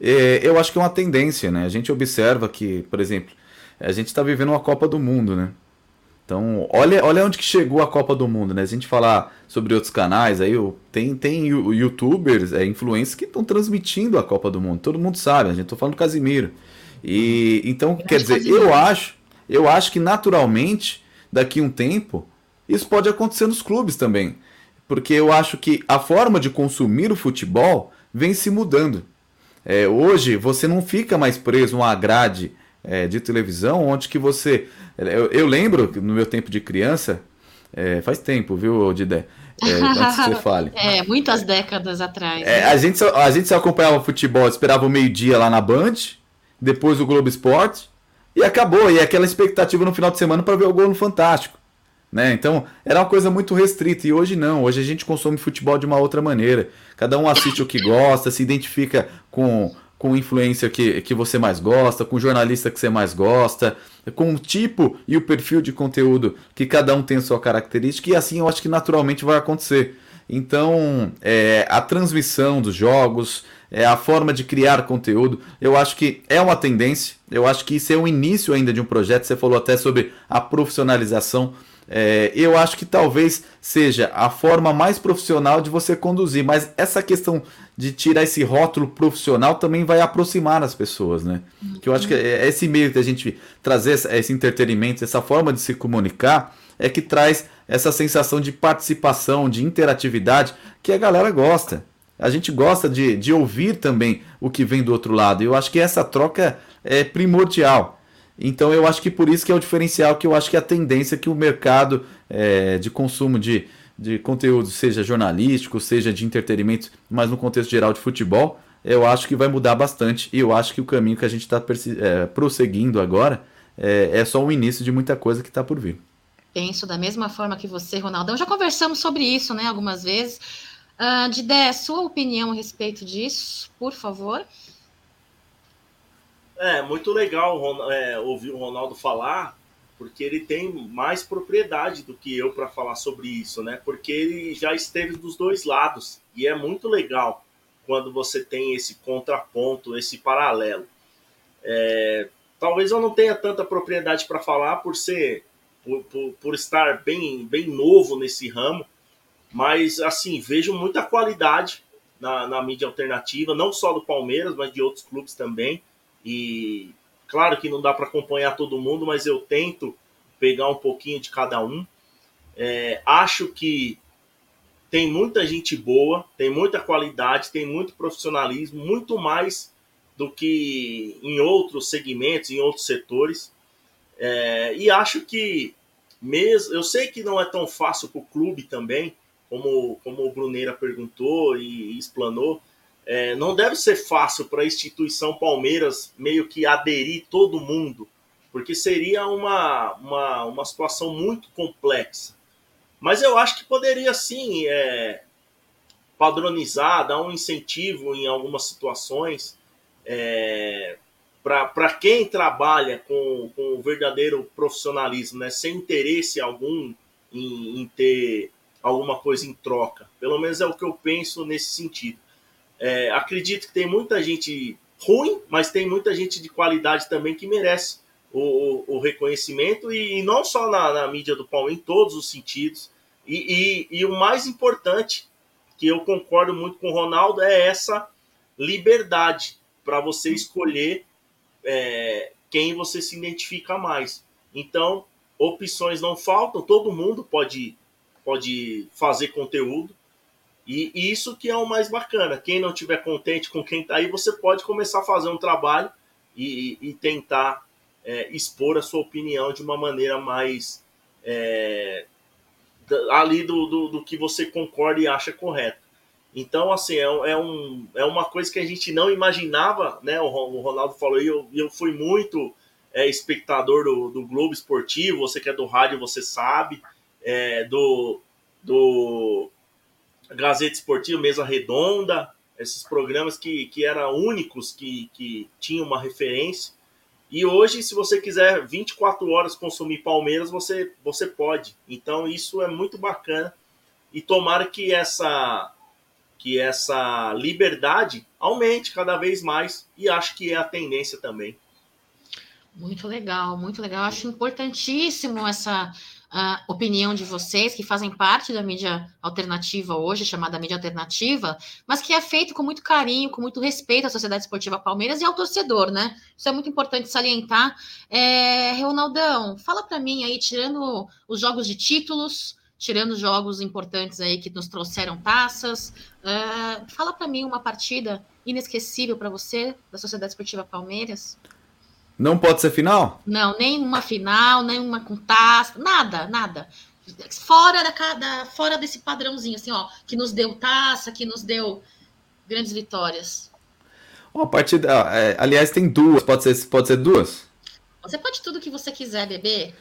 é, eu acho que é uma tendência, né? A gente observa que, por exemplo, a gente está vivendo uma Copa do Mundo, né? Então, olha, olha onde que chegou a Copa do Mundo, né? Se a gente falar sobre outros canais, aí tem, tem youtubers, é, influencers que estão transmitindo a Copa do Mundo. Todo mundo sabe, a gente tô falando do Casimiro. E então, quer dizer, eu acho, eu acho que naturalmente, daqui um tempo, isso pode acontecer nos clubes também. Porque eu acho que a forma de consumir o futebol vem se mudando. É, hoje você não fica mais preso a uma grade é, de televisão onde que você. Eu, eu, lembro no meu tempo de criança, é, faz tempo, viu, Didé? É, antes que você fale. É, muitas décadas atrás. É, né? a, gente só, a gente só acompanhava futebol, esperava o meio-dia lá na Band, depois o Globo Esporte, e acabou. E aquela expectativa no final de semana para ver o gol no Fantástico. Né? Então era uma coisa muito restrita e hoje não. Hoje a gente consome futebol de uma outra maneira. Cada um assiste o que gosta, se identifica com, com o influencer que, que você mais gosta, com o jornalista que você mais gosta, com o tipo e o perfil de conteúdo que cada um tem a sua característica, e assim eu acho que naturalmente vai acontecer. Então, é, a transmissão dos jogos, é, a forma de criar conteúdo. Eu acho que é uma tendência, eu acho que isso é o início ainda de um projeto. Você falou até sobre a profissionalização. É, eu acho que talvez seja a forma mais profissional de você conduzir, mas essa questão de tirar esse rótulo profissional também vai aproximar as pessoas, né? Que eu acho que é esse meio que a gente trazer esse entretenimento, essa forma de se comunicar, é que traz essa sensação de participação, de interatividade que a galera gosta a gente gosta de, de ouvir também o que vem do outro lado. Eu acho que essa troca é primordial. Então eu acho que por isso que é o diferencial, que eu acho que é a tendência que o mercado é, de consumo de, de conteúdo, seja jornalístico, seja de entretenimento, mas no contexto geral de futebol, eu acho que vai mudar bastante. E eu acho que o caminho que a gente está é, prosseguindo agora é, é só o início de muita coisa que está por vir. Penso da mesma forma que você, Ronaldão. Já conversamos sobre isso, né, algumas vezes. Uh, Didé, sua opinião a respeito disso, por favor. É, muito legal é, ouvir o Ronaldo falar, porque ele tem mais propriedade do que eu para falar sobre isso, né? Porque ele já esteve dos dois lados e é muito legal quando você tem esse contraponto, esse paralelo. É, talvez eu não tenha tanta propriedade para falar por ser, por, por, por estar bem, bem novo nesse ramo, mas, assim, vejo muita qualidade na, na mídia alternativa, não só do Palmeiras, mas de outros clubes também. E claro que não dá para acompanhar todo mundo, mas eu tento pegar um pouquinho de cada um. É, acho que tem muita gente boa, tem muita qualidade, tem muito profissionalismo, muito mais do que em outros segmentos, em outros setores. É, e acho que mesmo, eu sei que não é tão fácil para o clube também, como, como o Bruneira perguntou e, e explanou, é, não deve ser fácil para a instituição Palmeiras meio que aderir todo mundo, porque seria uma, uma, uma situação muito complexa. Mas eu acho que poderia sim é, padronizar, dar um incentivo em algumas situações. É, para quem trabalha com, com o verdadeiro profissionalismo, né, sem interesse algum em, em, ter alguma coisa em troca. Pelo menos é o que eu penso nesse sentido. É, acredito que tem muita gente ruim, mas tem muita gente de qualidade também que merece o, o, o reconhecimento, e, e, não só na, na, mídia do Palmeiras, em todos os sentidos. E, e, e o mais importante, que eu concordo muito com o Ronaldo, é essa liberdade para você escolher é, quem você se identifica mais. Então, opções não faltam, todo mundo pode, pode fazer conteúdo. E, isso que é o mais bacana. Quem não estiver contente com quem está aí, você pode começar a fazer um trabalho e, e tentar é, expor a sua opinião de uma maneira mais é, ali do, do, do, que você concorda e acha correto. Então, assim, é, é, um, é uma coisa que a gente não imaginava, né? O, o Ronaldo falou, e eu, eu fui muito é, espectador do, do Globo Esportivo, você que é do rádio, você sabe, é, do, do Gazeta Esportivo, Mesa Redonda, esses programas que, que eram únicos, que, que tinham uma referência. E hoje, se você quiser 24 horas consumir Palmeiras, você, você pode. Então, isso é muito bacana. E tomara que essa que essa liberdade aumente cada vez mais e acho que é a tendência também. Muito legal, muito legal. Acho importantíssimo essa uh, opinião de vocês que fazem parte da mídia alternativa hoje, chamada mídia alternativa, mas que é feito com muito carinho, com muito respeito à Sociedade Esportiva Palmeiras e ao torcedor, né? Isso é muito importante salientar. É, Ronaldão, fala para mim aí, tirando os jogos de títulos, tirando jogos importantes aí que nos trouxeram taças. Uh, fala para mim uma partida inesquecível para você da Sociedade Esportiva Palmeiras. Não pode ser final? Não, nem uma final, nem uma com taça, nada, nada. Fora da, da, fora desse padrãozinho, assim, ó, que nos deu taça, que nos deu grandes vitórias. Uma partida, é, aliás, tem duas, pode ser, pode ser duas? Você pode tudo que você quiser, bebê.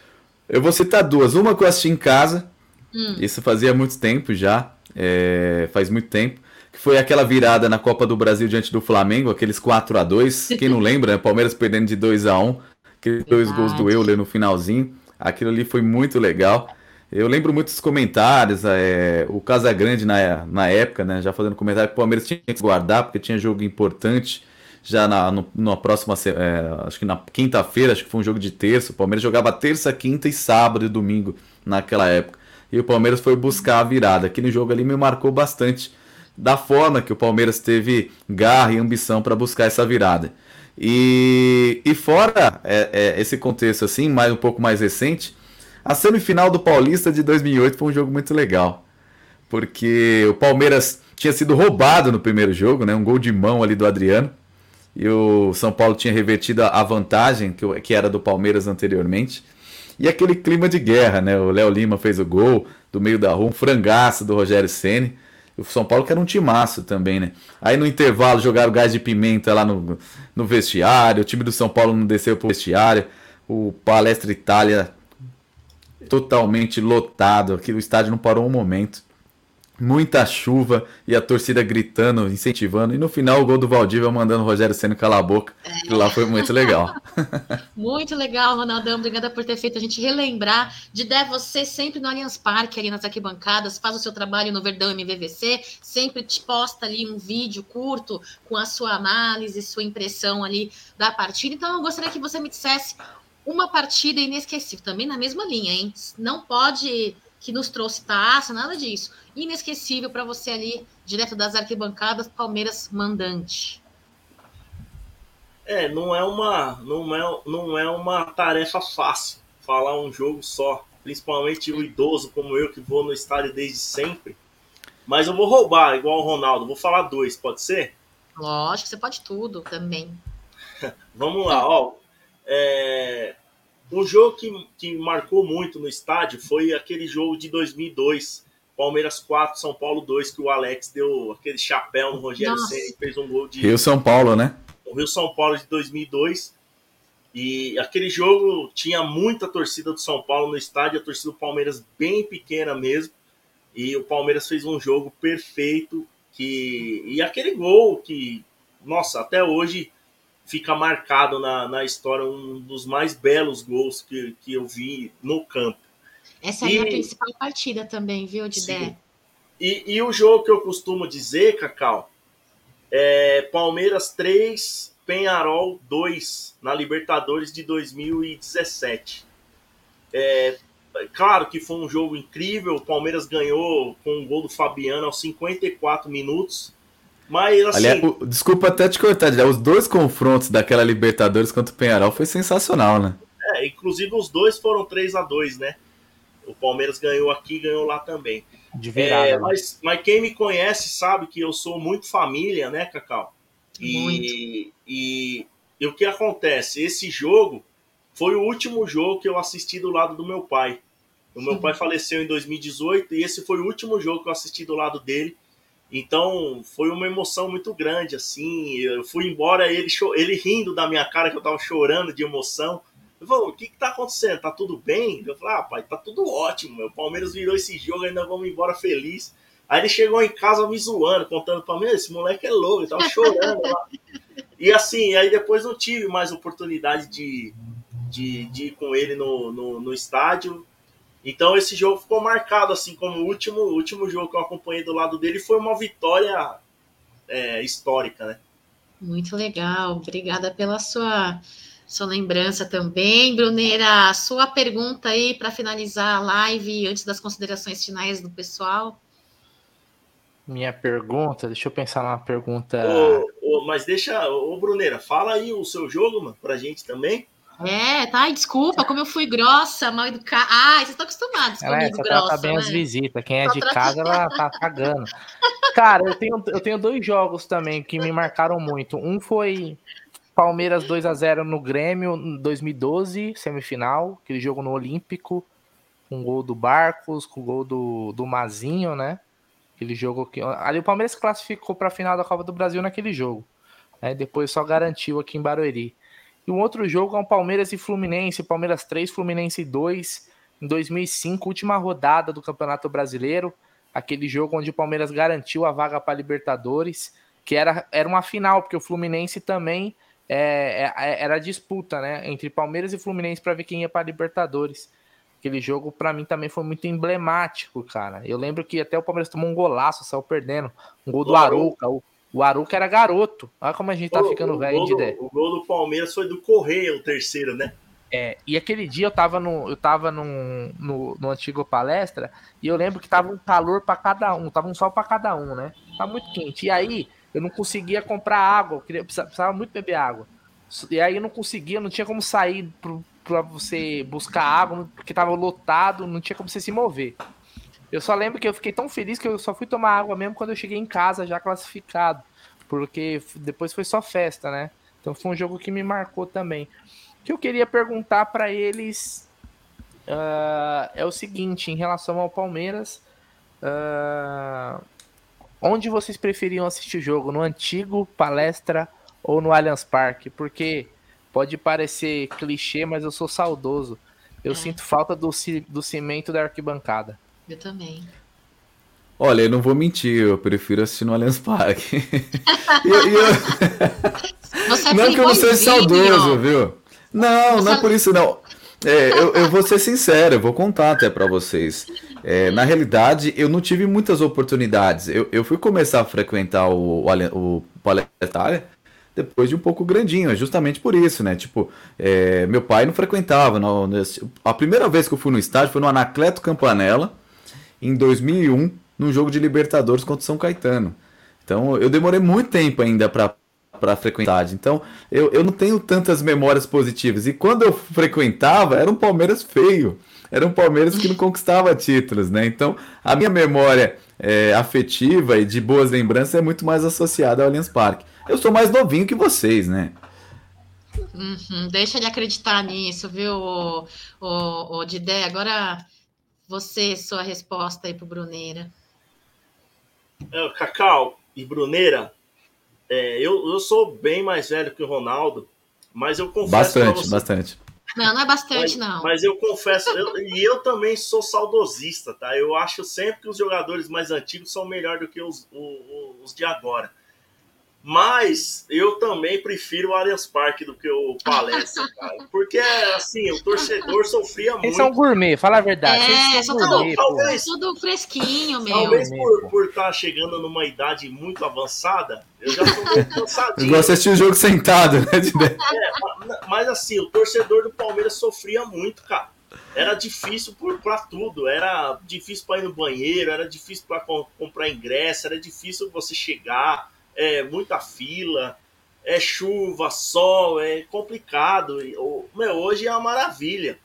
Eu vou citar duas. Uma que eu assisti em casa, Hum. Isso fazia muito tempo já, é, faz muito tempo. Que foi aquela virada na Copa do Brasil diante do Flamengo, aqueles 4 a 2 Quem não lembra, né? Palmeiras perdendo de 2 a 1 aqueles dois gols do Euler no finalzinho. Aquilo ali foi muito legal. Eu lembro muitos comentários, é, o Casagrande na, na época, né, já fazendo comentário que o Palmeiras tinha que guardar, porque tinha jogo importante já na, no, na próxima, é, acho que na quinta-feira, acho que foi um jogo de terça. O Palmeiras jogava terça, quinta e sábado e domingo naquela época e o Palmeiras foi buscar a virada. Aquele jogo ali me marcou bastante da forma que o Palmeiras teve garra e ambição para buscar essa virada. E, e fora é, é, esse contexto assim, mais um pouco mais recente, a semifinal do Paulista de 2008 foi um jogo muito legal, porque o Palmeiras tinha sido roubado no primeiro jogo, né, um gol de mão ali do Adriano, e o São Paulo tinha revertido a vantagem que, que era do Palmeiras anteriormente. E aquele clima de guerra, né? O Léo Lima fez o gol do meio da rua, um frangaço do Rogério Ceni. O São Paulo que era um timaço também, né? Aí no intervalo jogaram gás de pimenta lá no, no vestiário, o time do São Paulo não desceu pro vestiário, o Palestra Itália totalmente lotado, aqui o estádio não parou um momento muita chuva e a torcida gritando, incentivando. E no final o gol do Valdívia mandando o Rogério sendo calar a boca. É. lá foi muito legal. muito legal, Ronaldão. Obrigada por ter feito a gente relembrar de der você sempre no Allianz Parque, ali nas arquibancadas, faz o seu trabalho no Verdão MVVC, sempre te posta ali um vídeo curto com a sua análise, sua impressão ali da partida. Então eu gostaria que você me dissesse uma partida inesquecível, também na mesma linha, hein? Não pode que nos trouxe taça, nada disso. Inesquecível para você ali, direto das arquibancadas, Palmeiras mandante. É, não é uma, não é, não é uma tarefa fácil falar um jogo só, principalmente o idoso como eu que vou no estádio desde sempre. Mas eu vou roubar, igual o Ronaldo, vou falar dois, pode ser? Lógico, você pode tudo também. Vamos lá, ó. É, um jogo que, que marcou muito no estádio foi aquele jogo de 2002, Palmeiras 4, São Paulo 2, que o Alex deu aquele chapéu no Rogério Senna e fez um gol de. Rio São Paulo, né? O Rio São Paulo de 2002. E aquele jogo tinha muita torcida do São Paulo no estádio, a torcida do Palmeiras bem pequena mesmo. E o Palmeiras fez um jogo perfeito. Que... E aquele gol que, nossa, até hoje fica marcado na, na história, um dos mais belos gols que, que eu vi no campo. Essa e... é a principal partida também, viu, Didé? E, e o jogo que eu costumo dizer, Cacau, é Palmeiras 3, Penharol 2, na Libertadores de 2017. É, claro que foi um jogo incrível, o Palmeiras ganhou com um gol do Fabiano aos 54 minutos, mas assim. Aliás, o, desculpa até te cortar, os dois confrontos daquela Libertadores contra o Penharol foi sensacional, né? É, inclusive os dois foram 3 a 2 né? O Palmeiras ganhou aqui e ganhou lá também. De virada. É, né? mas, mas quem me conhece sabe que eu sou muito família, né, Cacau? E, muito. e, e o que acontece? Esse jogo foi o último jogo que eu assisti do lado do meu pai. O meu pai faleceu em 2018 e esse foi o último jogo que eu assisti do lado dele. Então foi uma emoção muito grande, assim. Eu fui embora, ele, ele rindo da minha cara, que eu tava chorando de emoção. Eu falei, o que que tá acontecendo? Tá tudo bem? Eu falei, ah, pai, tá tudo ótimo. O Palmeiras virou esse jogo, ainda vamos embora feliz. Aí ele chegou em casa me zoando, contando pra mim, esse moleque é louco, ele tava chorando lá. E assim, aí depois não tive mais oportunidade de, de, de ir com ele no, no, no estádio. Então esse jogo ficou marcado assim como o último, último jogo que eu acompanhei do lado dele foi uma vitória é, histórica, né? Muito legal, obrigada pela sua sua lembrança também, Bruneira. Sua pergunta aí para finalizar a live antes das considerações finais do pessoal. Minha pergunta, deixa eu pensar numa pergunta. Ô, ô, mas deixa, ô Bruneira, fala aí o seu jogo, mano, pra gente também. É, tá. Ai, desculpa, como eu fui grossa, mal educada. Ah, vocês estão acostumados ela comigo, é, grossa. Trata bem né? as visitas. Quem é de casa, ela tá cagando. Cara, eu tenho, eu tenho dois jogos também que me marcaram muito. Um foi Palmeiras 2 a 0 no Grêmio 2012, semifinal, aquele jogo no Olímpico, com gol do Barcos, com gol do, do Mazinho, né? Aquele jogo que. Ali o Palmeiras classificou para a final da Copa do Brasil naquele jogo. Né? Depois só garantiu aqui em Barueri. E um outro jogo é um Palmeiras e Fluminense, Palmeiras 3, Fluminense 2, em 2005, última rodada do Campeonato Brasileiro, aquele jogo onde o Palmeiras garantiu a vaga para Libertadores, que era, era uma final, porque o Fluminense também é, é, é era disputa, né, entre Palmeiras e Fluminense para ver quem ia para Libertadores. Aquele jogo para mim também foi muito emblemático, cara. Eu lembro que até o Palmeiras tomou um golaço, saiu perdendo, um gol do Arouca, o o Aruca era garoto. Olha como a gente tá o, ficando o velho de ideia. O gol do Palmeiras foi do Correia, o terceiro, né? É, e aquele dia eu tava no, eu tava no, no, no antigo palestra e eu lembro que tava um calor para cada um, tava um sol para cada um, né? Tava muito quente. E aí eu não conseguia comprar água, eu queria, precisava muito beber água. E aí eu não conseguia, não tinha como sair para você buscar água, porque tava lotado, não tinha como você se mover. Eu só lembro que eu fiquei tão feliz que eu só fui tomar água mesmo quando eu cheguei em casa já classificado. Porque depois foi só festa, né? Então foi um jogo que me marcou também. O que eu queria perguntar para eles uh, é o seguinte: em relação ao Palmeiras, uh, onde vocês preferiam assistir o jogo? No antigo palestra ou no Allianz Parque? Porque pode parecer clichê, mas eu sou saudoso. Eu é. sinto falta do, do cimento da arquibancada. Eu também. Olha, eu não vou mentir, eu prefiro assistir no Allianz Parque. eu... Você é não que eu não seja saudoso, viu? Não, não é por isso não. É, eu, eu, vou ser sincero, eu vou contar até para vocês. É, na realidade, eu não tive muitas oportunidades. Eu, eu fui começar a frequentar o, o, o palestra depois de um pouco grandinho, é justamente por isso, né? Tipo, é, meu pai não frequentava. Nesse, a primeira vez que eu fui no estádio foi no Anacleto Campanella em 2001, num jogo de Libertadores contra o São Caetano. Então eu demorei muito tempo ainda para para frequentar. Então, eu, eu não tenho tantas memórias positivas. E quando eu frequentava, era um Palmeiras feio. Era um Palmeiras que não conquistava títulos, né? Então, a minha memória é, afetiva e de boas lembranças é muito mais associada ao Allianz Parque. Eu sou mais novinho que vocês, né? Uhum, deixa ele acreditar nisso, viu, o, o, o Didé? Agora você, sua resposta aí pro Bruneira. É, Cacau e Bruneira, é, eu, eu sou bem mais velho que o Ronaldo, mas eu confesso Bastante, você, bastante. Não, não é bastante, mas, não. Mas eu confesso, eu, e eu também sou saudosista, tá? Eu acho sempre que os jogadores mais antigos são melhores do que os, os, os de agora. Mas eu também prefiro o Allianz Parque do que o Palestra, cara. Porque, assim, o torcedor sofria muito. Eles são gourmet, fala a verdade. É, são tudo, gourmet, talvez- tudo fresquinho, meu. Talvez por, por estar chegando numa idade muito avançada, eu já tô meio cansadinho. Igual você assistir o jogo sentado, né? de- É, mas assim, o torcedor do Palmeiras sofria muito, cara. Era difícil por, pra tudo. Era difícil para ir no banheiro, era difícil para comprar ingresso, era difícil você chegar, é, muita fila, é chuva, sol, é complicado. E, o- meu, hoje é uma maravilha.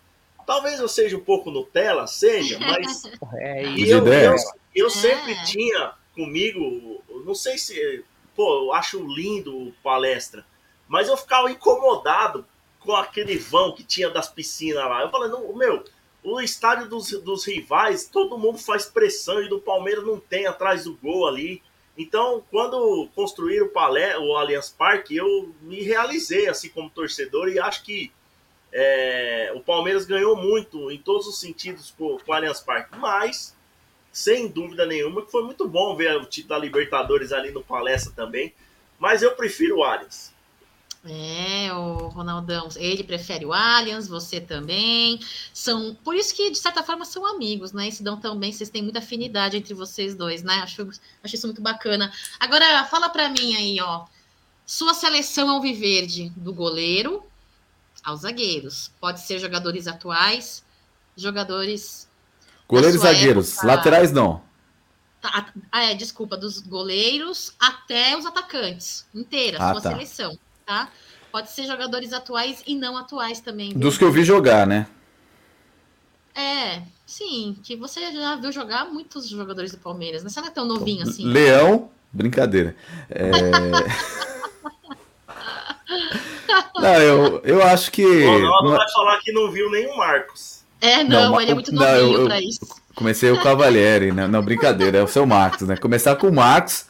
Talvez eu seja um pouco Nutella, seja, mas É isso. eu, eu, eu É. sempre tinha comigo, não sei se, pô, eu acho lindo o palestra, mas eu ficava incomodado com aquele vão que tinha das piscinas lá. Eu falei, não, meu, o estádio dos, dos rivais, todo mundo faz pressão e do Palmeiras não tem atrás do gol ali. Então, quando construíram o, o Allianz Parque, eu me realizei assim como torcedor e acho que é, o Palmeiras ganhou muito em todos os sentidos com, com o Allianz Parque, mas sem dúvida nenhuma que foi muito bom ver o título da Libertadores ali no Palestra também. Mas eu prefiro o Allianz. É, o Ronaldão, ele prefere o Allianz, você também. São, por isso que de certa forma são amigos, né? E se dão também, vocês têm muita afinidade entre vocês dois, né? Acho, acho isso muito bacana. Agora, fala pra mim aí, ó. Sua seleção ao Viverde, do goleiro aos zagueiros. Pode ser jogadores atuais, jogadores. Goleiros e zagueiros. época- Laterais não. Ah, é, desculpa, dos goleiros até os atacantes. Inteira, Ah, sua tá. seleção, tá? Pode ser jogadores atuais e não atuais também. viu? Dos que eu vi jogar, né? É, sim, que você já viu jogar muitos jogadores do Palmeiras, né? Você não é tão novinho assim. Leão, brincadeira. É... não, eu, eu acho que. O Ronaldo não- vai falar que não viu nem o Marcos. É, não, Não, ele é o- muito não, novinho eu- eu- pra isso. Comecei o Cavalieri, né? Não, brincadeira, é o seu Marcos, né? Começar com o Marcos,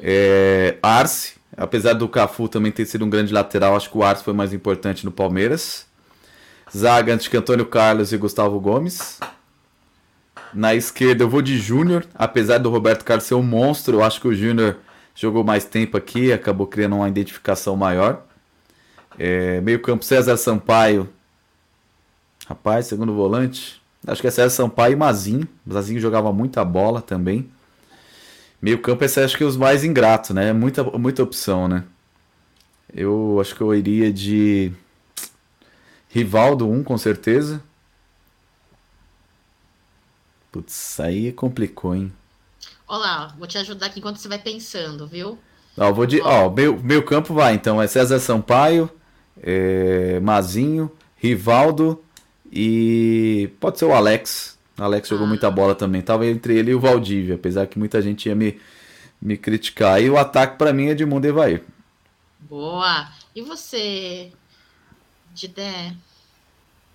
é, Arce, apesar do Cafu também ter sido um grande lateral, acho que o Arce foi mais importante no Palmeiras. Zaga antes que Antônio Carlos e Gustavo Gomes. Na esquerda eu vou de Júnior, apesar do Roberto Carlos ser um monstro, eu acho que o Júnior jogou mais tempo aqui, acabou criando uma identificação maior. É, meio campo César Sampaio. Rapaz, segundo volante. Acho que é César Sampaio e Mazinho. Mazinho jogava muita bola também. Meio campo, esse acho que é os mais ingratos, né? Muita, muita opção, né? Eu acho que eu iria de Rivaldo 1, com certeza. Putz, aí complicou, hein? Olha lá, vou te ajudar aqui enquanto você vai pensando, viu? Ó, eu vou de. Ó, meio, meio campo vai, então. É César Sampaio, é, Mazinho, Rivaldo e. Pode ser o Alex. O Alex jogou Ah. muita bola também. Tava entre ele e o Valdívia, apesar que muita gente ia me, me criticar. E o ataque pra mim é de Mundo Evair. Boa. E você, Didé?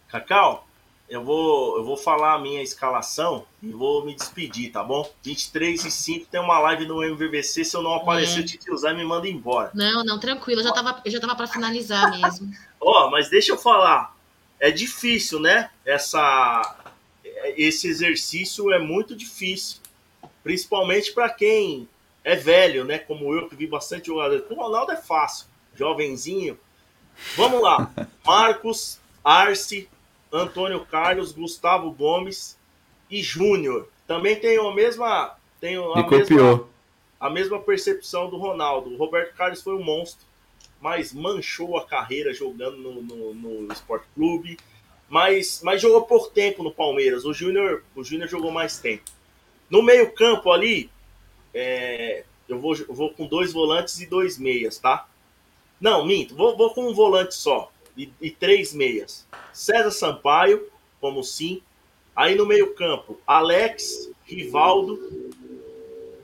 Cacau, eu vou, eu vou falar a minha escalação e vou me despedir, tá bom? 23 e 5 tem uma live no MVBC. Se eu não aparecer, É. o Titi Zé me manda embora. Não, não, tranquilo, eu já tava, eu já tava para finalizar mesmo. Ó, mas deixa eu falar. É difícil, né? Essa, esse exercício é muito difícil. Principalmente para quem é velho, né? Como eu, que vi bastante jogador. O Ronaldo é fácil. Jovenzinho. Vamos lá. Marcos, Arce, Antônio Carlos, Gustavo Gomes e Júnior. Também tenho a mesma. Tenho a Me mesma, copiou. a mesma percepção do Ronaldo. O Roberto Carlos foi um monstro, mas manchou a carreira jogando no, no, no Sport Clube. Mas, mas jogou por tempo no Palmeiras. O Júnior o Júnior jogou mais tempo. No meio-campo ali, é, eu, vou, eu vou com dois volantes e dois meias, tá? Não, minto, vou, vou com um volante só e, e três meias. César Sampaio, como sim. Aí no meio-campo, Alex, Rivaldo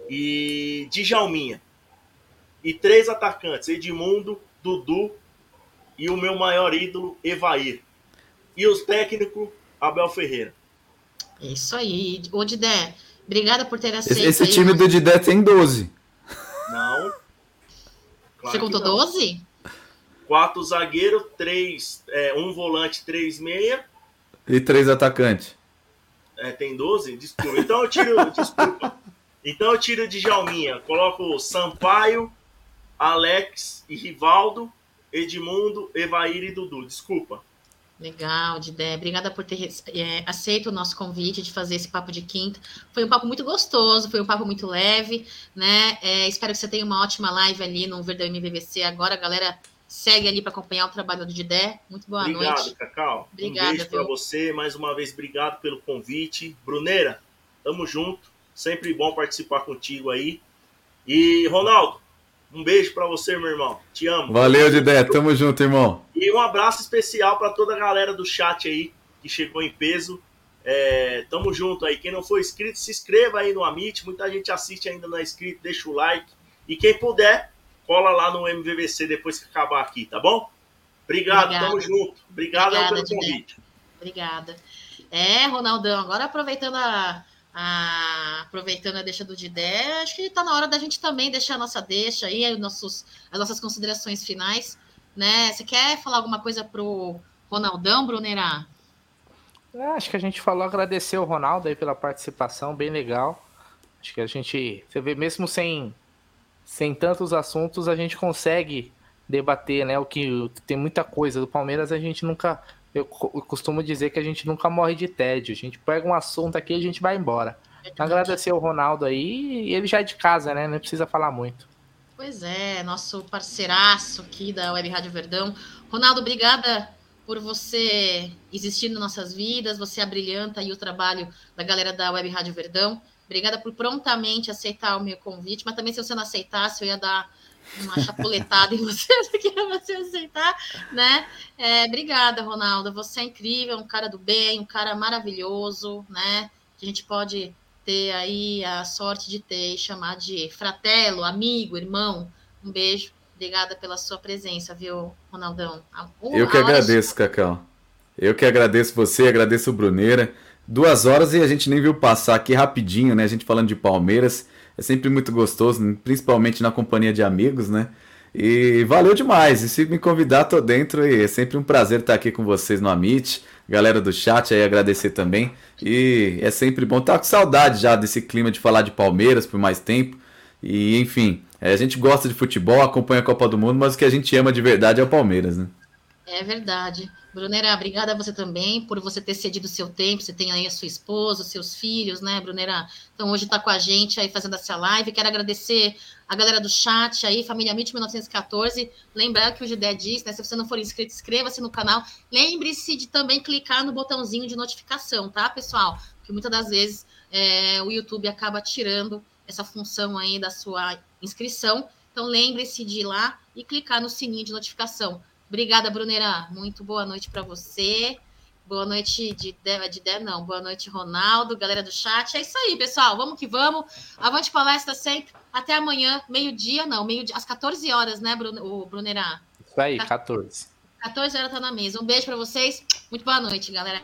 e Djalminha. E três atacantes, Edmundo, Dudu e o meu maior ídolo, Evair. E os técnicos, Abel Ferreira. É isso aí. Ô, Didé, obrigada por ter aceito. Esse, esse time do Didé tem 12. Não. Claro Você contou 12? Quatro zagueiros, três, é, um volante, três meia. E três atacantes. É, tem 12? Desculpa. Então eu tiro. desculpa. Então eu tiro de Jalminha. Coloco Sampaio, Alex e Rivaldo, Edmundo, Evair e Dudu. Desculpa. Legal, Didé. Obrigada por ter é, aceito o nosso convite de fazer esse papo de quinta. Foi um papo muito gostoso, foi um papo muito leve, né? É, espero que você tenha uma ótima live ali no Verdão MVVC. Agora, galera, segue ali para acompanhar o trabalho do Didé. Muito boa obrigado, noite. Obrigado, Cacau. Obrigada, um beijo para você. Mais uma vez, obrigado pelo convite. Bruneira, tamo junto. Sempre bom participar contigo aí. E, Ronaldo, um beijo para você, meu irmão. Te amo. Valeu, Didé. Tamo junto, irmão. E um abraço especial para toda a galera do chat aí que chegou em peso. É, tamo junto aí. Quem não for inscrito, se inscreva aí no Amit. Muita gente assiste ainda não é inscrito, deixa o like. E quem puder, cola lá no MVVC depois que acabar aqui, tá bom? Obrigado, Obrigada. tamo junto. Obrigado Obrigada, pelo convite. Obrigada. É, Ronaldão, agora aproveitando a, a, aproveitando a deixa do Didé, acho que está na hora da gente também deixar a nossa deixa aí, nossos, as nossas considerações finais, né? Você quer falar alguma coisa pro Ronaldão, Brunerá? É, acho que a gente falou, agradecer o Ronaldo aí pela participação, bem legal. Acho que a gente, você vê, mesmo sem, sem tantos assuntos, a gente consegue debater, né? O que tem muita coisa do Palmeiras, a gente nunca eu, costumo dizer que a gente nunca morre de tédio. A gente pega um assunto aqui e a gente vai embora. Agradecer o Ronaldo aí, ele já é de casa, né? Não precisa falar muito. Pois é, nosso parceiraço aqui da Web Rádio Verdão. Ronaldo, obrigada por você existir nas nossas vidas, você abrilhanta aí o trabalho da galera da Web Rádio Verdão. Obrigada por prontamente aceitar o meu convite, mas também se você não aceitasse, eu ia dar uma chapuletada em você que você aceitar, né? É, obrigada, Ronaldo. Você é incrível, um cara do bem, um cara maravilhoso, né? Que a gente pode ter aí a sorte de ter e chamar de fratelo, amigo, irmão. Um beijo. Obrigada pela sua presença, viu, Ronaldão? Uh, Eu que agradeço, de... Cacau. Eu que agradeço você, agradeço o Bruneira. Duas horas e a gente nem viu passar aqui rapidinho, né? A gente falando de Palmeiras. É sempre muito gostoso, principalmente na companhia de amigos, né? E valeu demais. E se me convidar, tô dentro e é sempre um prazer estar aqui com vocês no Amit. Galera do chat aí agradecer também. E é sempre bom. Tá com saudade já desse clima de falar de Palmeiras por mais tempo. E enfim, é, a gente gosta de futebol, acompanha a Copa do Mundo, mas o que a gente ama de verdade é o Palmeiras, né? É verdade. Brunera, obrigada a você também por você ter cedido o seu tempo. Você tem aí a sua esposa, seus filhos, né, Brunera? Então hoje está com a gente aí fazendo essa live. Quero agradecer a galera do chat aí, Família MIT 1914. Lembrar que o Gidé disse, né? Se você não for inscrito, inscreva-se no canal. Lembre-se de também clicar no botãozinho de notificação, tá, pessoal? Porque muitas das vezes é, o YouTube acaba tirando essa função aí da sua inscrição. Então lembre-se de ir lá e clicar no sininho de notificação Obrigada, Brunera. Muito boa noite para você. Boa noite, de de não. Boa noite, Ronaldo, galera do chat. É isso aí, pessoal. Vamos que vamos. Avante palestra sempre. Até amanhã, meio-dia, não, meio-dia, às 14 horas, né, Bruno, o Brunera? Isso aí, 14. 14 horas tá na mesa. Um beijo para vocês. Muito boa noite, galera.